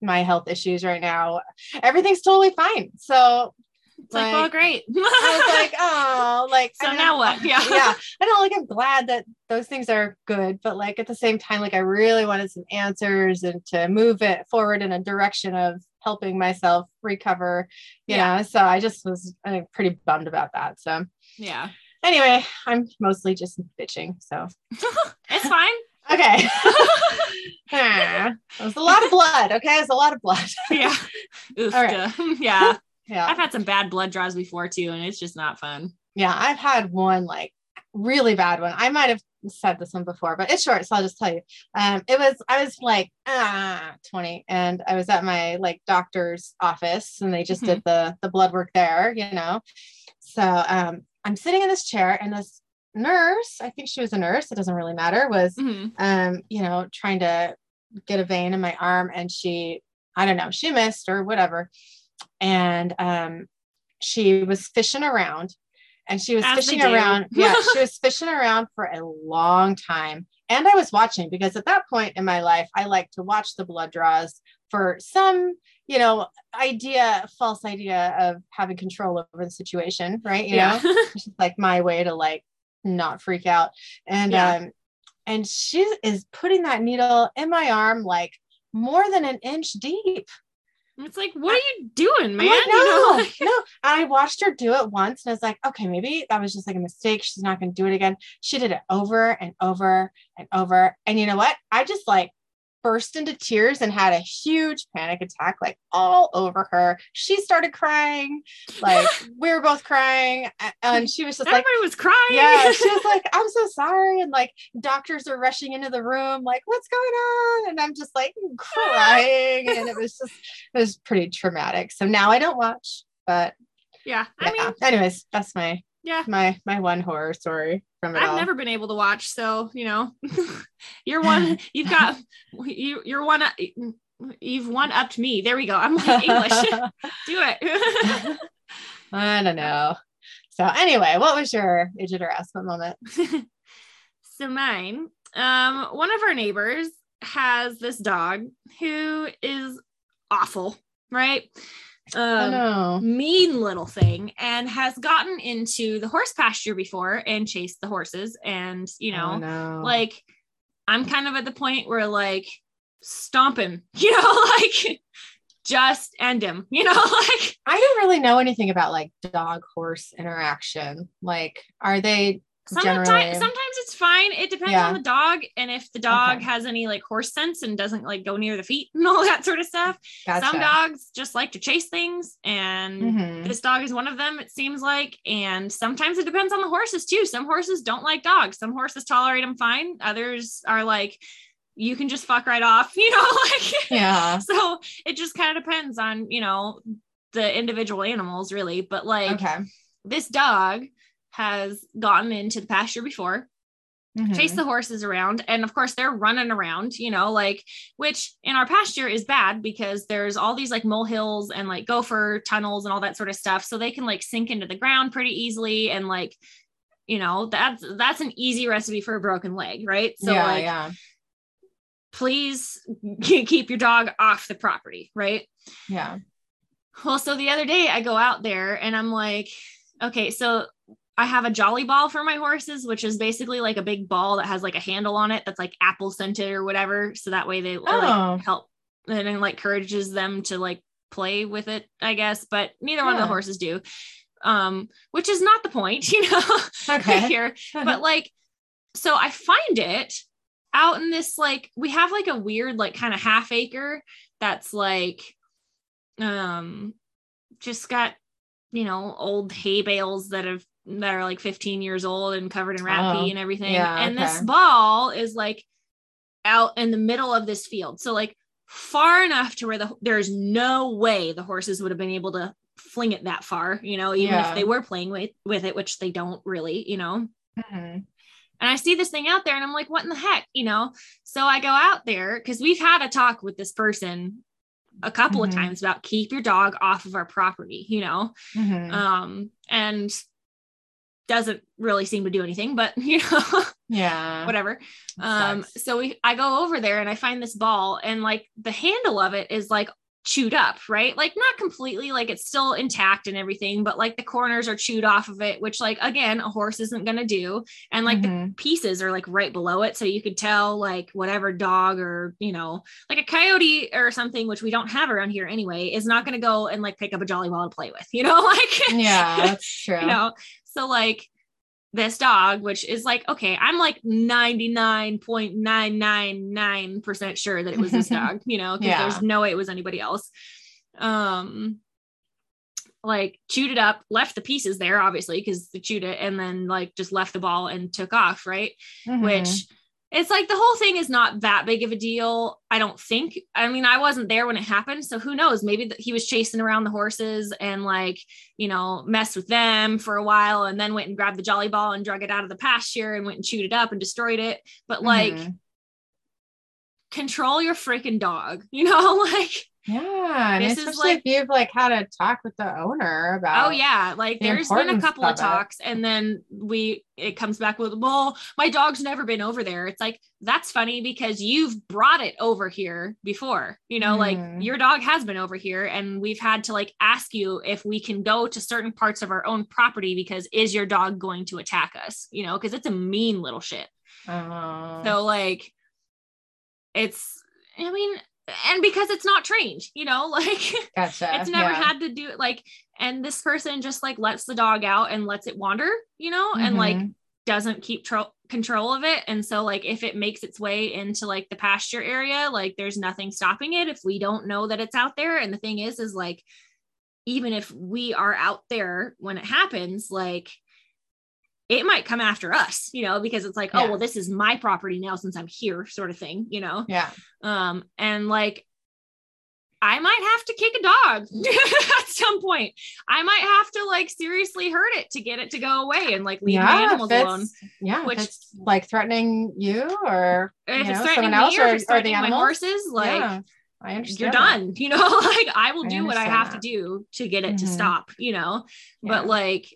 B: my health issues right now. Everything's totally fine. So
C: it's like, well, great.
B: I was like, oh, like [LAUGHS]
C: So
B: I mean,
C: now what? [LAUGHS] Yeah.
B: yeah. I know, like I'm glad that those things are good, but like at the same time, like I really wanted some answers and to move it forward in a direction of helping myself recover, you
C: Yeah.
B: know. So I just was uh, pretty bummed about that. So
C: yeah,
B: anyway, I'm mostly just bitching. So [LAUGHS]
C: it's fine.
B: okay. It was a lot of blood. Okay, it was a lot of blood. [LAUGHS]
C: Yeah. Oof,
B: All right. [LAUGHS]
C: yeah.
B: yeah.
C: I've had some bad blood draws before too, and it's just not fun.
B: yeah i've had one like really bad one. I might have said this one before, but it's short, so I'll just tell you. Um, it was I was like ah 20, and I was at my like doctor's office, and they just
C: Mhm.
B: did the the blood work there, you know. So um, I'm sitting in this chair, and this nurse, I think she was a nurse, it doesn't really matter, was
C: Mhm.
B: um, you know, trying to get a vein in my arm and she, I don't know, she missed or whatever. And um, she was fishing around and she was
C: As
B: fishing around. [LAUGHS] Yeah, she was fishing around for a long time. And I was watching because at that point in my life, I like to watch the blood draws for some, you know, idea, false idea of having control over the situation, right? You know, [LAUGHS] it's like my way to like not freak out and
C: Yeah.
B: um and she is putting that needle in my arm like more than an inch deep
C: It's like, what are you doing, man?
B: Like,
C: You know,
B: no,
C: like-
B: no. [LAUGHS] And I watched her do it once and I was like, okay, maybe that was just like a mistake. She's not going to do it again. She did it over and over and over. And you know what? I just like burst into tears and had a huge panic attack, like all over her. She started crying. Like [LAUGHS] we were both crying. And she was just like,
C: Everybody was crying.
B: yeah, [LAUGHS] she was like, I'm so sorry. And like doctors are rushing into the room, like, what's going on? And I'm just like [LAUGHS] crying. and it was just, it was pretty traumatic. So now I don't watch, but
C: yeah.
B: yeah.
C: I mean,
B: anyways, that's my
C: yeah.
B: my my one horror story
C: I've
B: all.
C: never been able to watch, so you know, [LAUGHS] you're one. [LAUGHS] You've got you. You're one. You've one upped me. There we go. I'm like English. [LAUGHS] Do it.
B: I don't know. So anyway, what was your agent harassment moment?
C: so mine, um, one of our neighbors has this dog who is awful, right?
B: Oh
C: Um, mean little thing and has gotten into the horse pasture before and chased the horses and you know
B: oh, no.
C: like i'm kind of at the point where like stomping [LAUGHS] you know like just end him [LAUGHS] you know like
B: I don't really know anything about like dog horse interaction. Like, are they
C: sometimes sometimes it's fine it depends
B: Yeah.
C: on the dog and if the dog
B: Okay.
C: has any like horse sense and doesn't like go near the feet and [LAUGHS] all that sort of stuff
B: gotcha.
C: some dogs just like to chase things and
B: Mhm.
C: this dog is one of them it seems like and sometimes it depends on the horses too some horses don't like dogs some horses tolerate them fine others are like you can just fuck right off [LAUGHS] you know like
B: Yeah. [LAUGHS]
C: so it just kind of depends on you know the individual animals really but like
B: Okay.
C: this dog has gotten into the pasture before
B: Mhm.
C: chase the horses around and of course they're running around you know like which in our pasture is bad because there's all these like molehills and like gopher tunnels and all that sort of stuff so they can like sink into the ground pretty easily and like you know that's that's an easy recipe for a broken leg right so
B: yeah,
C: like
B: yeah.
C: please [LAUGHS] keep your dog off the property right
B: Yeah.
C: well, so the other day I go out there and I'm like, okay, so I have a jolly ball for my horses, which is basically like a big ball that has like a handle on it that's like apple scented or whatever. So that way they
B: Oh.
C: like help and it like encourages them to like play with it, I guess. But neither one of the horses do. Um, which is not the point, [LAUGHS] you know,
B: Okay. [LAUGHS]
C: here. [LAUGHS] But like, so I find it out in this like we have like a weird like kind of half acre that's like um just got you know old hay bales that have that are like 15 years old and covered in rat
B: Oh,
C: pee and everything
B: yeah,
C: and this ball is like out in the middle of this field so like far enough to where the there's no way the horses would have been able to fling it that far you know even
B: Yeah.
C: if they were playing with with it which they don't really you know
B: Mhm.
C: and I see this thing out there and I'm like, what in the heck? You know? So I go out there because we've had a talk with this person a couple
B: Mhm.
C: of times about keep your dog off of our property, you know?
B: Mhm.
C: Um, and doesn't really seem to do anything, but [LAUGHS] you know,
B: yeah.
C: whatever. Um, so we I go over there and I find this ball and like the handle of it is like chewed up, right? Like not completely, like it's still intact and everything, but like the corners are chewed off of it, which like again, a horse isn't gonna do. And like the
B: Mhm.
C: pieces are like right below it. So you could tell like whatever dog or, you know, like a coyote or something, which we don't have around here anyway, is not going to go and like pick up a jolly ball to play with, [LAUGHS] you know, like,
B: yeah, [LAUGHS] that's true.
C: you know, so like this dog, which is like, okay, I'm like 99.999% sure that it was this dog, [LAUGHS] you know, because
B: Yeah.
C: there's no way it was anybody else. Um, like chewed it up, left the pieces there, obviously, because they chewed it, and then like just left the ball and took off, right?
B: Mhm.
C: Which it's like the whole thing is not that big of a deal. I don't think. I mean, I wasn't there when it happened, so who knows? Maybe that he was chasing around the horses and like you know messed with them for a while, and then went and grabbed the jolly ball and drug it out of the pasture and went and chewed it up and destroyed it. But like,
B: Mhm.
C: control your freaking dog, [LAUGHS] you know, like.
B: Yeah,
C: This is like-
B: if you've like had a talk with the owner about
C: Oh yeah, like
B: the
C: there's been a couple of
B: of it.
C: talks, and then we it comes back with, well, my dog's never been over there. It's like that's funny because you've brought it over here before. You know,
B: Mhm.
C: like your dog has been over here, and we've had to like ask you if we can go to certain parts of our own property because is your dog going to attack us? You know, because it's a mean little shit.
B: Oh.
C: So like, it's I mean, and because it's not trained, you know, [LAUGHS] like
B: gotcha.
C: it's never
B: yeah.
C: had to do it like and this person just like lets the dog out and lets it wander you know and like
B: Mhm.
C: doesn't keep tro- control of it and so like if it makes its way into like the pasture area like there's nothing stopping it if we don't know that it's out there and the thing is is like even if we are out there when it happens like it might come after us you know because it's like oh well this is my property now since i'm here sort of thing you know
B: yeah.
C: um and like i might have to kick a dog [LAUGHS] at some point i might have to like seriously hurt it to get it to go away and like leave my animals
B: it's,
C: alone
B: yeah,
C: which-
B: it's like threatening you or
C: if
B: you
C: it's
B: know,
C: threatening
B: someone
C: me
B: else
C: or,
B: or,
C: it's
B: or the
C: threatening my horses like
B: yeah, I understand.
C: you're
B: that.
C: done [LAUGHS] you know [LAUGHS] like i will
B: I
C: do what i have
B: that.
C: to do to get it to
B: Mhm.
C: stop you know
B: Yeah.
C: but like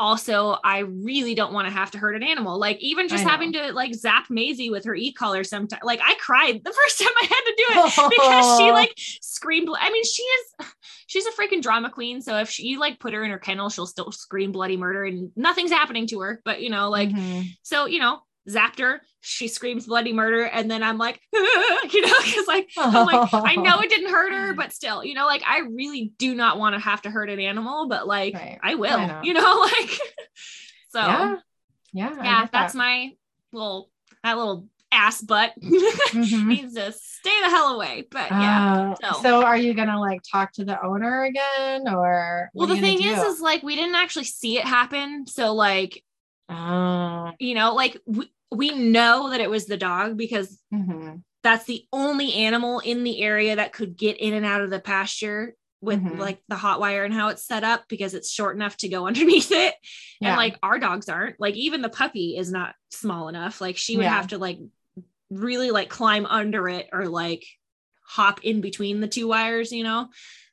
C: also I really don't want to have to hurt an animal. Like even just having to like zap Maisie with her e-collar sometimes. Like I cried the [LAUGHS] first time I had to do it [LAUGHS] because she like screamed. I mean, she is she's a freaking drama queen. So if she, you like put her in her kennel, she'll still scream bloody murder and nothing's happening to her. But you know, like
B: Mhm.
C: so, you know, zapped her, she screams bloody murder, and then I'm like, [LAUGHS] you know, because like I'm like, I know it didn't hurt her, but still, you know, like I really do not want to have to hurt an animal, but like
B: Right.
C: I will,
B: I know.
C: you know, [LAUGHS] like so
B: yeah, yeah,
C: yeah, that's
B: that.
C: my little that little ass butt [LAUGHS]
B: Mhm.
C: needs to stay the hell away. But yeah.
B: Uh,
C: so-
B: so. are you gonna like talk to the owner again or
C: Well, the thing is, is like we didn't actually see it happen. So like,
B: oh
C: you know, like we, we know that it was the dog because
B: mhm.
C: that's the only animal in the area that could get in and out of the pasture with
B: Mhm.
C: like the hot wire and how it's set up because it's short enough to go [LAUGHS] underneath it.
B: yeah
C: And like our dogs aren't. Like even the puppy is not small enough. Like she would
B: Yeah.
C: have to like really like climb under it or like hop in between the two wires, you know?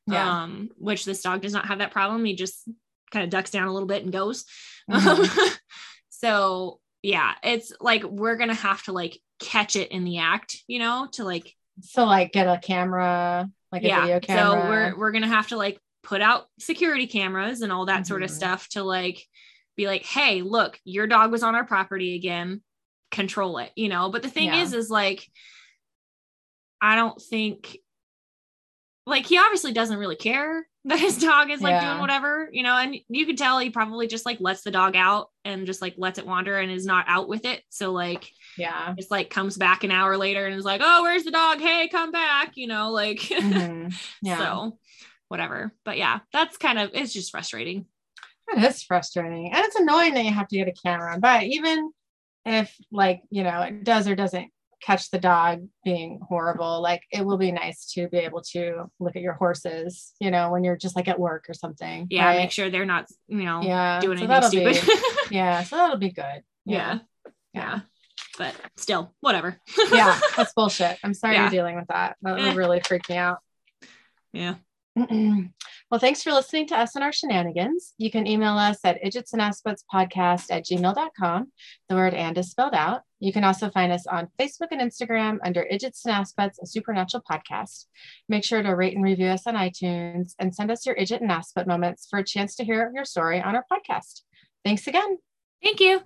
B: yeah
C: Um, which this dog does not have that problem. He just kind of ducks down a little bit and goes.
B: Mhm. [LAUGHS]
C: so yeah, it's like we're gonna have to like catch it in the act, you know, to like
B: so like get a camera like a video camera
C: So we're we're gonna have to like put out security cameras and all that sort of
B: Mhm.
C: stuff to like be like, hey, look, your dog was on our property again. Control it, you know. But the thing
B: Yeah.
C: is, is like, I don't think like he obviously doesn't really care that his dog is like
B: Yeah.
C: doing whatever, you know, and you can tell he probably just like lets the dog out and just like lets it wander and is not out with it. So like
B: yeah
C: just like comes back an hour later and is like, oh, where's the dog? Hey, come back, you know, like [LAUGHS]
B: Mhm. yeah
C: so whatever. But yeah, that's kind of it's just frustrating.
B: It is frustrating. And it's annoying that you have to get a camera. But even if like, you know, it does or doesn't catch the dog being horrible, like it will be nice to be able to look at your horses, you know, when you're just like at work or something.
C: Yeah,
B: right?
C: make sure they're not, you know,
B: yeah.
C: doing
B: so
C: anything stupid.
B: Be, [LAUGHS] yeah. So that'll be good.
C: yeah. Yeah. But still, whatever.
B: yeah. [LAUGHS] That's bullshit. I'm sorry
C: Yeah.
B: you're dealing with that. That
C: Eh.
B: would really freak me out.
C: yeah. [CLEARS THROAT]
B: well, thanks for listening to us and our shenanigans. You can email us at idjits and assbutts podcast at gmail.com. The word and is spelled out. You can also find us on Facebook and Instagram under Idjits and Assbutts, a supernatural podcast. Make sure to rate and review us on iTunes and send us your Idjit and Assbutt moments for a chance to hear your story on our podcast. Thanks again.
C: Thank you.